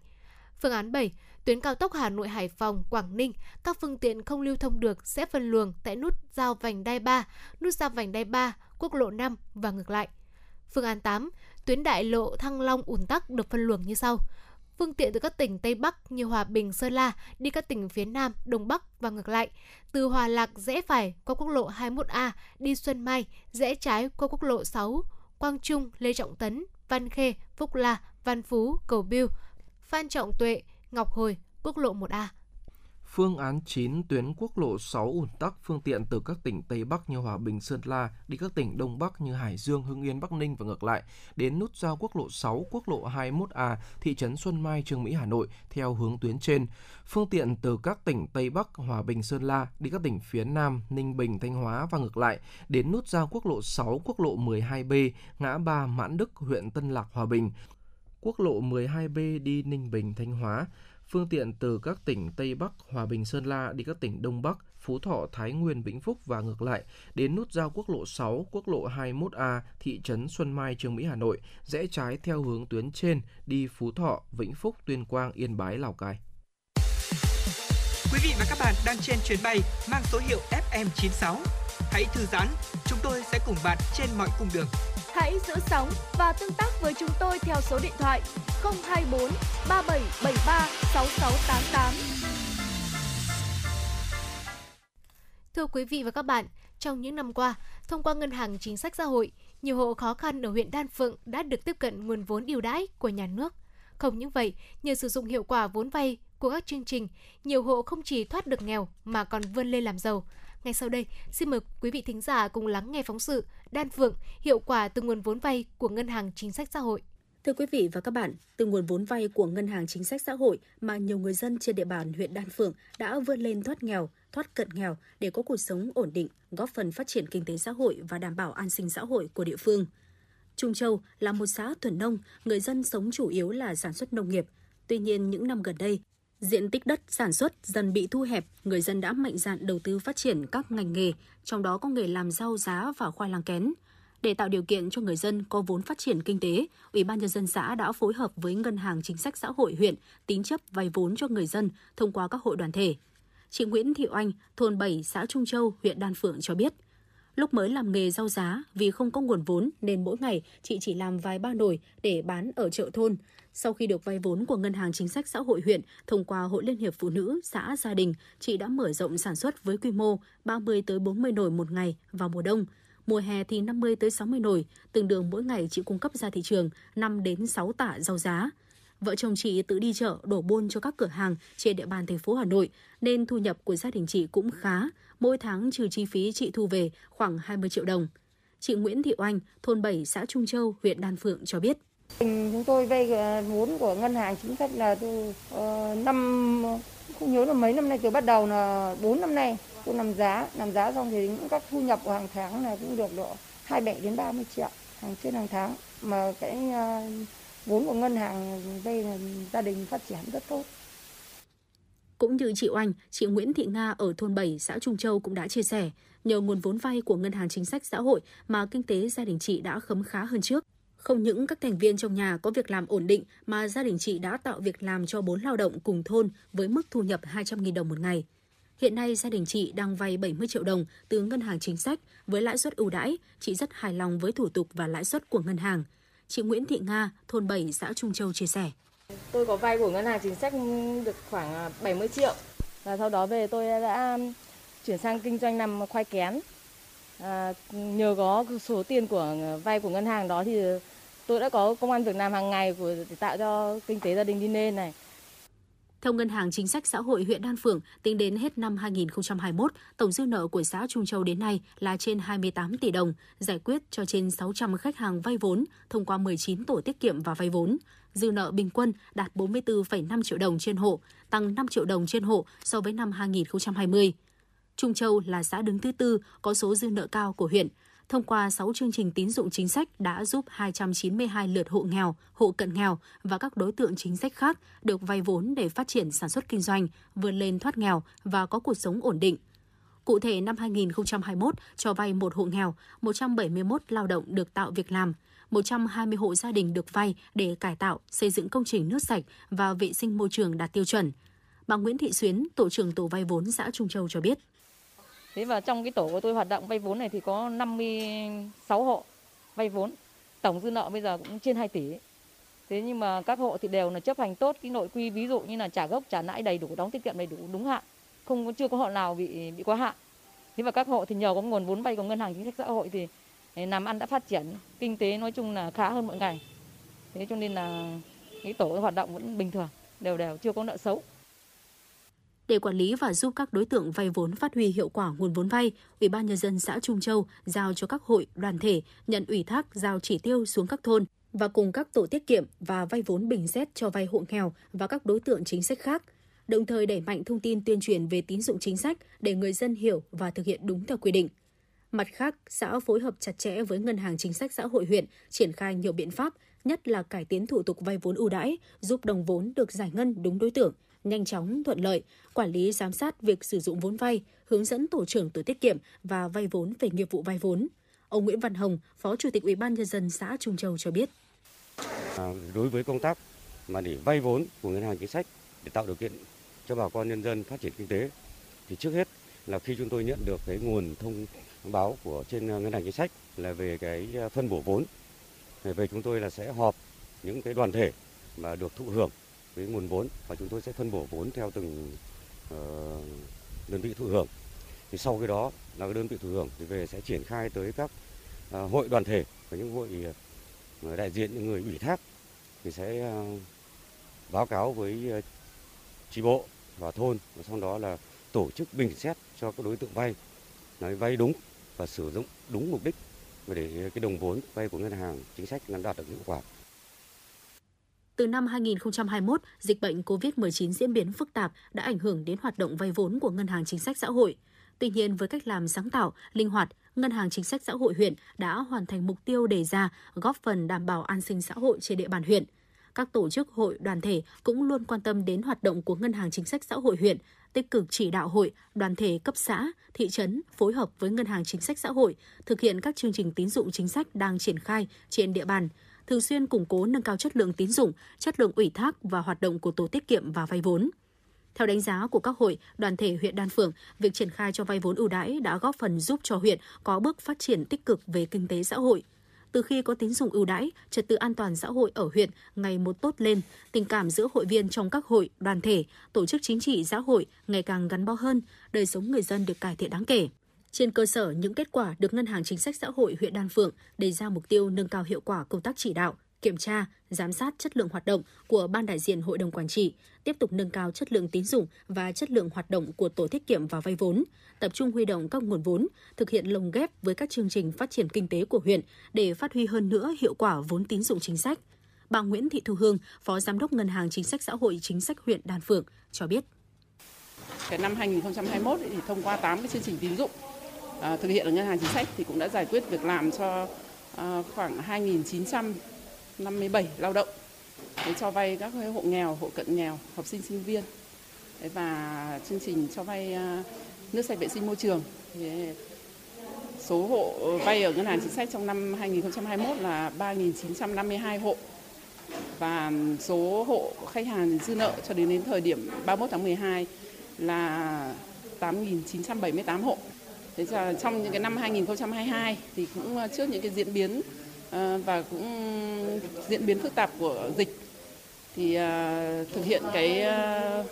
Phương án 7, tuyến cao tốc Hà Nội Hải Phòng Quảng Ninh, các phương tiện không lưu thông được sẽ phân luồng tại nút giao vành đai 3, nút giao vành đai 3, quốc lộ 5 và ngược lại. Phương án 8, tuyến đại lộ Thăng Long ùn tắc được phân luồng như sau. Phương tiện từ các tỉnh Tây Bắc như Hòa Bình, Sơn La đi các tỉnh phía Nam, Đông Bắc và ngược lại. Từ Hòa Lạc rẽ phải qua quốc lộ 21A đi Xuân Mai, rẽ trái qua quốc lộ 6, Quang Trung, Lê Trọng Tấn, Văn Khê, Phúc La, Văn Phú, Cầu Biêu, Phan Trọng Tuệ, Ngọc Hồi, quốc lộ 1A. Phương án 9 tuyến quốc lộ 6 ủn tắc phương tiện từ các tỉnh Tây Bắc như Hòa Bình, Sơn La đi các tỉnh Đông Bắc như Hải Dương, Hưng Yên, Bắc Ninh và ngược lại đến nút giao quốc lộ 6, quốc lộ 21A, thị trấn Xuân Mai, Trường Mỹ, Hà Nội theo hướng tuyến trên. Phương tiện từ các tỉnh Tây Bắc, Hòa Bình, Sơn La đi các tỉnh phía Nam, Ninh Bình, Thanh Hóa và ngược lại đến nút giao quốc lộ 6, quốc lộ 12B, ngã ba Mãn Đức, huyện Tân Lạc, Hòa Bình. Quốc lộ 12B đi Ninh Bình, Thanh Hóa, phương tiện từ các tỉnh Tây Bắc, Hòa Bình, Sơn La đi các tỉnh Đông Bắc, Phú Thọ, Thái Nguyên, Vĩnh Phúc và ngược lại đến nút giao quốc lộ 6, quốc lộ 21A, thị trấn Xuân Mai, Trường Mỹ, Hà Nội, rẽ trái theo hướng tuyến trên đi Phú Thọ, Vĩnh Phúc, Tuyên Quang, Yên Bái, Lào Cai. Quý vị và các bạn đang trên chuyến bay mang số hiệu FM96. Hãy thư giãn, chúng tôi sẽ cùng bạn trên mọi cung đường. Hãy giữ sóng và tương tác với chúng tôi theo số điện thoại 024 3773 6688. Thưa quý vị và các bạn, trong những năm qua, thông qua Ngân hàng Chính sách Xã hội, nhiều hộ khó khăn ở huyện Đan Phượng đã được tiếp cận nguồn vốn ưu đãi của nhà nước. Không những vậy, nhờ sử dụng hiệu quả vốn vay của các chương trình, nhiều hộ không chỉ thoát được nghèo mà còn vươn lên làm giàu. Ngay sau đây, xin mời quý vị thính giả cùng lắng nghe phóng sự Đan Phượng hiệu quả từ nguồn vốn vay của Ngân hàng Chính sách Xã hội. Thưa quý vị và các bạn, từ nguồn vốn vay của Ngân hàng Chính sách Xã hội mà nhiều người dân trên địa bàn huyện Đan Phượng đã vươn lên thoát nghèo, thoát cận nghèo để có cuộc sống ổn định, góp phần phát triển kinh tế xã hội và đảm bảo an sinh xã hội của địa phương. Trung Châu là một xã thuần nông, người dân sống chủ yếu là sản xuất nông nghiệp. Tuy nhiên, những năm gần đây, diện tích đất sản xuất dần bị thu hẹp, người dân đã mạnh dạn đầu tư phát triển các ngành nghề, trong đó có nghề làm rau giá và khoai lang kén. Để tạo điều kiện cho người dân có vốn phát triển kinh tế, Ủy ban nhân dân xã đã phối hợp với Ngân hàng Chính sách Xã hội huyện tín chấp vay vốn cho người dân thông qua các hội đoàn thể. Chị Nguyễn Thị Oanh, thôn 7, xã Trung Châu, huyện Đan Phượng cho biết, lúc mới làm nghề rau giá vì không có nguồn vốn nên mỗi ngày chị chỉ làm vài ba nồi để bán ở chợ thôn. Sau khi được vay vốn của Ngân hàng Chính sách Xã hội huyện thông qua Hội Liên hiệp Phụ nữ xã gia đình, chị đã mở rộng sản xuất với quy mô 30 tới 40 nồi một ngày vào mùa đông. Mùa hè thì 50 tới 60 nồi, tương đương mỗi ngày chị cung cấp ra thị trường 5 đến 6 tạ rau giá. Vợ chồng chị tự đi chợ đổ buôn cho các cửa hàng trên địa bàn thành phố Hà Nội nên thu nhập của gia đình chị cũng khá, mỗi tháng trừ chi phí chị thu về khoảng 20 triệu đồng. Chị Nguyễn Thị Oanh, thôn 7, xã Trung Châu, huyện Đan Phượng cho biết. Chúng tôi vay ờ, vốn của ngân hàng chính sách là từ uh, năm không nhớ là mấy năm nay từ bắt đầu là 4 năm nay tôi làm giá làm giá xong thì những các thu nhập của hàng tháng là cũng được độ 27 đến 30 triệu hàng trên hàng tháng mà cái uh, vốn của ngân hàng vay là gia đình phát triển rất tốt. Cũng như chị Oanh, chị Nguyễn Thị Nga ở thôn 7, xã Trung Châu cũng đã chia sẻ, nhờ nguồn vốn vay của Ngân hàng Chính sách Xã hội mà kinh tế gia đình chị đã khấm khá hơn trước. Không những các thành viên trong nhà có việc làm ổn định mà gia đình chị đã tạo việc làm cho bốn lao động cùng thôn với mức thu nhập 200.000 đồng một ngày. Hiện nay gia đình chị đang vay 70 triệu đồng từ ngân hàng chính sách với lãi suất ưu đãi, chị rất hài lòng với thủ tục và lãi suất của ngân hàng. Chị Nguyễn Thị Nga, thôn 7, xã Trung Châu chia sẻ. Tôi có vay của ngân hàng chính sách được khoảng à, 70 triệu và sau đó về tôi đã chuyển sang kinh doanh làm khoai kén. À, nhờ có số tiền của à, vay của ngân hàng đó thì tôi đã có công an việc làm hàng ngày của để tạo cho kinh tế gia đình đi lên này. Theo Ngân hàng Chính sách Xã hội huyện Đan Phượng, tính đến hết năm 2021, tổng dư nợ của xã Trung Châu đến nay là trên 28 tỷ đồng, giải quyết cho trên 600 khách hàng vay vốn thông qua 19 tổ tiết kiệm và vay vốn. Dư nợ bình quân đạt 44,5 triệu đồng trên hộ, tăng 5 triệu đồng trên hộ so với năm 2020. Trung Châu là xã đứng thứ tư có số dư nợ cao của huyện. Thông qua 6 chương trình tín dụng chính sách đã giúp 292 lượt hộ nghèo, hộ cận nghèo và các đối tượng chính sách khác được vay vốn để phát triển sản xuất kinh doanh, vươn lên thoát nghèo và có cuộc sống ổn định. Cụ thể, năm 2021 cho vay một hộ nghèo, 171 lao động được tạo việc làm, 120 hộ gia đình được vay để cải tạo, xây dựng công trình nước sạch và vệ sinh môi trường đạt tiêu chuẩn. Bà Nguyễn Thị Xuyến, tổ trưởng tổ vay vốn xã Trung Châu cho biết. Thế và trong cái tổ của tôi hoạt động vay vốn này thì có 56 hộ vay vốn. Tổng dư nợ bây giờ cũng trên 2 tỷ. Thế nhưng mà các hộ thì đều là chấp hành tốt cái nội quy ví dụ như là trả gốc, trả lãi đầy đủ, đóng tiết kiệm đầy đủ đúng hạn. Không chưa có hộ nào bị bị quá hạn. Thế và các hộ thì nhờ có nguồn vốn vay của ngân hàng chính sách xã hội thì làm ăn đã phát triển, kinh tế nói chung là khá hơn mọi ngày. Thế cho nên là cái tổ hoạt động vẫn bình thường, đều đều chưa có nợ xấu. Để quản lý và giúp các đối tượng vay vốn phát huy hiệu quả nguồn vốn vay, Ủy ban nhân dân xã Trung Châu giao cho các hội, đoàn thể nhận ủy thác giao chỉ tiêu xuống các thôn và cùng các tổ tiết kiệm và vay vốn bình xét cho vay hộ nghèo và các đối tượng chính sách khác, đồng thời đẩy mạnh thông tin tuyên truyền về tín dụng chính sách để người dân hiểu và thực hiện đúng theo quy định. Mặt khác, xã phối hợp chặt chẽ với Ngân hàng Chính sách Xã hội huyện triển khai nhiều biện pháp, nhất là cải tiến thủ tục vay vốn ưu đãi, giúp đồng vốn được giải ngân đúng đối tượng, nhanh chóng, thuận lợi, quản lý giám sát việc sử dụng vốn vay, hướng dẫn tổ trưởng tổ tiết kiệm và vay vốn về nghiệp vụ vay vốn. Ông Nguyễn Văn Hồng, Phó Chủ tịch Ủy ban nhân dân xã Trung Châu cho biết. À, đối với công tác mà để vay vốn của ngân hàng chính sách để tạo điều kiện cho bà con nhân dân phát triển kinh tế thì trước hết là khi chúng tôi nhận được cái nguồn thông báo của trên ờ, ngân hàng chính sách là về cái ờ, phân bổ vốn về chúng tôi là sẽ họp những cái đoàn thể mà được thụ hưởng với nguồn vốn và chúng tôi sẽ phân bổ vốn theo từng uh, đơn vị thụ hưởng. Thì sau cái đó là cái đơn vị thụ hưởng thì về sẽ triển khai tới các uh, hội đoàn thể và những hội uh, đại diện những người ủy thác thì sẽ uh, báo cáo với uh, chi bộ và thôn và sau đó là tổ chức bình xét cho các đối tượng vay nói vay đúng và sử dụng đúng mục đích để cái đồng vốn vay của ngân hàng chính sách nó đạt được hiệu quả. Từ năm 2021, dịch bệnh COVID-19 diễn biến phức tạp đã ảnh hưởng đến hoạt động vay vốn của Ngân hàng Chính sách Xã hội. Tuy nhiên, với cách làm sáng tạo, linh hoạt, Ngân hàng Chính sách Xã hội huyện đã hoàn thành mục tiêu đề ra, góp phần đảm bảo an sinh xã hội trên địa bàn huyện. Các tổ chức hội đoàn thể cũng luôn quan tâm đến hoạt động của Ngân hàng Chính sách Xã hội huyện, tích cực chỉ đạo hội, đoàn thể cấp xã, thị trấn phối hợp với Ngân hàng Chính sách Xã hội thực hiện các chương trình tín dụng chính sách đang triển khai trên địa bàn, thường xuyên củng cố nâng cao chất lượng tín dụng, chất lượng ủy thác và hoạt động của tổ tiết kiệm và vay vốn. Theo đánh giá của các hội, đoàn thể huyện Đan Phượng, việc triển khai cho vay vốn ưu đãi đã góp phần giúp cho huyện có bước phát triển tích cực về kinh tế xã hội. Từ khi có tín dụng ưu đãi, trật tự an toàn xã hội ở huyện ngày một tốt lên, tình cảm giữa hội viên trong các hội, đoàn thể, tổ chức chính trị xã hội ngày càng gắn bó hơn, đời sống người dân được cải thiện đáng kể. Trên cơ sở những kết quả được Ngân hàng Chính sách Xã hội huyện Đan Phượng đề ra mục tiêu nâng cao hiệu quả công tác chỉ đạo, kiểm tra, giám sát chất lượng hoạt động của ban đại diện hội đồng quản trị, tiếp tục nâng cao chất lượng tín dụng và chất lượng hoạt động của tổ tiết kiệm và vay vốn, tập trung huy động các nguồn vốn, thực hiện lồng ghép với các chương trình phát triển kinh tế của huyện để phát huy hơn nữa hiệu quả vốn tín dụng chính sách. Bà Nguyễn Thị Thu Hương, Phó Giám đốc Ngân hàng Chính sách Xã hội Chính sách huyện Đan Phượng cho biết. Cái năm 2021 thì thông qua 8 cái chương trình tín dụng à, thực hiện ở ngân hàng chính sách thì cũng đã giải quyết việc làm cho à, khoảng 2.900 57 lao động để cho vay các hộ nghèo, hộ cận nghèo, học sinh sinh viên và chương trình cho vay à, nước sạch vệ sinh môi trường. Số hộ vay ở ngân hàng chính sách trong năm 2021 là 3.952 hộ và số hộ khách hàng dư nợ cho đến đến thời điểm 31 tháng 12 là 8.978 hộ. Thế giờ trong những cái năm 2022 thì cũng à, trước những cái diễn biến Ờ, và cũng diễn biến phức tạp của dịch thì ờ, thực hiện cái ờ,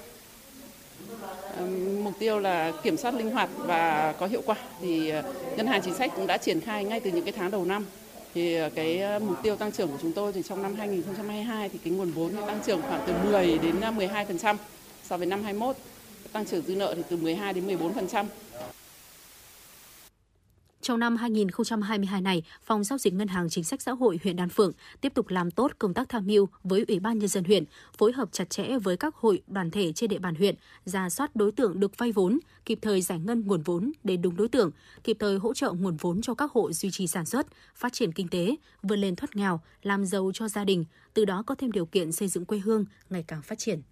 mục tiêu là kiểm soát linh hoạt và có hiệu quả thì ngân hàng chính sách cũng đã triển khai ngay từ những cái tháng đầu năm thì cái mục tiêu tăng trưởng của chúng tôi thì trong năm 2022 thì cái nguồn vốn tăng trưởng khoảng từ 10 đến 12% so với năm 21. Tăng trưởng dư nợ thì từ 12 đến 14%. Trong năm 2022 này, Phòng Giao dịch Ngân hàng Chính sách Xã hội huyện Đan Phượng tiếp tục làm tốt công tác tham mưu với Ủy ban Nhân dân huyện, phối hợp chặt chẽ với các hội đoàn thể trên địa bàn huyện, ra soát đối tượng được vay vốn, kịp thời giải ngân nguồn vốn đến đúng đối tượng, kịp thời hỗ trợ nguồn vốn cho các hộ duy trì sản xuất, phát triển kinh tế, vươn lên thoát nghèo, làm giàu cho gia đình, từ đó có thêm điều kiện xây dựng quê hương ngày càng phát triển.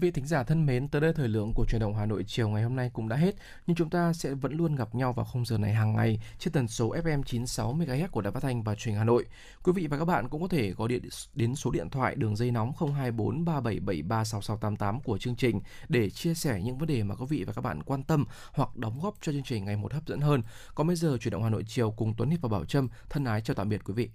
Vị thính giả thân mến, tới đây thời lượng của truyền động Hà Nội chiều ngày hôm nay cũng đã hết, nhưng chúng ta sẽ vẫn luôn gặp nhau vào khung giờ này hàng ngày trên tần số FM 96 MHz của Đài Phát thanh và Truyền Hà Nội. Quý vị và các bạn cũng có thể gọi điện đến số điện thoại đường dây nóng 024 3773 6688 của chương trình để chia sẻ những vấn đề mà quý vị và các bạn quan tâm hoặc đóng góp cho chương trình ngày một hấp dẫn hơn. Còn bây giờ truyền động Hà Nội chiều cùng Tuấn Hiệp và Bảo Trâm thân ái chào tạm biệt quý vị.